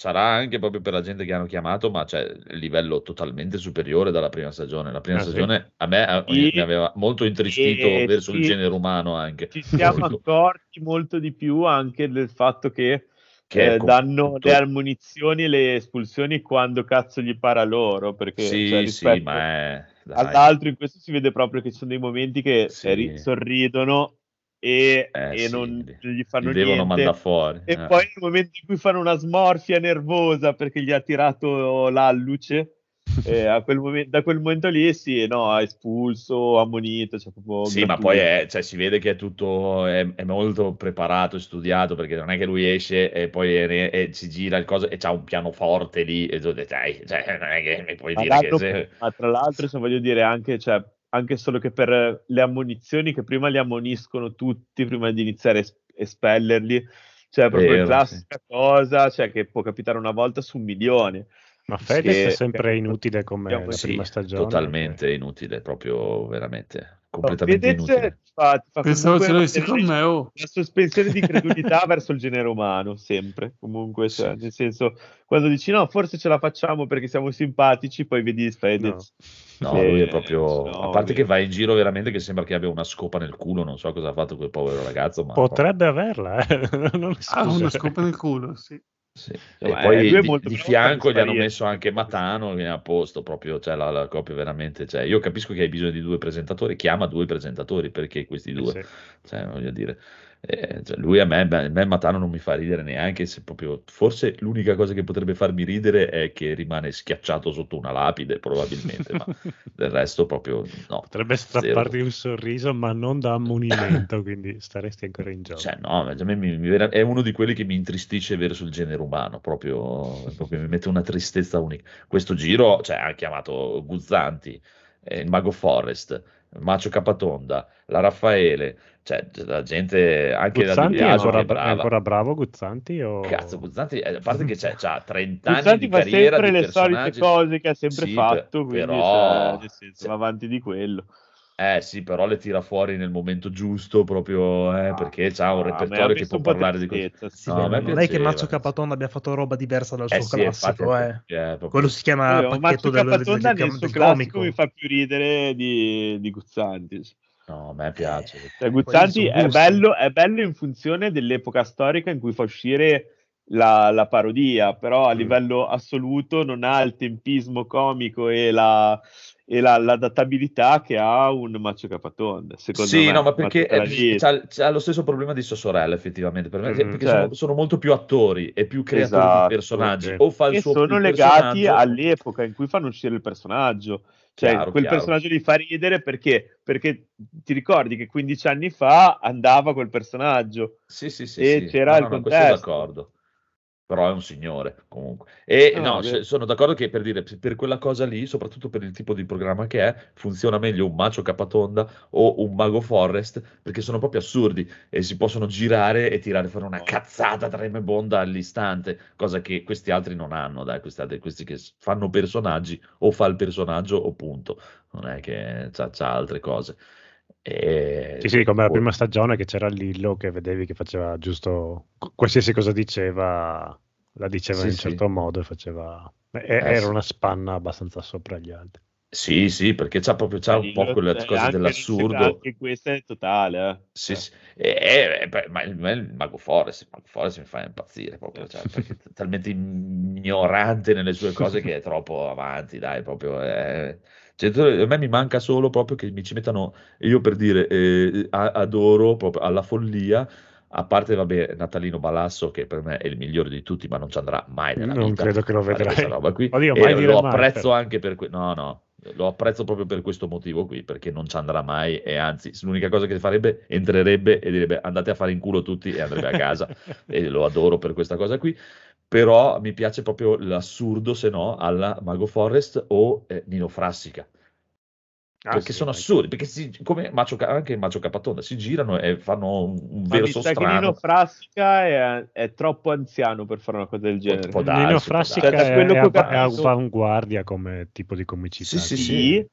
sarà anche proprio per la gente che hanno chiamato, ma c'è il livello totalmente superiore dalla prima stagione. La prima Ah, sì? stagione a me eh, Sì. mi aveva molto intristito E verso il sì. genere umano anche. Ci siamo accorti molto di più anche del fatto che, Che eh, con danno tutto- le ammonizioni e le espulsioni quando cazzo gli para loro, perché Sì, cioè, sì, ma è... dai. all'altro in questo si vede proprio che ci sono dei momenti che Sì. eh, ri- sorridono e, Eh, e sì, non li- non gli fanno li devono niente. mandare fuori. E eh. poi nel momento in cui fanno una smorfia nervosa perché gli ha tirato l'alluce, [LAUGHS] E a quel momen- da quel momento lì sì, no, ha espulso, ammonito, cioè Sì, ma gratuito. poi è, cioè, si vede che è tutto è, è molto preparato e studiato perché non è che lui esce e poi e- e si gira il coso e c'ha un pianoforte lì e tu dici, "Dai, cioè, non è che mi puoi Ma dire che se... [LAUGHS] ma tra l'altro, se voglio dire anche, cioè, anche solo che per le ammonizioni che prima li ammoniscono tutti prima di iniziare a es- espellerli, cioè proprio Vero, la classica cosa, cioè che può capitare una volta su un milione. Ma Fedez Che- è sempre inutile come abbiamo- la Sì, prima stagione. totalmente inutile, proprio veramente No, completamente Fedez inutile. fa, fa Pensavo ce l'avessi con me, oh. la sospensione di credulità [LAUGHS] verso il genere umano, sempre. Comunque, cioè, nel senso, quando dici no, forse ce la facciamo perché siamo simpatici, poi vedi Fedez. No, Eh, lui è proprio. no, a parte che va in giro veramente che sembra che abbia una scopa nel culo. Non so cosa ha fatto quel povero ragazzo, ma. Potrebbe averla, eh. [LAUGHS] non Ah, una scopa nel culo, sì. Sì. Cioè, E poi eh, di, di fianco gli hanno messo anche Matano che è a posto proprio, cioè la, la coppia veramente. Cioè, io capisco che hai bisogno di due presentatori, chiama due presentatori perché questi due, Sì. cioè, voglio dire, eh, cioè, lui a me, a me Matano non mi fa ridere neanche se proprio, forse l'unica cosa che potrebbe farmi ridere è che rimane schiacciato sotto una lapide probabilmente, ma [LAUGHS] del resto proprio no. Potrebbe zero. strapparti un sorriso, ma non da ammonimento, quindi staresti ancora in gioco. Cioè, no, a me mi- mi è uno di quelli che mi intristisce verso il genere umano, proprio, proprio mi mette una tristezza unica. Questo giro, cioè, ha chiamato Guzzanti, eh, il Mago Forest, Macio Capatonda, la Raffaele, cioè, la gente, anche Guzzanti Di è Biagio ancora, è è brava. ancora bravo Guzzanti? O... Cazzo, Guzzanti, eh, a parte che c'è, c'ha 30 anni Guzzanti di fa carriera sempre di le solite cose che ha sempre Sì, fatto, quindi però- cioè, senso, se- va avanti di quello. Eh sì, però le tira fuori nel momento giusto, proprio eh, Ah, perché c'ha un ah, repertorio che può parlare di cose. tristezza, sì. No, beh, a me non è che Mazzo Capatonda abbia fatto roba diversa dal Eh suo sì, infatti, classico, eh. è proprio- Quello si chiama ma pacchetto Mazzo del, del, Capatonda del- nel suo del classico comico. mi fa più ridere di, di Guzzanti. No, a me piace. Cioè, Guzzanti è bello, è bello in funzione dell'epoca storica in cui fa uscire la, la parodia, però a Mm. livello assoluto non ha il tempismo comico e la, e la, l'adattabilità che ha un Maccio Capatonda. Secondo Sì, me. no, ma perché c'ha lo stesso problema di sua sorella, effettivamente, per me, Mhm, perché certo. sono, sono molto più attori e più creatori Esatto, di personaggi. sì. O fa il e suo sono legati all'epoca in cui fanno uscire il personaggio. Cioè, Chiaro, quel chiaro. personaggio li fa ridere perché, perché ti ricordi che 15 anni fa andava quel personaggio. Sì, sì, sì, E sì. c'era il no, no, questo contesto. d'accordo. Però è un signore, comunque. E No, no, se- sono d'accordo che per dire, per quella cosa lì, soprattutto per il tipo di programma che è, funziona meglio un Macio Capatonda o un Mago Forest, perché sono proprio assurdi e si possono girare e tirare fuori una cazzata tremebonda all'istante, cosa che questi altri non hanno, dai, questi, altri, questi che fanno personaggi, o fa il personaggio o punto. Non è che c'ha, c'ha altre cose. E- Sì, sì, come la prima stagione che c'era Lillo che vedevi che faceva giusto qualsiasi cosa diceva, la diceva Sì, in un sì. certo modo e faceva... Eh, era una spanna abbastanza sopra gli altri. Sì, sì, perché c'ha proprio c'ha un po' quelle Eh, cose anche- dell'assurdo. Anche questa è totale. eh. Sì, sì. E- e- beh, ma il, ma il Mago Forest, il Mago Forest mi fa impazzire proprio, cioè, [LAUGHS] perché è talmente ignorante nelle sue cose che è troppo avanti, dai, proprio. eh. Cioè, a me mi manca solo proprio che mi ci mettano, io per dire, eh, adoro proprio alla follia, a parte, vabbè, Natalino Balasso, che per me è il migliore di tutti, ma non ci andrà mai nella Non vita credo che lo vedrai. questa roba qui. Oddio, mai lo mai, apprezzo però. anche per que- no, no, lo apprezzo proprio per questo motivo qui, perché non ci andrà mai e anzi, l'unica cosa che farebbe, entrerebbe e direbbe andate a fare in culo tutti e andrebbe a casa [LAUGHS] e lo adoro per questa cosa qui. Però mi piace proprio l'assurdo, se no, alla Mago Forest o eh, Nino Frassica. Ah, perché sì, sono anche- assurdi, perché si, come Macio anche Macio Capatonda si girano e fanno un, un Ma mi verso sa che strano. Nino Frassica è, è troppo anziano per fare una cosa del genere. può darsi, Nino può Frassica. Da è, quello è è capito- avanguardia come tipo di comicità. Sì, sì, Sì,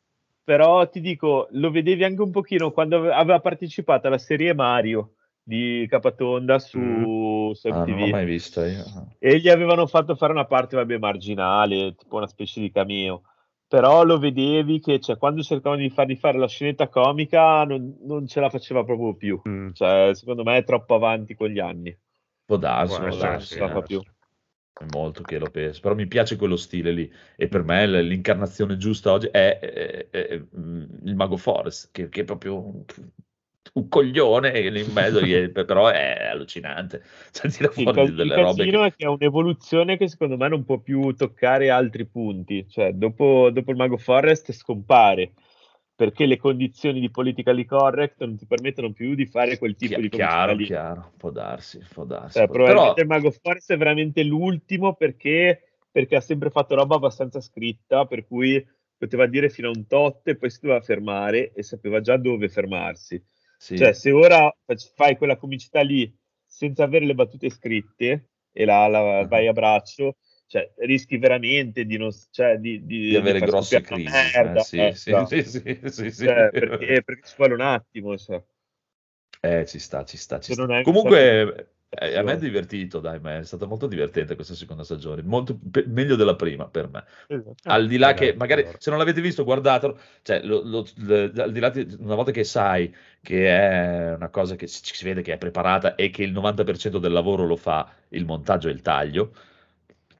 però ti dico, lo vedevi anche un pochino quando ave- aveva partecipato alla serie Mario di Capatonda su, su Ah, non l'ho mai vista io. e gli avevano fatto fare una parte vabbè, marginale, tipo una specie di cameo. Però lo vedevi che cioè, quando cercavano di fargli fare la scenetta comica non, non ce la faceva proprio più. Mm. Cioè, secondo me è troppo avanti con gli anni. Può darsi, darsi, ce la fa più. È molto che lo penso, però mi piace quello stile lì e per me l'incarnazione giusta oggi è, è- è- è, mm, il Mago Forest, che, che è proprio un coglione e lì in mezzo, [LAUGHS] però è allucinante. [LAUGHS] Cioè, tira il, fuori cas- delle il robe che... è che è un'evoluzione che secondo me non può più toccare altri punti, cioè dopo, dopo il Mago Forest scompare perché le condizioni di politically correct non ti permettono più di fare quel tipo Chi- di chiaro, lì. chiaro, può darsi, può darsi. Cioè, può- probabilmente Però il Mago Forest è veramente l'ultimo perché, perché ha sempre fatto roba abbastanza scritta, per cui poteva dire fino a un tot e poi si doveva fermare e sapeva già dove fermarsi. Sì, Cioè, se ora fai quella comicità lì senza avere le battute scritte e la, la Ah. vai a braccio, cioè, rischi veramente di, non, cioè, di, di, di avere grosse crisi. una merda. eh, sì, Eh, sì, sì, sì, sì, sì. Cioè, perché, perché ci vuole un attimo. cioè. Eh, ci sta, ci sta, ci sta. Comunque, eh, a me è divertito, dai, ma è stata molto divertente questa seconda stagione, molto pe- meglio della prima per me. Esatto. Al di là eh, che, magari, se non l'avete visto, guardatelo, cioè, lo- lo- l- al di là di- una volta che sai che è una cosa che si, si vede che è preparata e che il 90% del lavoro lo fa il montaggio e il taglio,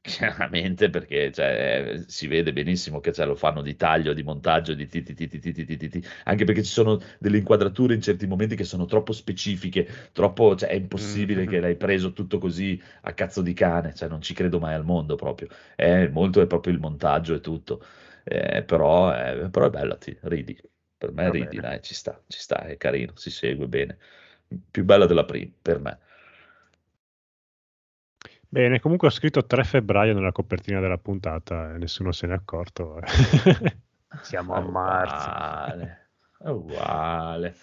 [LAUGHS] chiaramente perché cioè, si vede benissimo che cioè, lo fanno di taglio, di montaggio, di ti, ti, ti, ti, ti, ti, ti, anche perché ci sono delle inquadrature in certi momenti che sono troppo specifiche, troppo, cioè, è impossibile mm-hmm. che l'hai preso tutto così a cazzo di cane, cioè, non ci credo mai al mondo proprio, eh, molto è proprio il montaggio e tutto, eh, però, eh, però, è bella, ti, ridi, per me Va ridi, dai, ci sta, ci sta, è carino, si segue bene, più bella della prima, per me. Bene, comunque ho scritto 3 febbraio nella copertina della puntata e nessuno se n'è accorto. [LAUGHS] Siamo a È marzo. uguale, è uguale. E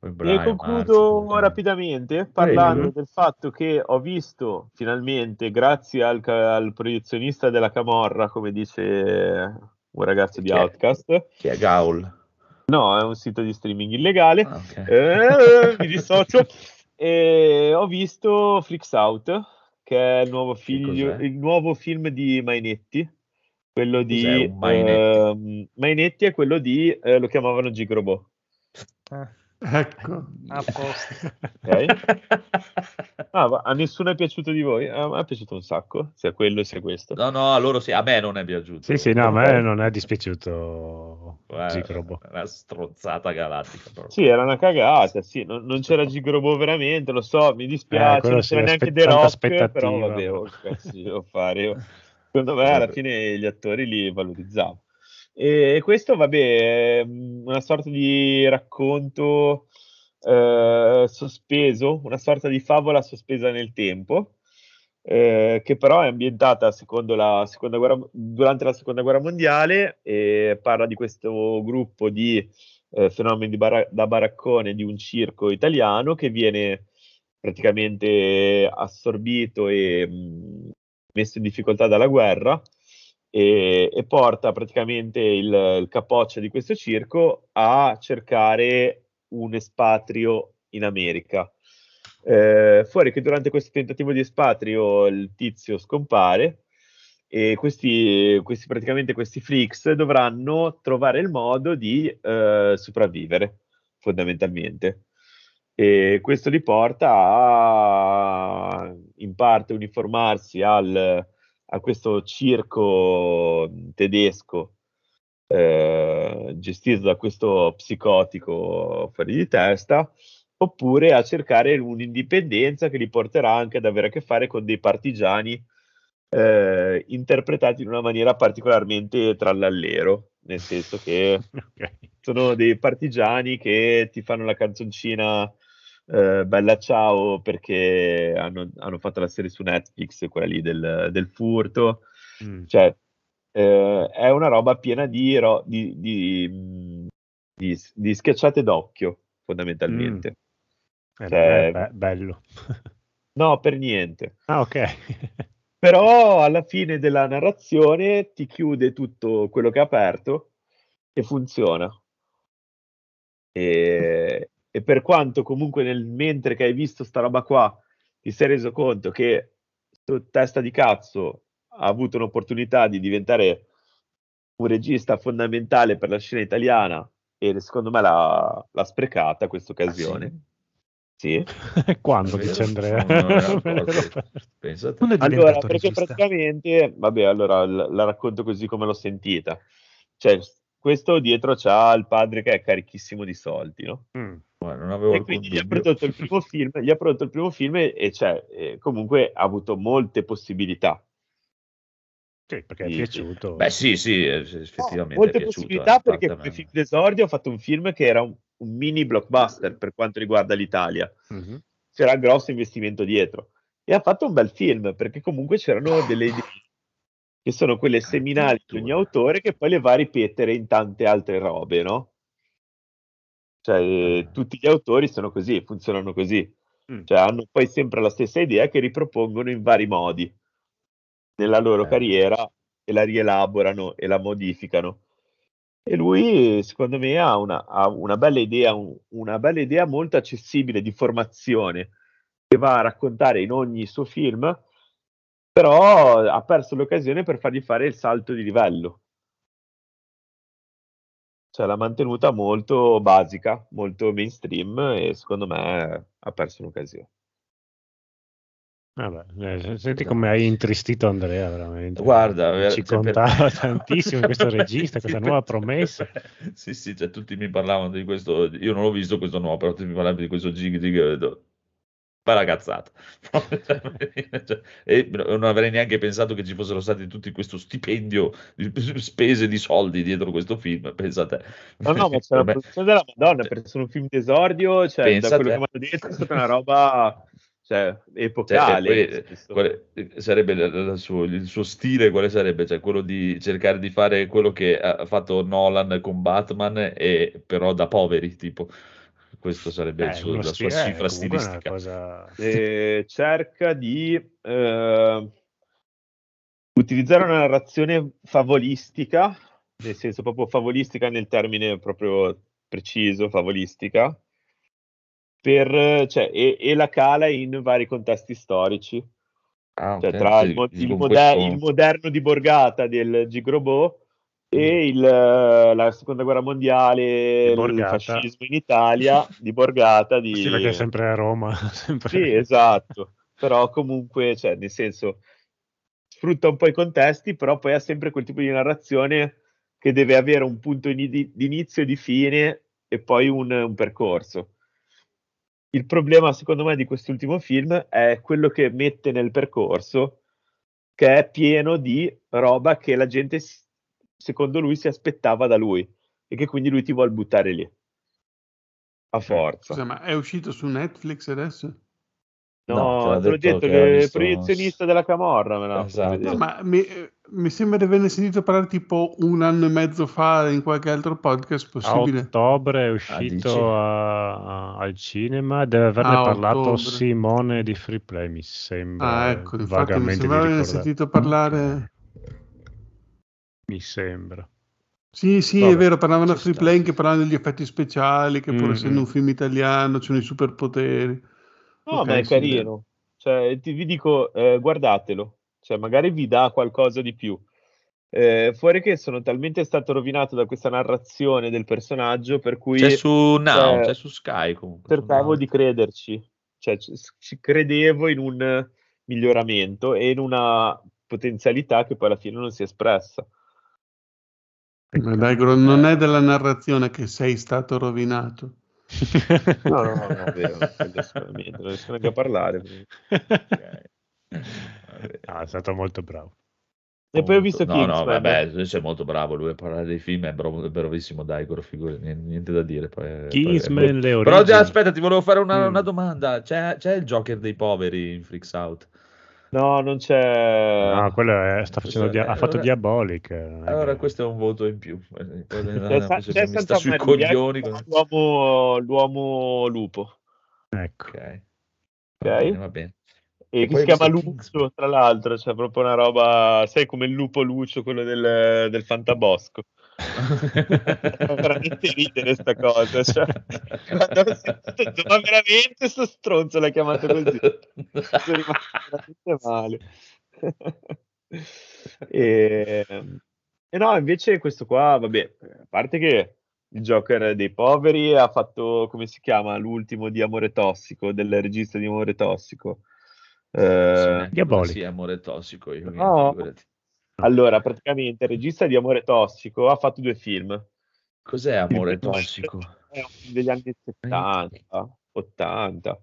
Febbraio, concludo marzo, rapidamente parlando Prego. del fatto che ho visto finalmente, grazie al, al proiezionista della Camorra, come dice un ragazzo di Chi è? Outcast, Chi è Gaul? no, è un sito di streaming illegale, Ah, ok. eh, mi dissocio, [LAUGHS] e ho visto Freaks Out, che è il nuovo, figlio- il nuovo film di Mainetti. Quello di Mainetti? ehm, Mainetti è quello di eh, lo chiamavano Gigrobo. Eh, Ecco. a posto. [LAUGHS] Ok? Ah, ma a nessuno è piaciuto di voi? A me è piaciuto un sacco, sia quello sia questo. No, no, a loro sì, a me non è piaciuto. Sì, sì, no, a me non è dispiaciuto Gigrobo. Una strozzata galattica proprio. Sì, era una cagata, sì, non, non c'era Gigrobo veramente, lo so, mi dispiace, Eh, non c'era neanche aspe- The Rock, però vabbè, oh, cazzo devo fare io. Secondo me alla fine gli attori li valorizzavo. E questo, vabbè, è mm, una sorta di racconto eh, sospeso, una sorta di favola sospesa nel tempo, eh, che però è ambientata la guerra, durante la seconda guerra mondiale e parla di questo gruppo di eh, fenomeni di bara- da baraccone di un circo italiano che viene praticamente assorbito e mh, messo in difficoltà dalla guerra e, e porta praticamente il, il capoccia di questo circo a cercare un espatrio in America. Eh, fuori che durante questo tentativo di espatrio il tizio scompare e questi, questi praticamente questi freaks dovranno trovare il modo di eh, sopravvivere fondamentalmente e questo li porta a in parte uniformarsi al, a questo circo tedesco eh, gestito da questo psicotico fuori di testa oppure a cercare un'indipendenza che li porterà anche ad avere a che fare con dei partigiani eh, interpretati in una maniera particolarmente trallallero, nel senso che [LAUGHS] Ok. sono dei partigiani che ti fanno la canzoncina eh, Bella Ciao perché hanno, hanno fatto la serie su Netflix, quella lì del, del furto, Mm. cioè eh, è una roba piena di, ro- di, di, di- schiacciate d'occhio, fondamentalmente. Eh, Cioè- beh, bello. [LAUGHS] No, per niente. ah, ok. [LAUGHS] Però alla fine della narrazione ti chiude tutto quello che è aperto e funziona. E, [LAUGHS] e per quanto comunque nel mentre che hai visto sta roba qua ti sei reso conto che sto testa di cazzo ha avuto un'opportunità di diventare un regista fondamentale per la scena italiana e secondo me l'ha, l'ha sprecata questa occasione. Sì. [LAUGHS] Quando Vero? dice Andrea? [LAUGHS] Allora, perché regista. praticamente, vabbè, allora l- la racconto così come l'ho sentita. Cioè, questo dietro c'ha il padre che è carichissimo di soldi, no? Mm. Avevo e quindi gli ha prodotto il primo film, gli ha prodotto il primo film e, cioè, eh, comunque ha avuto molte possibilità. Sì, perché è Sì, piaciuto. Beh, sì, sì, effettivamente molte è piaciuto. possibilità eh, perché come me- film d'esordio ha fatto un film che era un, un mini blockbuster per quanto riguarda l'Italia. Mhm. C'era un grosso investimento dietro e ha fatto un bel film perché comunque c'erano delle idee che sono quelle seminali di ogni autore che poi le va a ripetere in tante altre robe, no? Cioè, eh, tutti gli autori sono così, funzionano così. Mm. Cioè, hanno poi sempre la stessa idea che ripropongono in vari modi nella loro Eh. carriera e la rielaborano e la modificano. E lui, secondo me, ha una, ha una bella idea, un- una bella idea molto accessibile di formazione che va a raccontare in ogni suo film, però ha perso l'occasione per fargli fare il salto di livello. Cioè, l'ha mantenuta molto basica, molto mainstream e secondo me ha perso un'occasione. Vabbè, eh, senti come hai intristito Andrea, veramente. Guarda, ver- ci cioè, per- contava [LAUGHS] tantissimo questo regista, questa [LAUGHS] nuova promessa. Sì, sì, cioè, tutti mi parlavano di questo, io non l'ho visto questo nuovo, però tutti mi parlavano di questo Jig Jig, e ho detto, fa la cazzata. [LAUGHS] Cioè, e non avrei neanche pensato che ci fossero stati tutti questo stipendio di spese di soldi dietro questo film, pensate. No, no, ma c'è la [LAUGHS] produzione della Madonna per essere un film d'esordio, cioè, Pensa da quello che mi hanno detto, è stata una roba cioè, Cioè, epocale. poi, Questo- quale- sarebbe la- la- il suo, il suo stile, quale sarebbe? Cioè, quello di cercare di fare quello che ha fatto Nolan con Batman, e però da poveri, tipo. Questo sarebbe Eh, suo- la sua stile- eh, cifra stilistica. cosa- eh, cerca di eh, utilizzare una narrazione favolistica, nel senso proprio favolistica nel termine proprio preciso, favolistica, per, cioè, e, e la cala in vari contesti storici. Ah, Cioè, ok. tra Sì, il, il moder- questo- il moderno di Borgata del Gigrobot e il, eh, la seconda guerra mondiale, Di il fascismo in Italia di Borgata. Di... Sì, perché è sempre a Roma. [LAUGHS] sempre- Sì, esatto, però comunque, cioè, nel senso, sfrutta un po' i contesti, però poi ha sempre quel tipo di narrazione che deve avere un punto in- di, di inizio e di fine e poi un, un percorso. Il problema, secondo me, di quest'ultimo film è quello che mette nel percorso, che è pieno di roba che la gente, s- secondo lui, si aspettava da lui e che quindi lui ti vuole buttare lì. A forza. Scusa, ma è uscito su Netflix adesso? No, No, te l'ho detto detto, che visto- proiezionista della Camorra me l'ha Esatto. No, ma mi, eh, mi sembra di averne sentito parlare tipo un anno e mezzo fa in qualche altro podcast A possibile. ottobre è uscito a- al cinema, deve averne Ah, parlato ottobre. Simone di Free Play, mi sembra. Ah, ecco, infatti mi sembra di aver ricordare. sentito parlare. Mi sembra. Sì, sì, Vabbè, è vero, parlavano a Free Play che parlavano degli effetti speciali, che pur Mm, essendo un film italiano c'erano i superpoteri. No, Ok, ma è sì, carino. Cioè, ti, vi dico, eh, guardatelo. Cioè, magari vi dà qualcosa di più. Eh, fuori che sono talmente stato rovinato da questa narrazione del personaggio per cui C'è su Now, cioè, c'è su Sky comunque. cercavo di crederci. Cioè, ci, ci credevo in un miglioramento e in una potenzialità che poi alla fine non si è espressa. Ma dai, Gro, non è della narrazione che sei stato rovinato. [LAUGHS] No, no, no, no, è vero, non riesco neanche a parlare. Vabbè. [LAUGHS] Ah, è stato molto bravo. E poi ho visto no, no, vabbè, sei molto bravo lui a parlare dei film, è, bravo- è bravissimo Daigoro, figurati, niente, niente da dire. Poi, poi- Kingsman, le Però già, aspetta, ti volevo fare una, Mm. una domanda. C'è, c'è il Joker dei poveri in Freaks Out? No, non c'è... No, quello è- sta facendo dia- ha fatto Allora- Diabolic. eh, Allora, questo è un voto in più. Eh, C'è, se c'è mi sta sui coglioni. fa l'uomo, l'uomo lupo, Ecco. Ok, va bene, va bene. E E che si chiama Lucio, tra l'altro, c'è proprio una roba, sai come il lupo Lucio, quello del, del Fantabosco. Fa veramente ridere sta cosa, cioè, quando ho sentito, ma veramente sto stronzo l'ha chiamato così, sono rimasto veramente male. [LAUGHS] e, e no, invece questo qua, vabbè, a parte che il Joker dei poveri ha fatto, come si chiama, l'ultimo di Amore Tossico, del regista di Amore Tossico. Eh, Diabolico. Sì, amore tossico. Io, No. [LAUGHS] allora, praticamente il regista di Amore Tossico ha fatto due film. Cos'è amore tossico? è un film degli anni 70, 80.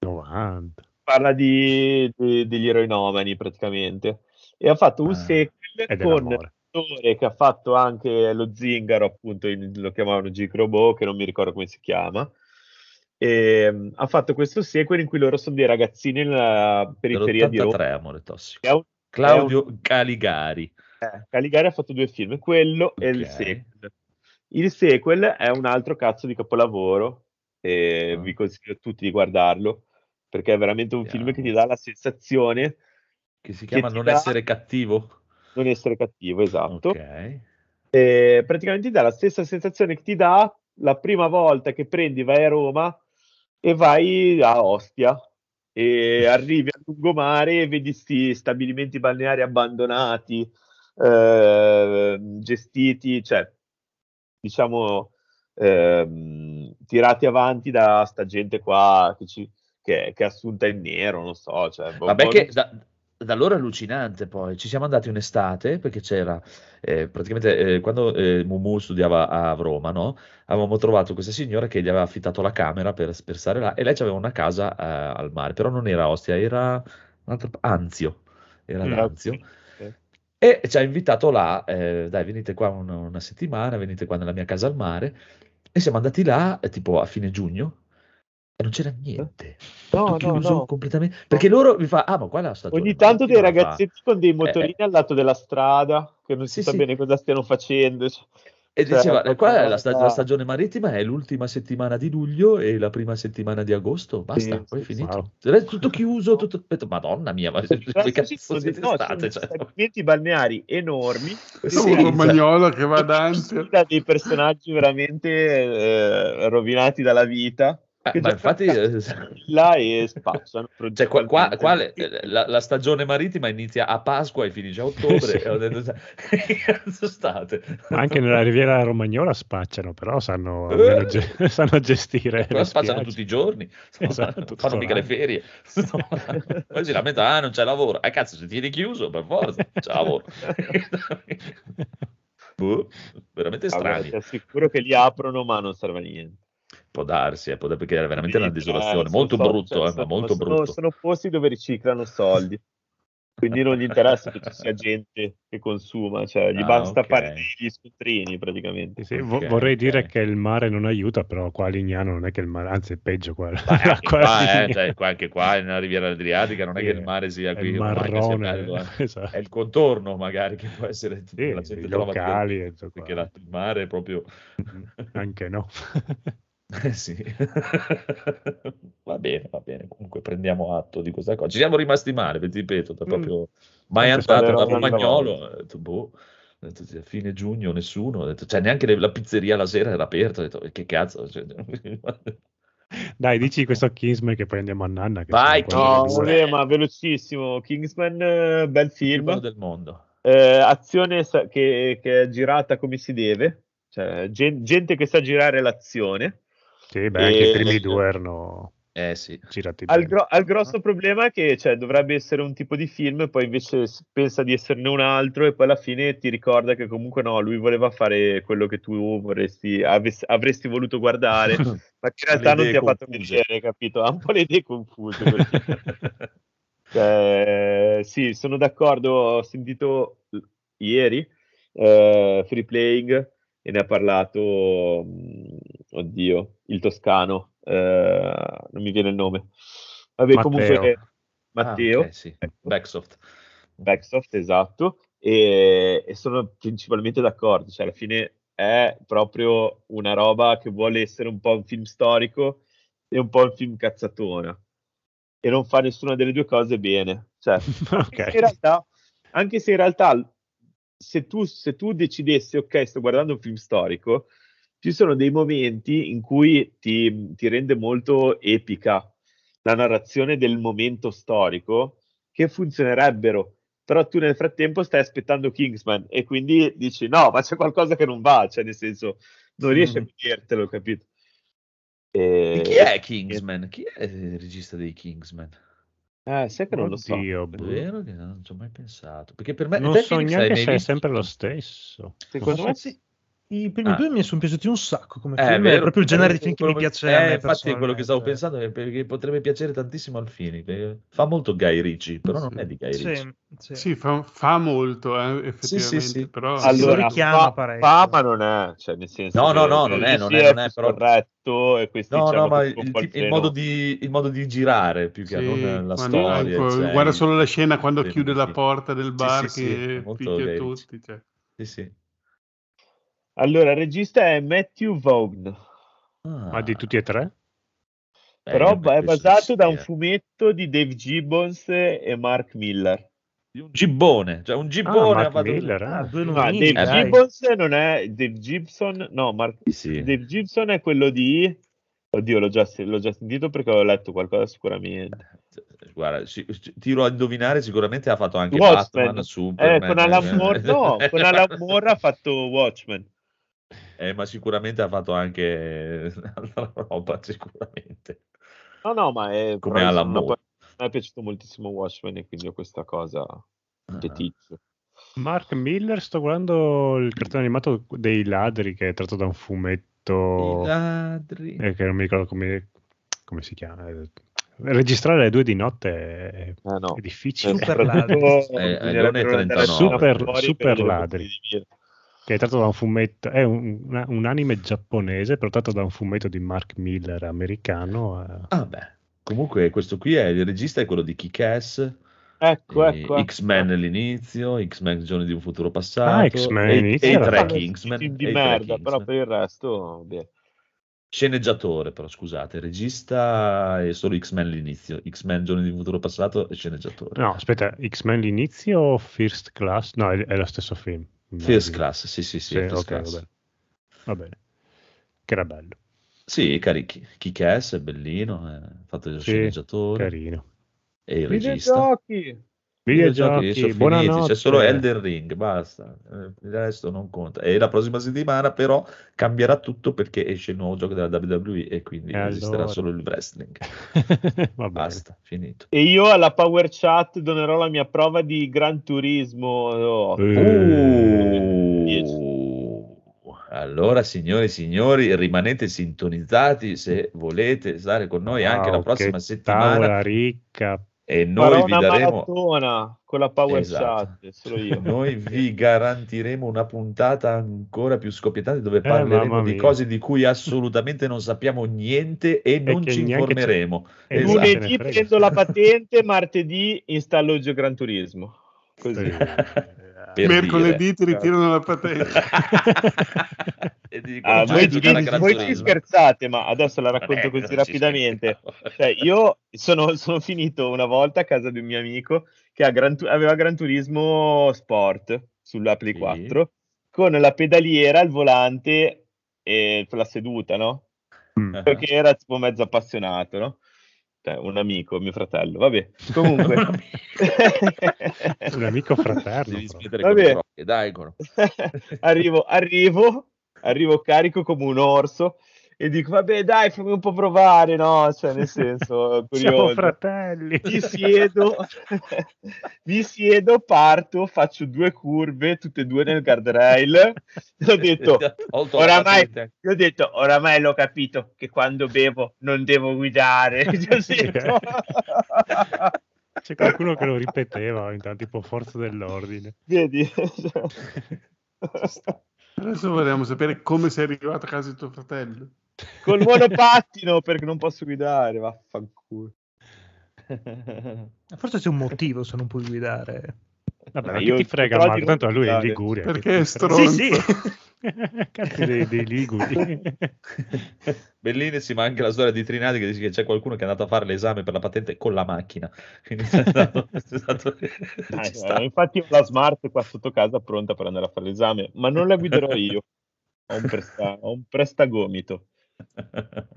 90. Parla di, di- degli eroinomani praticamente. E ha fatto un Ah. sequel con l'attore che ha fatto anche lo zingaro, appunto, in- lo chiamavano G. Robot, che non mi ricordo come si chiama. E, mm, ha fatto questo sequel in cui loro sono dei ragazzini nella periferia di Roma. Dell'83, amore tossico. È un- Claudio Caligari. eh, Caligari ha fatto due film, quello e il sequel. Il sequel è un altro cazzo di capolavoro e Ah. vi consiglio a tutti di guardarlo perché è veramente un film che ti dà la sensazione Che si chiama ti Non essere cattivo. non essere cattivo, esatto. Ok. E praticamente ti dà la stessa sensazione che ti dà la prima volta che prendi, vai a Roma e vai a Ostia e arrivi a lungomare e vedi questi stabilimenti balneari abbandonati, eh, gestiti, cioè diciamo ehm, tirati avanti da sta gente qua che, ci- che- che è assunta in nero, non so. Cioè, boh, Vabbè boh, che da, da loro è allucinante poi. Ci siamo andati un'estate perché c'era, eh, praticamente eh, quando eh, Mumu studiava a Roma, no? Avevamo trovato questa signora che gli aveva affittato la camera per, per stare là e lei aveva una casa eh, al mare, però non era Ostia, era un'altra- Anzio. Era Mm. Anzio. Sì. E ci ha invitato là, eh, dai, venite qua una, una settimana, venite qua nella mia casa al mare. E siamo andati là, eh, tipo a fine giugno, non c'era niente. No, Tutto no, chiuso no. completamente. Perché loro mi fa, ah, ma qua è la stagione. Ogni tanto dei ragazzetti con dei motorini Eh, al lato della strada che non si Sì, sa sì. bene cosa stiano facendo. cioè. E Cioè, diceva, eh, qua è la, sta- la stagione marittima è l'ultima settimana di luglio e la prima settimana di agosto, basta, Sì, poi è finito. wow. È tutto chiuso, tutto... [LAUGHS] Madonna mia, ma che l'altro cazzo siete no, state? Cioè, stabilimenti balneari enormi sì, un romagnolo che va ad dei personaggi veramente eh, rovinati dalla vita eh, ma infatti, eh, là e spacciano [LAUGHS] cioè, qua, qua- qua le- progettualmente. la, la stagione marittima inizia a Pasqua e finisce a ottobre. [LAUGHS] Sì. E ho detto, cioè, [LAUGHS] che cazzo state? Anche nella Riviera Romagnola spacciano, però sanno, Eh. ge- sanno gestire Però spacciano tutti i giorni, Esatto, fanno mica le ferie. Poi si lamenta, ah, non c'è lavoro. Eh, cazzo, se tieni chiuso, per forza, c'è lavoro. Boh, veramente strani. ti assicuro che li aprono ma non serve a niente Può darsi, eh, può perché è veramente una Eh, desolazione. sono Molto so- brutto, cioè, eh, ma sono- molto sono- brutto. sono posti dove riciclano soldi quindi non gli interessa che ci sia gente che consuma cioè gli Ah, basta ok. fare gli scontrini praticamente Sì, sì, vo- Ok, vorrei ok. dire che il mare non aiuta, però qua a Lignano non è che il mare, anzi è peggio qua. [LAUGHS] Anche qua, eh, cioè, qua- anche qua nella Riviera Adriatica non è Sì, che il mare sia qui, è sia marrone, bello, eh. [LAUGHS] esatto. è il contorno magari che può essere Sì, la gente i trova locali tutto perché qua. la- il mare è proprio Anche no. [LAUGHS] Eh [LAUGHS] sì. [LAUGHS] va bene, va bene. Comunque prendiamo atto di questa cosa. Ci siamo rimasti male, vi ripeto, da Mm. proprio mai Anche andato da Romagnolo. Detto, boh, detto, a fine giugno nessuno, detto, cioè neanche le- la pizzeria la sera era aperta. Ho detto, che cazzo? [LAUGHS] Cioè, Dai, dici questo Kingsman che poi andiamo a Nanna. Che Vai, no alle due. vabbè, ma velocissimo Kingsman eh, bel film film del mondo. Eh, azione che, che è girata come si deve cioè gen- gente che sa girare l'azione Sì, beh, anche i primi due erano Eh sì. girati bene. gro- ha il grosso problema è che cioè, dovrebbe essere un tipo di film, poi invece pensa di esserne un altro, e poi alla fine ti ricorda che comunque no, lui voleva fare quello che tu vorresti, avess- avresti voluto guardare, [LAUGHS] ma che in realtà non ti ha fatto vedere, capito? Ha un po' le idee confuse. [LAUGHS] Cioè, sì, sono d'accordo. Ho sentito ieri eh, Free Playing e ne ha parlato, mh, oddio, il toscano, eh, non mi viene il nome. Vabbè, Matteo. comunque, Ah, Matteo, ok, sì. ecco. Backsoft. Backsoft, esatto, e, e sono principalmente d'accordo, cioè alla fine è proprio una roba che vuole essere un po' un film storico e un po' un film cazzatona e non fa nessuna delle due cose bene. Cioè, [LAUGHS] anche, Ok. se in realtà, anche se in realtà se tu, se tu decidessi, ok, sto guardando un film storico, ci sono dei momenti in cui ti, ti rende molto epica la narrazione del momento storico che funzionerebbero, però tu nel frattempo stai aspettando Kingsman e quindi dici no, ma c'è qualcosa che non va, cioè nel senso non riesci a Mm. vedertelo, capito? E E... chi è Kingsman? Chi è il regista dei Kingsman? Eh, sai che non lo so. È boh. vero che non ci ho mai pensato. Perché per me Non so neanche se è sempre lo stesso. Secondo me sì. I primi Ah. due mi sono piaciuti un sacco come Eh, film, è vero, proprio il genere di film che mi piace a eh, me infatti è quello che stavo pensando è perché potrebbe piacere tantissimo al Fini fa molto Guy Ritchie però non Sì. è di Guy Ritchie Sì, sì. Sì, fa, fa molto, eh, effettivamente, Sì, sì, sì. però... Allora, richiama fa, fa, ma non è, cioè nel senso No, no, no, non è, non è, non è, però- corretto e questi no diciamo no ma che il, il- modo di, il modo di girare più che Sì, non la storia ecco, cioè, guarda solo la scena quando chiude la porta del bar che molto picchia tutti. Sì, sì. Allora, il regista è Matthew Vaughn, Ah, Ma di tutti e tre? eh, però è basato da un eh. fumetto di Dave Gibbons e Mark Miller. di un gibbone cioè un gibbone Mark ha fatto- Miller, Ah, eh. due No, nomini, Dave dai. Gibbons non è Dave Gibson, no, Mark Sì. Dave Gibson è quello di Oddio, l'ho già, l'ho già sentito perché ho letto qualcosa sicuramente. Guarda, ci- ci- tiro a indovinare, sicuramente ha fatto anche Watchmen. Batman, Eh, Superman. con Alan Moore, no, con Alan Moore ha fatto Watchmen. Eh, ma sicuramente ha fatto anche [LAUGHS] altra roba, sicuramente. No, no, ma è Come insomma, Moore. me è piaciuto moltissimo Watchmen e quindi ho questa cosa Ah. feticcio. Mark Miller, sto guardando il cartone animato dei ladri che è tratto da un I fumetto ladri. eh, che non mi ricordo come, come si chiama. Eh, Registrare alle due di notte è, Eh, no. è difficile. Super [LAUGHS] ladri. Eh, eh, non è 39. Super- super ladri. Che è tratto da un fumetto, è un, una- un anime giapponese, però tratto da un fumetto di Mark Miller americano. eh. Ah, beh. Comunque, questo qui è il regista, è quello di Kick-Ass, Ecco, eh, ecco. X-Men all'inizio, X-Men Giorni di un futuro passato, Ah, X-Men e, e i tre. Kingsman. E di i tre merda, però per il resto, bene. Sceneggiatore, però scusate, regista è solo X-Men l'inizio, X-Men Giorni di un futuro passato e sceneggiatore. No, aspetta, X-Men l'inizio o First Class? No, è, è lo stesso film. First. Class, sì, sì, sì, Sì, First ok, Class. va bene. Va bene. Che era bello. Sì, carichi. Kick-Ass è bellino, è fatto il Sì, sceneggiatore Carino. e il regista. Videogiochi! Videogiochi, sono finiti, c'è solo Elden Ring, basta, Eh, il resto non conta. E la prossima settimana però cambierà tutto perché esce il nuovo gioco della WWE e quindi E esisterà allora? solo il wrestling. [LAUGHS] Basta, finito. E io alla Power Chat donerò la mia prova di Gran Turismo. Oh. Uh, allora, signori e signori, rimanete sintonizzati se volete stare con noi anche la wow, prossima che settimana Tavola ricca. E Farò noi vi una daremo maratona con la Power Esatto. Chat, solo io. [LAUGHS] Noi vi garantiremo una puntata ancora più scoppiettante dove Eh, parleremo di cose di cui assolutamente non sappiamo niente e non che ci informeremo. e Esatto. non Lunedì prendo la patente, martedì installo il Gran Turismo. Così. Per Mercoledì dire. ti ritirano la patente. [LAUGHS] E Ah, "Già voi, voi ci Turismo?" scherzate, ma adesso la racconto Eh, così rapidamente. Cioè, io sono, sono finito una volta a casa di un mio amico che ha Gran aveva Gran Turismo Sport sulla Play Sì. 4 con la pedaliera, il volante e la seduta, no? Mm. Perché era tipo mezzo appassionato, no? Cioè, un amico, mio fratello, vabbè. Comunque, [LAUGHS] [LAUGHS] Un amico con Vabbè. dai, [LAUGHS] arrivo, arrivo, arrivo carico come un orso e dico, vabbè, dai, fammi un po' provare, no? Cioè, nel senso, [LAUGHS] Siamo fratelli. Mi siedo, [LAUGHS] mi siedo, parto, faccio due curve, tutte e due nel guardrail. Ho detto, [LAUGHS] la oramai, ho detto, oramai l'ho capito che quando bevo non devo guidare. C'è qualcuno che lo ripeteva intanto, tipo forza dell'ordine. Vedi? Adesso vogliamo sapere come sei arrivato a casa di tuo fratello. Col monopattino perché non posso guidare, vaffanculo. Forse c'è un motivo se non puoi guidare. Vabbè, Ma ma io ti frega, Marco? di Tanto lui è in. Liguria. Perché è stronzo. Sì, sì. [LAUGHS] Cazzo dei, dei Liguri. [LAUGHS] Bellissima anche la storia di Trinati che dice che c'è qualcuno che è andato a fare l'esame per la patente con la macchina. Quindi è stato- è stato- [LAUGHS] eh, sta. infatti ho la smart qua sotto casa pronta per andare a fare l'esame, ma non la guiderò io. Ho un, presta- ho un prestagomito.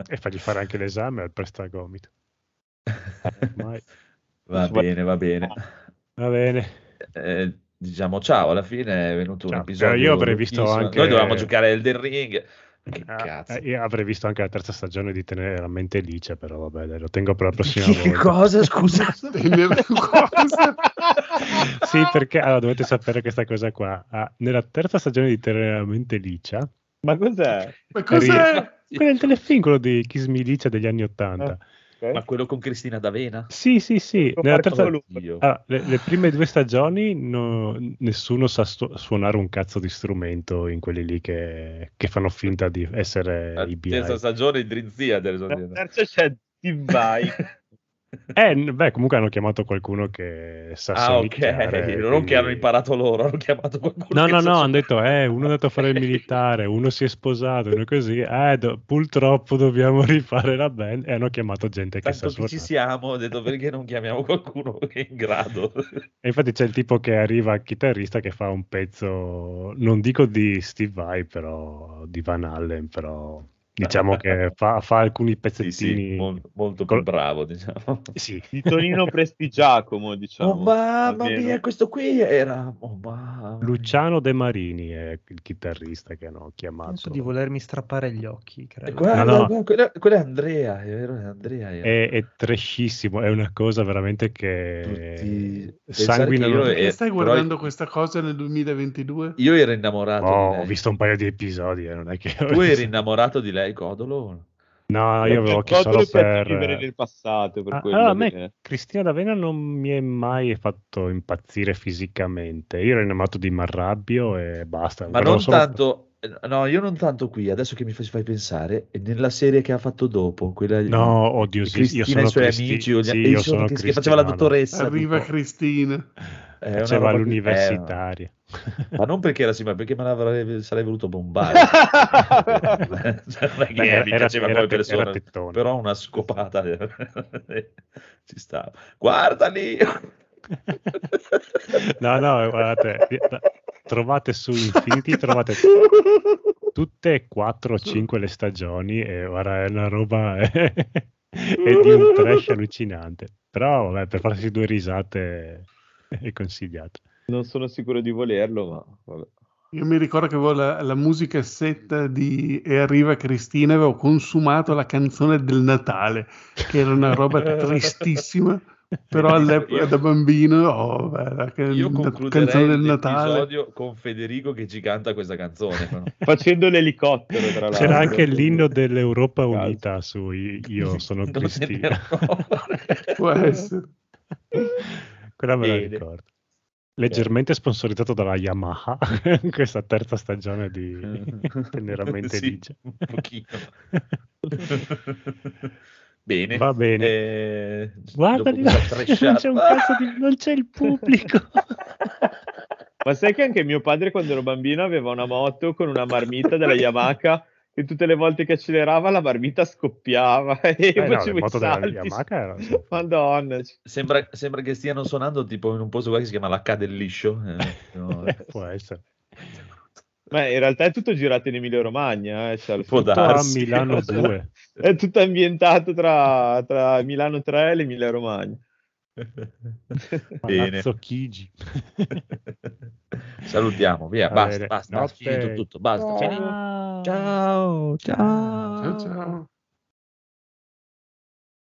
E fagli fare anche l'esame al prestagomito. Ormai. Va bene, va bene. Va bene. Eh, diciamo ciao, alla fine è venuto un Ciao. episodio. Eh, io avrei visto lunghissimo. anche- Noi dovevamo giocare a Elden Ring. Che Ah, cazzo. eh, io avrei visto anche la terza stagione di tenere la mente licia, però vabbè, dai, lo tengo per la prossima Che volta. cosa, scusa? [LAUGHS] Cosa? Sì, perché allora, dovete sapere questa cosa qua. Ah, nella terza stagione di Tenere la mente licia Ma cos'è? Ma cos'è? Quello è il telefilm, quello di Kiss Me Dice degli anni Ottanta. Ok. Ma quello con Cristina D'Avena? Sì, sì, sì. Terza-. Ah, le, le prime due stagioni no- nessuno sa stu- suonare un cazzo di strumento in quelli lì che, che fanno finta di essere La i terza BI. stagione in Drinzia adesso. La terza c'è Steve Vai. [LAUGHS] [LAUGHS] Eh, beh, comunque hanno chiamato qualcuno che sa Ah, ok. sonicchiare, Non quindi- che hanno imparato loro, hanno chiamato qualcuno. No, no, no, hanno detto, eh, uno è andato a fare il [LAUGHS] militare, uno si è sposato, uno così, eh, do- purtroppo dobbiamo [LAUGHS] rifare la band e hanno chiamato gente che Tanto sa che ci suonare. siamo, ho detto perché non chiamiamo qualcuno che è in grado. E infatti c'è il tipo che arriva, chitarrista, che fa un pezzo, non dico di Steve Vai, però di Van Allen, però diciamo [LAUGHS] che fa, fa alcuni Sì, pezzettini. sì, mol- molto più col- bravo, diciamo. Sì. Di Tonino Prestigiacomo, diciamo. Oh mamma Almeno. mia, questo qui era... Oh. Luciano De Marini è il chitarrista che hanno chiamato. Penso di volermi strappare gli occhi, credo. Guarda, No, no. guarda, quella, quella è Andrea, è vero, è Andrea. era. È, è trashissimo, è una cosa veramente che Tutti- che io- eh, stai però- guardando questa cosa nel 2022? Io ero innamorato Oh, di ho visto un paio di episodi, eh, non è che... Tu eri [LAUGHS] innamorato di lei, Codolo? No, io avevo chiesto solo per... vivere nel passato, per Ah, allora, a che- me Cristina D'Avena non mi è mai fatto impazzire fisicamente. Io ero innamorato di Marrabbio e basta. Ma non solo- tanto... No, io non tanto qui, adesso che mi fai fai pensare, nella serie che ha fatto dopo, quella No, oddio, di sì, io Cristina sono e i suoi Cristi- amici, sì, e io sono sono che, che faceva la dottoressa. Arriva tipo. Cristina. È una Faceva roba- l'universitaria. eh, [LAUGHS] ma non perché era ma perché me l'avrei sarei voluto bombare. Cioè, non è che era- mi piaceva era come persona, era tettone. però una scopata [LAUGHS] ci stava. Guarda lì! No, no, guardate, trovate su Infinity, trovate tutte e quattro o cinque le stagioni e guarda, è una roba è, [LAUGHS] è di un trash allucinante. Però vabbè, per farsi due risate è consigliato. Non sono sicuro di volerlo, ma vabbè. Io mi ricordo che avevo la, la musicassetta di E arriva Cristina, avevo consumato la canzone del Natale, che era una roba [LAUGHS] tristissima, però [LAUGHS] all'epoca da bambino, oh, beh, la Io la canzone del Natale. con Federico che ci canta questa canzone. però. [LAUGHS] Facendo l'elicottero, tra l'altro. C'era anche l'inno dell'Europa. Unita su Io sono Cristina. Può essere. Quella me la ricordo. Leggermente sponsorizzato dalla Yamaha, [LAUGHS] questa terza stagione di [LAUGHS] Teneramente Sì, Ligia. un pochino. [LAUGHS] Bene. Va bene. Eh, Guarda lì, non c'è un cazzo di... non c'è il pubblico. Ma sai che anche mio padre quando ero bambino aveva una moto con una marmita della Yamaha e tutte le volte che accelerava la marmita scoppiava [LAUGHS] e Eh no, facevo le i salti. Yamaha era- [LAUGHS] Madonna. [LAUGHS] Sembra, sembra che stiano suonando tipo in un posto qua che si chiama l'H del liscio. eh, no, Può essere. Ma in realtà è tutto girato in Emilia Romagna, eh, cioè, Può tutto- Tutto a darsi. Milano 2. è tutto ambientato tra, tra Milano 3 e l'Emilia Romagna. [LAUGHS] Bene. Chigi. [LAUGHS] Salutiamo, via, basta, basta, tutto, basta. Ciao, ciao. Ciao ciao.